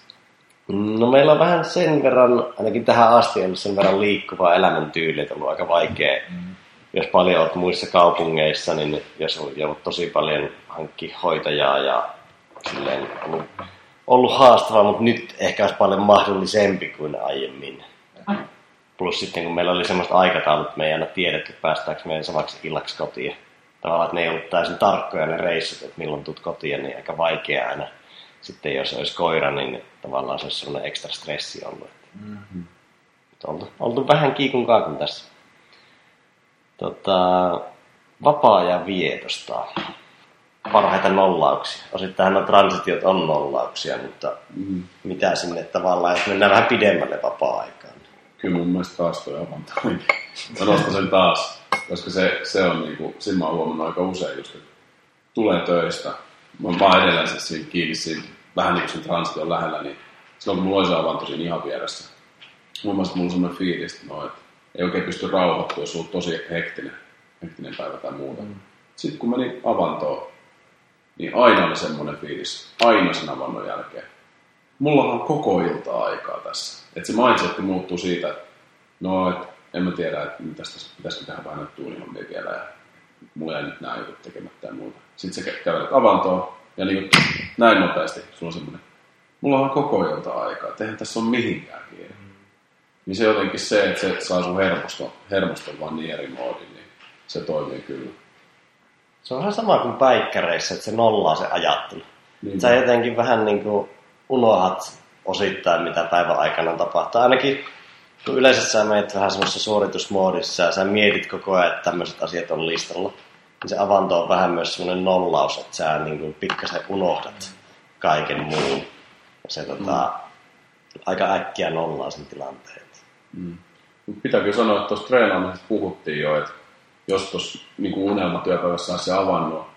No meillä on vähän sen verran, ainakin tähän asti ollut sen verran liikkuvaa elämäntyyli, että on ollut aika vaikea. Mm. Jos paljon olet muissa kaupungeissa, niin jos on ollut tosi paljon hankki hoitajaa ja silleen ollut, ollut haastavaa, mutta nyt ehkä olisi paljon mahdollisempi kuin aiemmin. Plus sitten kun meillä oli semmoista aikataulut, että me ei aina tiedetty päästäänkö meidän samaksi illaksi kotiin. Tavallaan, että ne ei ollut täysin tarkkoja ne reissut, että milloin tulet kotiin, niin aika vaikea aina sitten jos olisi koira, niin tavallaan se olisi sellainen ekstra stressi ollut. Mm-hmm. Oltu, oltu vähän kiikun kaakun tässä. Tota, vapaa-ajan vietosta. Parhaita nollauksia. Osittain nuo transitiot on nollauksia, mutta mm. mitä sinne tavallaan, jos mennään vähän pidemmälle vapaa-aikaan. Kyllä mun mielestä taas toi avanto. Mä nostan sen taas, koska se, se on niinku, siinä mä huomannut aika usein just, että tulee töistä. Mä oon vaan edelleen siinä kiinni siinä vähän niin kuin sen on lähellä, niin silloin kun mulla oli se avanto siinä ihan vieressä. Mun mielestä mulla on semmoinen fiilis, että, no, että ei oikein pysty rauhoittua, jos on tosi hektinen, hektinen päivä tai muuta. Mm. Sitten kun meni avantoon, niin aina oli semmoinen fiilis, aina sen avannon jälkeen. Mulla on koko ilta aikaa tässä. Että se mindset muuttuu siitä, että no, et en mä tiedä, että tästä pitäisikö tehdä vähän näitä tuunihommia vielä ja mulla ei nyt nämä jutut tekemättä ja muuta. Sitten se kävelet avantoon, ja niin kuin, näin nopeasti sulla on semmoinen, mulla on koko ilta aikaa, että eihän tässä ole mihinkään kiinni. Niin se jotenkin se, että se saa sun hermoston, hermoston vaan niin eri moodin, niin se toimii kyllä. Se on vähän sama kuin päikkäreissä, että se nollaa se ajattelu. Niin. Sä jotenkin vähän niin kuin unohat osittain, mitä päivän aikana tapahtuu. Ainakin kun yleensä sä menet vähän semmoisessa suoritusmoodissa ja sä mietit koko ajan, että tämmöiset asiat on listalla niin se avanto on vähän myös semmoinen nollaus, että sä niin kuin pikkasen unohdat kaiken muun. Ja se tota, mm. aika äkkiä nollaa sen tilanteen. Mm. Pitääkö sanoa, että tuossa treenaamisessa puhuttiin jo, että jos tuossa niin unelmatyöpäivässä saa se avanto,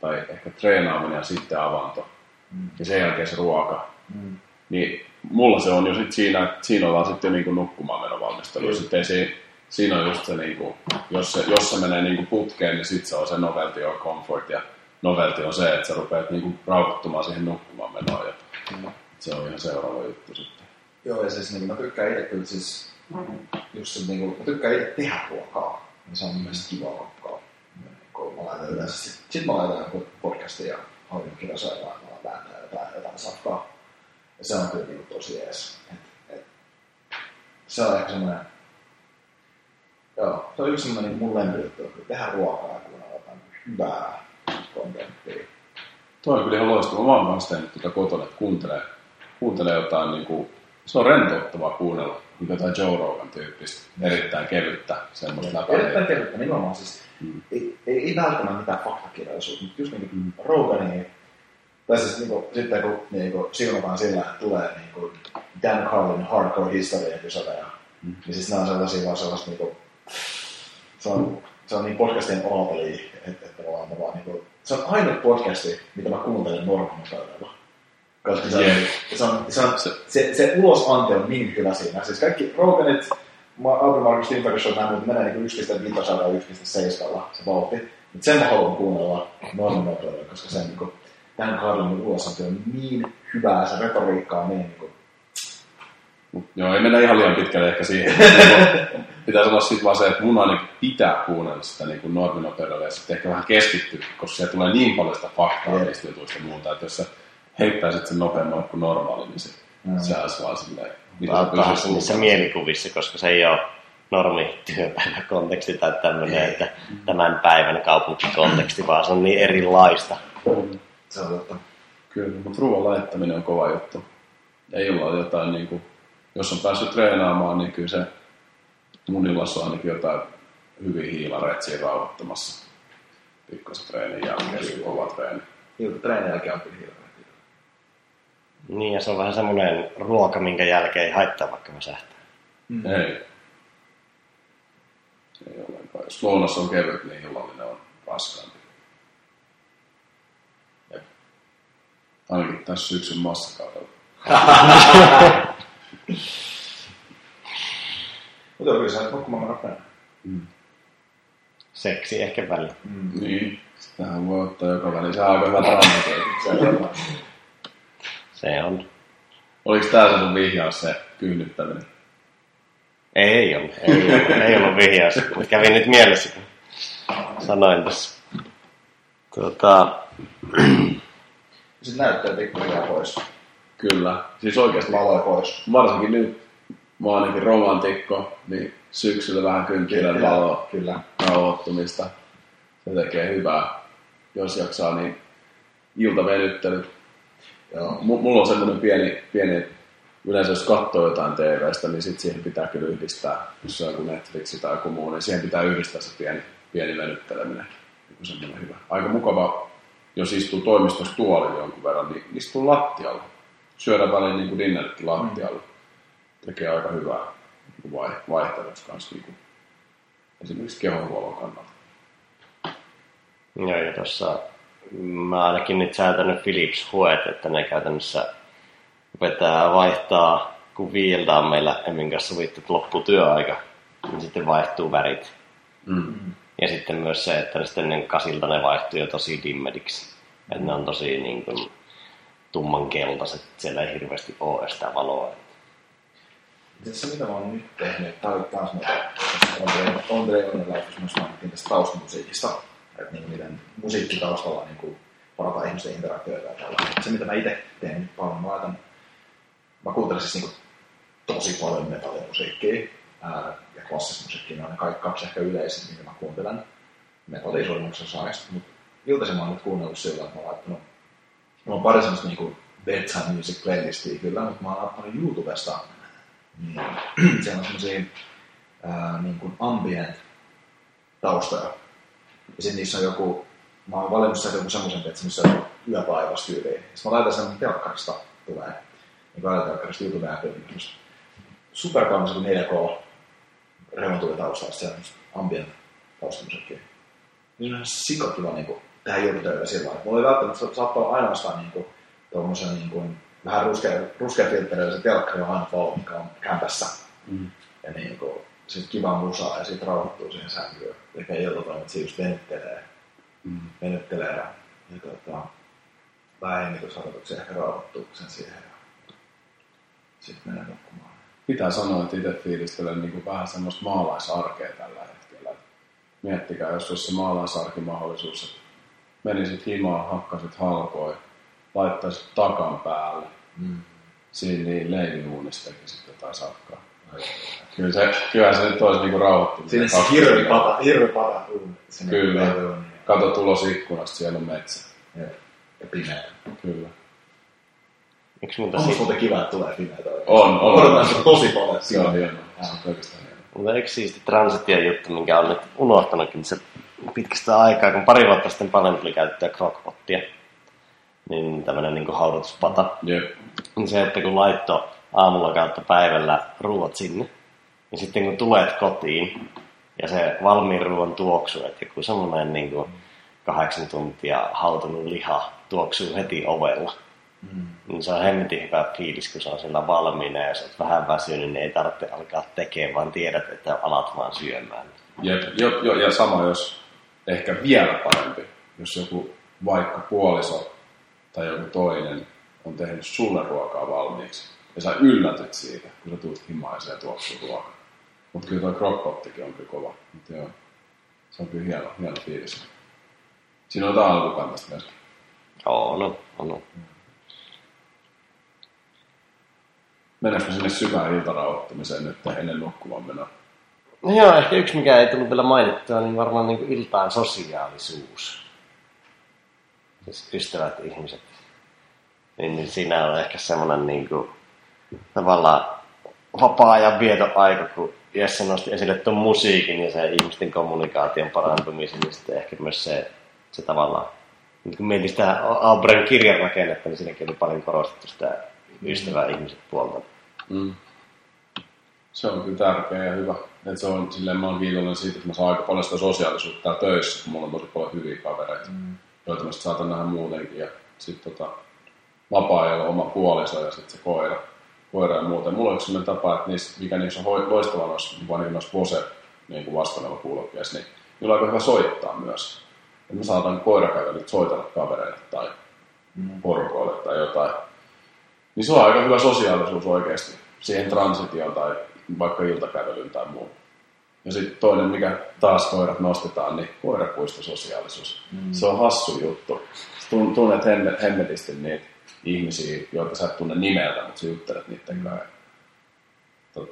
tai ehkä treenaaminen ja sitten avanto, mm. ja sen jälkeen se ruoka, mm. niin mulla se on jo sit siinä, että siinä ollaan sitten niin nukkumaan menovalmistelu. Mm. Sitten ei siinä, on just se, niin kuin, jos, se, jos se menee niin kuin putkeen, niin sitten se on se novelty or comfort. Ja novelty on se, että sä rupeat niin kuin rauhoittumaan siihen nukkumaan menoon. Ja mm. Se on ihan seuraava juttu sitten. Joo, ja siis niin mä tykkään itse kyllä siis, just se, niin kuin, mä tykkään itse tehdä ruokaa. Ja se on mun mielestä kiva mä laitan yleensä, sit, sit mä laitan joku podcastin ja ja mä vääntää jotain, jotain safkaa. Ja se on kyllä niin tosi ees. Et, et, se on ehkä semmoinen Joo, se on yksi niin mun lempijuttu, että tehdään ruokaa ja kuunnella jotain hyvää kontenttia. Toi on kyllä ihan loistava. Mä oon myös tehnyt tuota kotona, että kuuntelee, kuuntelee jotain niin kuin, se on rentouttavaa kuunnella, niin jotain Joe Rogan tyyppistä, erittäin kevyttä semmoista läpää. Erittäin kevyttä, nimenomaan siis. Mm. Ei, ei, ei välttämättä mitään faktakirjallisuutta, mutta just niin kuin mm. Rogania, tai siis niin kuin, sitten kun niin kuin, siunataan sillä, että tulee niin kuin Dan Carlin hardcore history episode, mm. niin siis nämä on sellaisia vaan sellaista niin kuin, se on, se on niin podcastien omapeli, että, että mä vaan niin kuin, se on ainoa podcasti, mitä mä kuuntelen normaalilla Koska se Jep. se, on, se, on, se, se ulosante on niin hyvä siinä. Siis kaikki Roganit, Ma- Albert Marcus Tim Ferriss Show, nämä muut menee niin 1.5 ja 1.7 se vauhti. Mutta sen mä haluan kuunnella normaalilla, koska sen niin kuin, Dan Carlin ulosante on niin hyvää, se retoriikka on niin, niin kuin, Joo, ei mennä ihan liian pitkälle ehkä siihen. Pitää sanoa sitten vaan se, että mun ainakin pitää kuunnella sitä niin kuin norminopeudella ja sitten ehkä vähän keskittyä, koska siellä tulee niin paljon sitä faktaa niistä jutuista ja muuta, että jos sä heittäisit sen nopeammin kuin normaali, niin se, Mm. se olisi vaan silleen, niin niissä mielikuvissa, koska se ei ole normi työpäiväkonteksti tai tämmöinen, että tämän päivän kaupunkikonteksti, vaan se on niin erilaista. se on totta. Kyllä, mutta ruoan laittaminen on kova juttu. Ei olla jotain, niin kuin, jos on päässyt treenaamaan, niin kyllä se mun illassa on ainakin jotain hyviä hiilaretsiä rauhoittamassa pikkasen treenin jälkeen, kova treeni. Ilta treenin jälkeen on kyllä. Niin, ja se on vähän semmoinen ruoka, minkä jälkeen ei haittaa, vaikka mä sähtää. Mm. Ei. Ei ollenkaan. Jos lounas on kevyt, niin illallinen on raskaampi. Jep. Ainakin tässä syksyn massakaudella. Mutta kyllä se nukkumaan nopeammin. Seksi ehkä väliin. Mm. Niin. Sitähän voi ottaa joka väliin. Se on aika hyvä traumateet. Se on. Se. Oliko tää se sun vihjaus, se kyynnyttäminen? Ei ollut, ei ollut, ei ollut vihjaus. Mut Kävi nyt mielessä, kun sanoin tässä. Tuota, Sitten näyttää pikkuhiljaa pois. Kyllä. Siis oikeasti Valoja pois. varsinkin nyt, mä oon ainakin romantikko, niin syksyllä vähän kynttilän valoa Kyllä. rauhoittumista. Se tekee hyvää. Jos jaksaa, niin iltavenyttelyt. Joo. M- mulla on semmoinen pieni, pieni, yleensä jos katsoo jotain TVstä, niin sit siihen pitää kyllä yhdistää, jos se on joku Netflix tai joku muu, niin siihen pitää yhdistää se pieni, pieni venytteleminen. Joku semmoinen hyvä. Aika mukava, jos istuu toimistossa tuolilla jonkun verran, niin istuu lattialla. Syödä väliin niin kuin dinneritkin lattialla. Tekee aika hyvää niin vai, vaihteluksi kanssa niin kuin, esimerkiksi kehonhuollon kannalta. joo, ja tuossa mä ainakin nyt säätänyt Philips Huet, että ne käytännössä vetää vaihtaa, kun viiltä on meillä Emmin kanssa sovittu, että loppuu työaika, niin sitten vaihtuu värit. Mm. Ja sitten myös se, että ne sitten ne kasilta ne vaihtuu jo tosi dimmediksi. Että ne on tosi niin kuin, tumman keltaiset, siellä ei hirveästi ole sitä valoa. Se, mitä mä oon nyt tehnyt, tää oli taas noita, Andre, lausus myös mainittiin tästä taustamusiikista, että niin miten musiikki taustalla niin kuin parantaa ihmisten interaktioita. Se, mitä mä itse teen nyt paljon, mä laitan, mä kuuntelen siis niin kuin tosi paljon metallimusiikkia ää, ja klassista musiikkia, ne on ne kaikki kaksi ehkä yleisin, mitä mä kuuntelen. Metallia suurimmaksi mutta iltaisin mä oon nyt kuunnellut sillä, että mä oon laittanut Mulla on pari semmoista niinku bedtime music playlistia kyllä, mutta mä oon ottanut YouTubesta. Niin, siellä on semmosia ää, niin kuin ambient taustoja. Ja sitten niissä on joku, mä oon valinnut sieltä joku semmoisen, että missä on yötaivas tyyliin. Sitten mä laitan sen telkkarista tulee. Niin mä laitan telkkarista YouTube Apple, niin superkaunista kuin 4K remontuli taustalla, siellä on ambient taustamusiikkia. Niin on sikakiva niinku tehdä juurtöitä sillä lailla. Mulla ei välttämättä sa- saattaa olla ainoastaan niinku tuommoisen niinku vähän ruskea, ruskea filtterillä se telkkari on aina valo, mikä on kämpässä. Mm. Ja niinku sit kiva musaa ja sit rauhoittuu siihen sänkyyn. Tekee iltatoimet, se just venyttelee. Mm. Venyttelee ja, ja tota, vähän hengitysharjoituksia ehkä rauhoittuu sen siihen. Ja sitten menee nukkumaan. pitää sanoa, että itse fiilistelen niin kuin vähän semmoista maalaisarkea tällä hetkellä. Miettikää, jos olisi se maalaisarkimahdollisuus, että menisit himaan, hakkasit halkoja, laittaisit takan päälle, Mm. siinä niin leivinuunista tekisit jotain sakkaa. Kyllä se, kyllä se nyt olisi niinku rauhoittunut. Siinä se hirvi pata, hirvi pata. Sinne Kyllä. Kato tulos ikkunasta, siellä on metsä. Ja, ja pimeä. Kyllä. Muuta Onko siitä, muuten kiva, että tulee pimeätä oikein? On, on. Odotan sitä tosi paljon. Se on hienoa. Se on oikeastaan hienoa. mutta yksi siisti transition juttu, minkä on nyt unohtanutkin, se pitkästä aikaa, kun pari vuotta sitten paljon tuli käyttöä crockpottia, niin tämmöinen niin haudutuspata. Jep. Niin se, että kun laitto aamulla kautta päivällä ruuat sinne, niin sitten kun tulet kotiin, Ja se valmiin ruoan tuoksu, että joku semmoinen niin kuin kahdeksan tuntia hautunut liha tuoksuu heti ovella. Mm. Niin se on hemmetin hyvä fiilis, kun se on siellä valmiina ja jos olet vähän väsynyt, niin ei tarvitse alkaa tekemään, vaan tiedät, että alat vaan syömään. Jep, jo, jo, ja sama jos ehkä vielä parempi, jos joku vaikka puoliso tai joku toinen on tehnyt sulle ruokaa valmiiksi ja sä yllätyt siitä, kun sä tulet himaiseen ja tuoksuu ruokaa. Mutta kyllä tuo crockpottikin on kyllä kova. Mut joo, se on kyllä hieno, hieno fiilis. Siinä on jotain alkukantasta myöskin. Joo, no, no. Mennäänkö sinne syvään iltarauhoittamiseen nyt ennen nukkumaan menoa? No joo, ehkä yksi mikä ei tullut vielä mainittua, niin varmaan niin kuin iltaan sosiaalisuus. Siis ystävät ihmiset. Niin, niin siinä on ehkä semmoinen niin kuin, tavallaan vapaa-ajan vietoaika, kun Jesse nosti esille tuon musiikin ja se ihmisten kommunikaation parantumisen, niin sitten ehkä myös se, se tavallaan, nyt kun mietin sitä Aubren kirjan rakennetta, niin siinäkin oli paljon korostettu sitä ystävää mm. ihmiset puolta. Mm. Se on kyllä tärkeä ja hyvä. Et se on, silleen, mä oon kiitollinen siitä, että mä saan aika paljon sitä sosiaalisuutta töissä, kun mulla on tosi paljon hyviä kavereita, mm. joita mä saatan nähdä muutenkin. Ja sitten tota, vapaa-ajalla oma puoliso ja sitten se koira koira ja muuta. Mulla on sellainen tapa, että niistä, mikä niissä on loistava noissa, niin noissa Bose niin kuin vastaanella kuulokkeissa, niin niillä on aika hyvä soittaa myös. Et mä saatan koirakävelyt soitella kavereille tai mm. porukoille tai jotain. Niin se on aika hyvä sosiaalisuus oikeasti siihen transitioon tai vaikka iltakävelyyn tai muuhun. Ja sitten toinen, mikä taas koirat nostetaan, niin koirapuistososiaalisuus. Mm. Se on hassu juttu. Tunnet hemmetisti niitä ihmisiä, joita sä et tunne nimeltä, mutta sä juttelet niiden kanssa.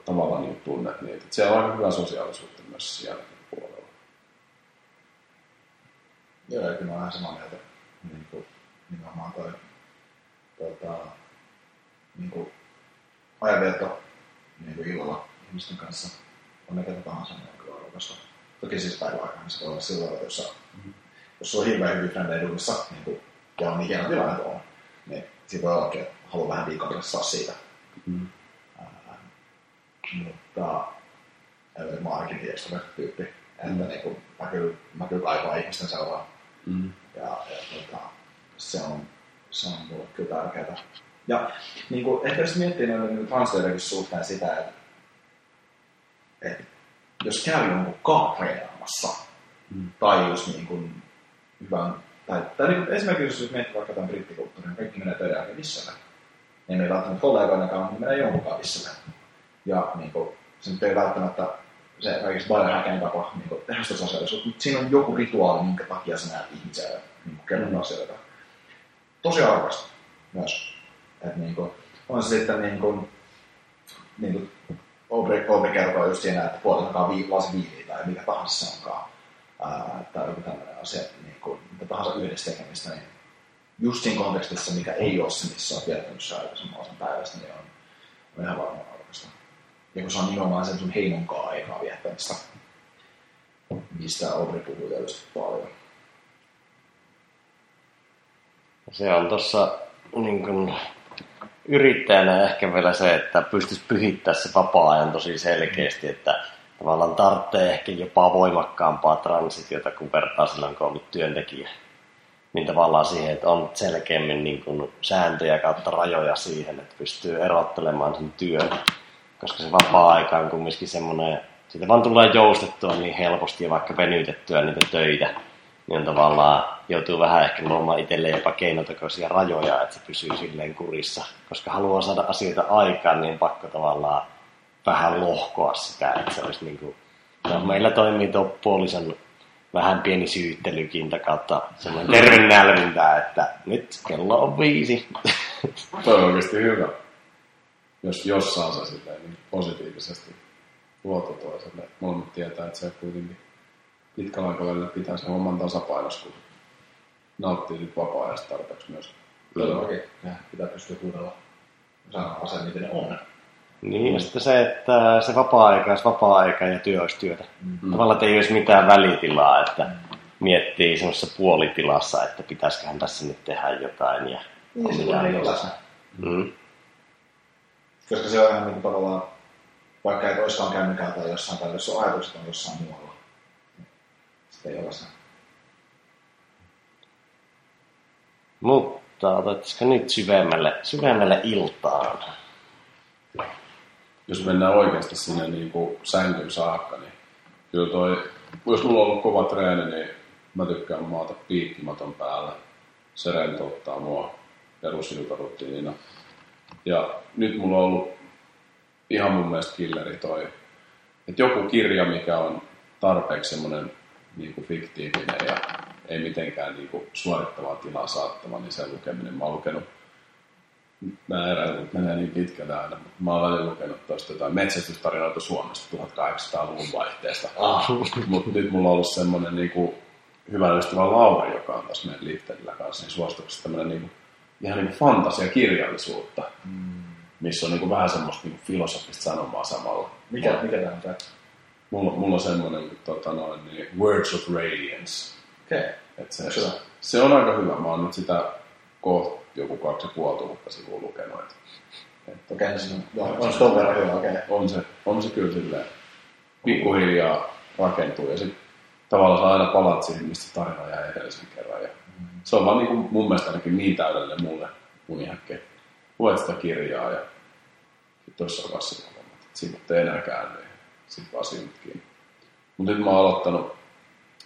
Tavallaan niin tunnet niitä. Et siellä on aika hyvä sosiaalisuutta myös siellä puolella. Joo, ja kyllä mä vähän samaa mieltä. Niin kuin, nimenomaan toi tota, niin kuin, ajanvietto niin kuin illalla ihmisten kanssa on mikä tahansa niin kuin arvokasta. Toki siis päiväaikaan se voi olla silloin, että jos, mm-hmm. jos on hirveän hyvin frendejä duunissa, niin kuin, ja on ikinä tilanne on, niin siitä voi olla, että haluaa vähän viikollisesti siitä. Mm. Ää, mutta mä oon ainakin extrovert-tyyppi, että mm. niin kuin, mä, kyllä, mä kyllä kaipaan ihmisten seuraa. Mm. Ja, ja tota, se on, se on mulle kyllä tärkeää. Ja niin kuin, ehkä jos miettii noiden niin translatorin suhteen sitä, että, että jos käy jonkun treenaamassa, mm. tai jos niin kuin, hyvän tai, tai niin, esimerkiksi jos miettii vaikka tämän brittikulttuurin, niin kaikki menee töiden jälkeen vissalle. Ne ei välttämättä kollegoiden kanssa, niin menee jonkun vissalle. Ja niin kuin, se nyt ei välttämättä se kaikista biohacking tapa niin tehdä sitä sosiaalisuutta, mutta siinä on joku rituaali, minkä takia sä näet ihmisiä ja niin kerron mm. asioita. Tosi arvokasta myös. Et, niin kuin, on se sitten niin kuin, niin kuin Aubrey, Aubrey kertoo just siinä, että puolella vi, lasi viiniä tai mikä tahansa se onkaan. Tai joku tämmöinen asia, niin kuin, mitä tahansa yhdessä tekemistä, niin just siinä kontekstissa, mikä ei ole se, missä olet viettänyt se aikaisemman osan päivästä, niin on, on ihan varmaan arvokasta. Ja kun se on nimenomaan sen sun heimonkaan aikaa viettämistä, mistä Audrey puhuu tietysti paljon. Se on tuossa niin kun, yrittäjänä ehkä vielä se, että pystyisi pyhittämään se vapaa-ajan tosi selkeästi, että tavallaan tarvitsee ehkä jopa voimakkaampaa transitiota, kun vertaa silloin, kun on ollut työntekijä. Niin tavallaan siihen, että on selkeämmin niin kuin sääntöjä kautta rajoja siihen, että pystyy erottelemaan sen työn. Koska se vapaa-aika on kumminkin semmoinen, siitä vaan tulee joustettua niin helposti ja vaikka venytettyä niitä töitä, niin on tavallaan joutuu vähän ehkä luomaan itselleen jopa keinotekoisia rajoja, että se pysyy silleen kurissa. Koska haluaa saada asioita aikaan, niin pakko tavallaan vähän lohkoa sitä, että se olisi niin kuin, no, meillä toimii tuo puolison vähän pieni syyttelykin kautta semmoinen terve nälvintä, että nyt kello on viisi. Tuo on oikeasti hyvä. Jos jossain se silleen, niin positiivisesti luotto toiselle. Molemmat tietää, että se kuitenkin pitkällä aikavälillä pitää sen oman tasapainossa, kun nauttii sit vapaa-ajasta tarpeeksi myös. Todellakin. Pitää pystyä kuunnella sanoa asiat, miten ne on. Niin, ja sitten se, että se vapaa-aika olisi vapaa-aika ja työ olisi työtä. Mm-hmm. Tavallaan ei olisi mitään välitilaa, että miettii semmoisessa puolitilassa, että pitäisiköhän tässä nyt tehdä jotain. Ja niin, se on niin läsnä. Mm. Koska se on ihan niin tavallaan, vaikka et olisikaan kännykää tai jossain tai jos on ajatukset on jossain muualla, sitten jokaisen. Mutta otettaisiko nyt syvemmälle, syvemmälle iltaan? Jos mennään oikeasti sinne niin kuin sänkyn saakka, niin kyllä toi, jos mulla on ollut kova treeni, niin mä tykkään maata piikkimaton päällä. Se rentouttaa mua perusiltarutiinina. Ja nyt mulla on ollut ihan mun mielestä killeri toi, että joku kirja, mikä on tarpeeksi semmoinen niin kuin fiktiivinen ja ei mitenkään niin kuin suorittavaa tilaa saattava, niin sen lukeminen. Mä oon lukenut, mä erään, että menee niin pitkälle aina, mutta mä oon välillä lukenut tuosta jotain metsästystarinoita Suomesta 1800-luvun vaihteesta. Ah, Mutta nyt mulla on ollut semmoinen niin kuin, hyvä ystävä Lauri, joka on tässä meidän liitteellä kanssa, niin suosituksessa tämmöinen niin kuin, ihan niin kuin fantasiakirjallisuutta, mm. missä on niin kuin, vähän semmoista niin kuin, filosofista sanomaa samalla. mikä, mikä tämä on tämä? Mulla, mulla on semmoinen tota noin, niin Words of Radiance. Okei. Okay. Et se, se se on aika hyvä. Mä oon nyt sitä kohta joku kaksi ja puoli tuhatta sivua lukenut. Et, et, Okei, okay, se on, on se ton verran hyvä, okei. Okay. on, se, on se kyllä silleen pikkuhiljaa rakentuu. Ja sitten tavallaan sä aina palaat siihen, mistä tarina jäi edellisen kerran. Ja se on vaan niin kuin mun mielestä ainakin niin täydellinen mulle unihäkke. Luet sitä kirjaa ja sitten tuossa vaiheessa huomaat, että siitä ei enää käänny. ja Sitten vaan silmät kiinni. Mutta nyt mä oon aloittanut,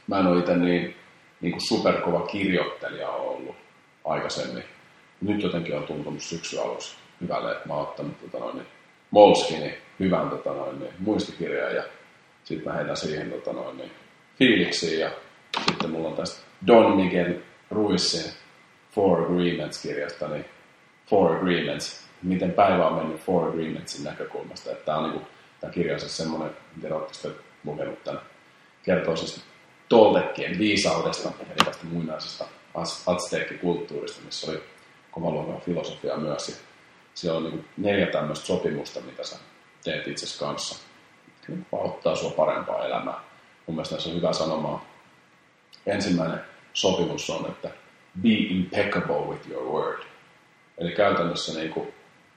mä en ole itse niin, niin kuin superkova kirjoittelija ollut aikaisemmin. Nyt jotenkin on tuntunut syksy alussa hyvälle, että mä oon ottanut tota noin, niin Moleskinin hyvän tota noin, niin muistikirjan ja sitten mä heitän siihen tota noin, niin fiiliksiin ja sitten mulla on tästä Don Miguel Ruissin Four Agreements-kirjasta, niin Four Agreements, miten päivä on mennyt Four Agreementsin näkökulmasta. Että tämä on niinku, tämä kirja on siis semmoinen, en tiedä, oletteko te lukenut tämän, kertoo siis Toltekkien viisaudesta, eli tästä muinaisesta az- azteekkikulttuurista, missä oli kova luokan filosofia myös. Ja siellä on niinku neljä tämmöistä sopimusta, mitä sä teet itsesi kanssa, jotka auttaa sua parempaa elämää. Mun mielestä näissä on hyvä sanomaa. Ensimmäinen sopimus on, että be impeccable with your word. Eli käytännössä niin kuin,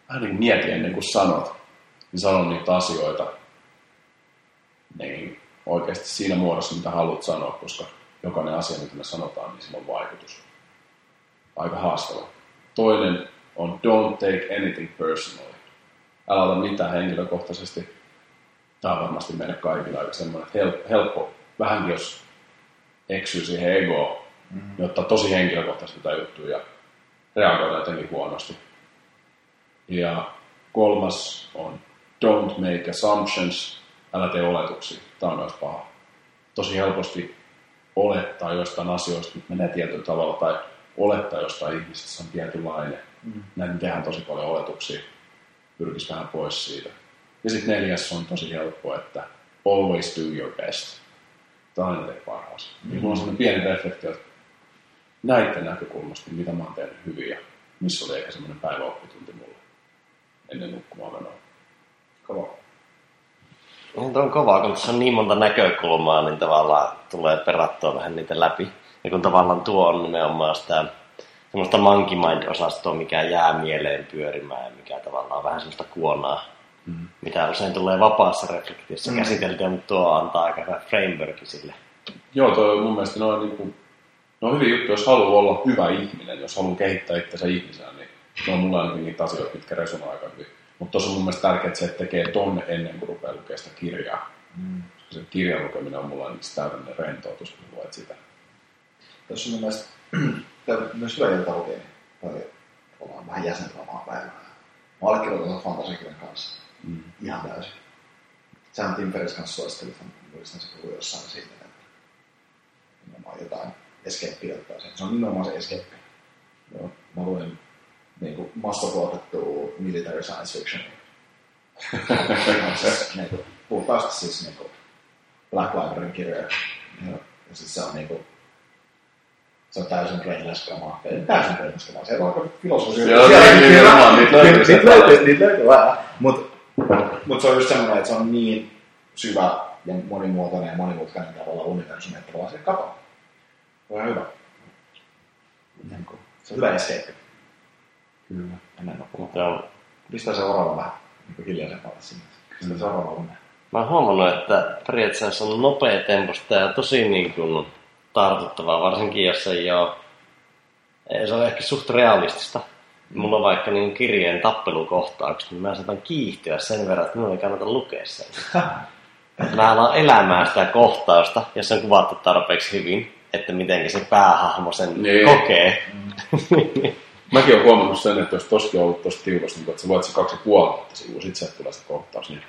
vähän niin kuin mieti ennen kuin sanot, niin sano niitä asioita niin oikeasti siinä muodossa, mitä haluat sanoa, koska jokainen asia, mitä me sanotaan, niin sillä on vaikutus. Aika haastava. Toinen on don't take anything personally. Älä ota mitään henkilökohtaisesti. Tämä on varmasti meille kaikille aika semmoinen, helppo, helppo vähänkin jos eksyy siihen egoon, mm-hmm. niin ottaa tosi henkilökohtaisesti tätä juttua ja reagoida jotenkin huonosti. Ja kolmas on don't make assumptions, älä tee oletuksia. Tämä on myös paha. Tosi helposti olettaa jostain asioista, että menee tietyllä tavalla, tai olettaa jostain ihmisestä, se on tietynlainen. Mm. Näin tehdään tosi paljon oletuksia. Pyrkisi vähän pois siitä. Ja sitten neljäs on tosi helppo, että always do your best. Tämä on aina tee parhaas. Mm. Mulla on sellainen pieni reflektio, että näiden näkökulmasta, niin mitä mä oon tehnyt hyvin ja missä oli ehkä semmoinen päiväoppitunti mulle ennen nukkumaan menoa. Kova. Tuo on kovaa, kun tässä on niin monta näkökulmaa, niin tavallaan tulee perattua vähän niitä läpi. Ja kun tavallaan tuo on nimenomaan sitä semmoista monkey mind-osastoa, mikä jää mieleen pyörimään ja mikä tavallaan on vähän semmoista kuonaa, mm. mitä usein tulee vapaassa reflektiossa mm. käsiteltyä, mutta tuo antaa aika hyvä frameworki sille. Joo, toi on mun mielestä ne on, niin kuin, ne on hyviä juttuja, jos haluaa olla hyvä ihminen, jos haluaa kehittää itsensä ihmisenä, niin ne on mulla ainakin niitä asioita, mitkä resonoivat aika hyvin. Mutta tuossa on mun mielestä tärkeää, että se tekee tonne ennen kuin rupeaa lukemaan sitä kirjaa. Mm. Se kirjan lukeminen on mulla ainakin täydellinen rentoutus, kun luet sitä. Tuossa on mun mielestä myös hyvä iltarutiin. Toi ollaan vähän jäsentä omaa päivää. Mä allekirjoitan tuon fantasiakirjan kanssa. Mm. Ihan täysin. Sehän Tim Ferriss kanssa suositteli, muistan se puhui jossain siitä, että nimenomaan jotain escapeä ottaa sen. Se on nimenomaan se escape. Joo. Mä luin niin kuin massatuotettua military science fiction. siis, niin kuin, puhtaasti siis niin kuin Black Librarin kirjoja. Ja, ja sit se on niin kuin, se on täysin brainless kamaa. Ei täysin brainless kamaa. Se on aika filosofia. Joo, Siellä- niin, nimenomaan, niitä löytyy Niitä löytyy, niitä löytyy vähän. Mutta mut se on just semmoinen, että se on niin syvä ja monimuotoinen ja monimutkainen tavalla universumi, että tavallaan se katoaa. Se on hyvä. Niin kuin, Se on hyvä escape. Kyllä. Ennen on Pistää se orava vähän niin hiljaisempaa sinne. Pistää se orava uneen. Mä oon huomannut, että periaatteessa on nopea temposta ja tosi niin kuin tartuttavaa, varsinkin jos ei ole, ei se ole ehkä suht realistista. Mulla on vaikka niin kirjeen tappelukohtaukset, niin mä saatan kiihtyä sen verran, että minun ei kannata lukea sen. Mä alan elämään sitä kohtausta, jos on kuvattu tarpeeksi hyvin, että miten se päähahmo sen Niin. kokee. Mäkin olen huomannut sen, että jos toskin on ollut tosi tiukasti, niin että sä voit se kaksi ja puoli vuotta sivua, sit sieltä tulee se kohtaus, niin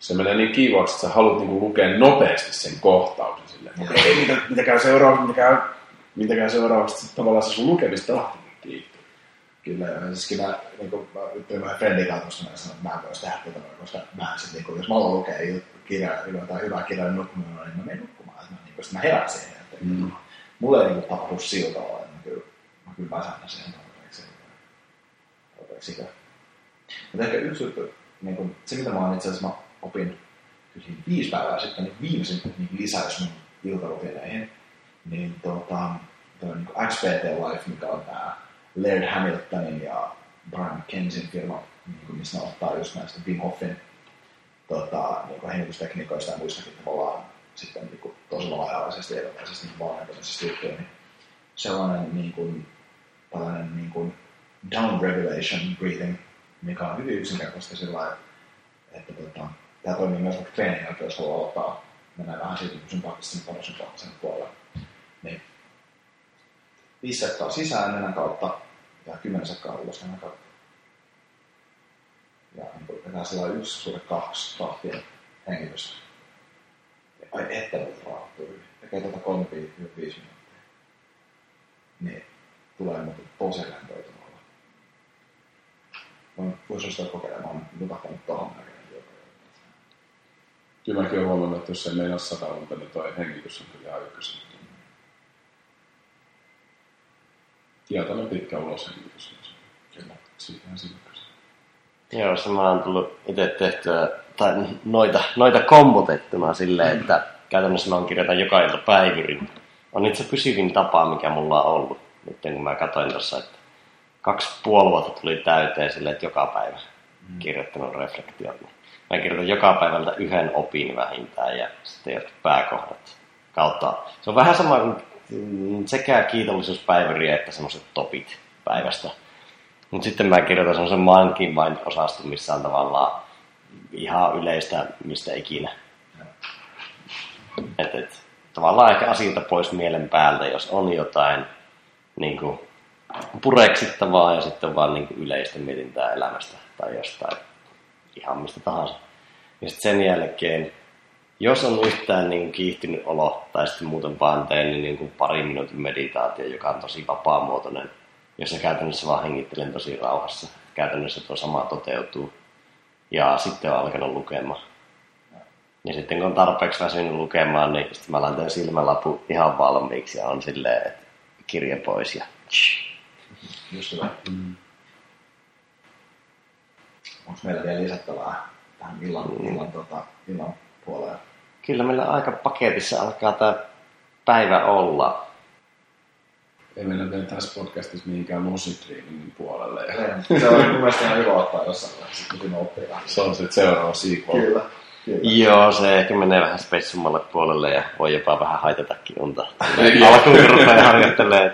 se menee niin kiivaaksi, että sä haluat niinku lukea nopeasti sen kohtauksen silleen. Okei, okay, mitä, mitä käy seuraavaksi, mitä käy, mitä käy seuraavaksi, sitten tavallaan se sun lukemista lähti kiihtyy. Kyllä, ja siis kyllä mä, niin kuin, mä juttelin vähän friendin kanssa, koska mä sanoin, että mä en voisi tehdä tätä, koska mä sit, niin kuin, jos mä aloin lukea kirjaa, jotain hyvää kirjaa nukkumaan, niin mä menen nukkumaan. Mä, niin kuin, mä herään siihen. Että, mm. Mulla ei niin kuin, tapahdu sillä tavalla, että mä kyllä, mä kyllä väsän siihen tarpeeksi. tarpeeksi. Mutta ehkä yksi juttu, niin kuin, se mitä mä oon itse asiassa mä opin kyllä siinä viisi päivää sitten, niin viimeisen niin lisäys mun iltarutiineihin, niin tota, toi niin XPT Life, mikä on tää Laird Hamiltonin ja Brian McKenzien firma, niin kuin, missä ne ottaa just näistä Wim Hofin tota, niin hengitystekniikoista ja muistakin tavallaan sitten niin kuin, tosi laaja-alaisesti erilaisista niin valmentamisesta juttuja, niin sellainen niin kuin, tällainen niin kuin down regulation breathing, mikä on hyvin yksinkertaista sillä lailla, että tota, tämä toimii myös vaikka treenin jälkeen, jos haluaa aloittaa, mennään vähän siitä sympaattisen parasympaattisen puolelle. Niin viisi sekkaa sisään nenän kautta ja kymmenen sekkaa ulos nenän kautta. Ja niin kuin vetää sillä yksi suhde kaksi tahtia hengitystä. Ja Ai että nyt rauhoittuu hyvin. Tekee tätä kolme vi- viisi minuuttia. Niin tulee muuten tosi rentoutumalla. Voin sitä kokeilemaan, oon nukahtanut joka Kyllä mäkin olen huomannut, että jos ei meinaa sata unta, niin toi hengitys on kyllä ihan ykkösen. Tietoinen pitkä uloshengitys. Kyllä. Siitähän kyse. Joo, se mä oon tullut itse tehtyä, tai noita, noita kombotettuna silleen, että käytännössä mä oon kirjoitan joka ilta päivyrin. On itse pysyvin tapa, mikä mulla on ollut. Nyt kun mä katsoin tuossa, että kaksi puoli vuotta tuli täyteen silleen, että joka päivä kirjoittanut reflektiot. Niin Mä kirjoitan joka päivältä yhden opin vähintään ja sitten jotkut pääkohdat kautta. Se on vähän sama kuin mm, sekä kiitollisuuspäiväriä että semmoiset topit päivästä. Mutta sitten mä kirjoitan semmoisen monkey mind osaston, missä on tavallaan ihan yleistä mistä ikinä. Et, et, tavallaan ehkä asioita pois mielen päältä, jos on jotain niin kuin, pureksittavaa ja sitten vaan niin kuin, yleistä mietintää elämästä tai jostain ihan mistä tahansa. Ja sitten sen jälkeen, jos on yhtään niin kuin, kiihtynyt olo tai sitten muuten vaan teen niin, niin kuin pari minuutin meditaatio, joka on tosi vapaamuotoinen, jossa käytännössä vaan hengittelen tosi rauhassa. Käytännössä tuo sama toteutuu. Ja sitten on alkanut lukemaan. Ja sitten kun on tarpeeksi väsynyt lukemaan, niin sitten mä laitan silmälapun ihan valmiiksi ja on silleen, että kirja pois ja. Just hyvä. Mm. Onko meillä vielä lisättävää tähän illan, illan, tota, illan puoleen? Kyllä meillä aika paketissa alkaa tämä päivä olla. Ei mennä vielä tässä podcastissa mihinkään musiikkiin puolelle. Se on mun mielestä ihan hyvä ottaa jossain vaiheessa, kun oppii. Se on sitten seuraava sequel. Kyllä. Kyllä. Joo, se ehkä menee vähän spessummalle puolelle ja voi jopa vähän haitatakin unta. Alkuun kun rupeaa harjoittelemaan,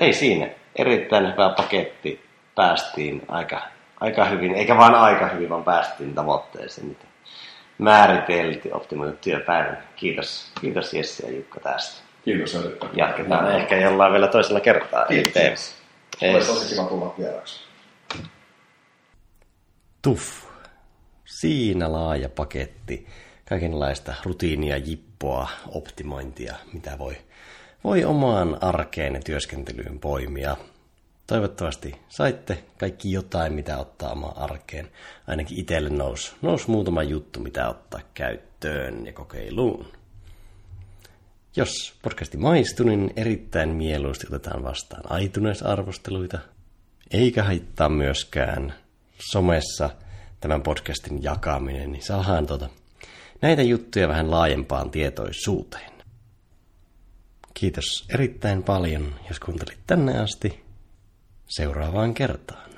ei siinä. Erittäin hyvä paketti. Päästiin aika, aika hyvin, eikä vaan aika hyvin, vaan päästiin tavoitteeseen, mitä määritelty optimoitu työpäivän. Kiitos, kiitos Jesse ja Jukka tästä. Kiitos erittäin. Jatketaan ehkä jollain vielä toisella kertaa. Kiitos. Olisi tosi kiva tulla vieraksi. Tuff. Siinä laaja paketti. Kaikenlaista rutiinia, jippoa, optimointia, mitä voi, voi omaan arkeen ja työskentelyyn poimia. Toivottavasti saitte kaikki jotain, mitä ottaa omaan arkeen. Ainakin itselle nousi nous muutama juttu, mitä ottaa käyttöön ja kokeiluun. Jos podcasti maistui, niin erittäin mieluusti otetaan vastaan iTunes-arvosteluita. Eikä haittaa myöskään somessa tämän podcastin jakaminen, niin saadaan tuota, näitä juttuja vähän laajempaan tietoisuuteen. Kiitos erittäin paljon, jos kuuntelit tänne asti. Seuraavaan kertaan.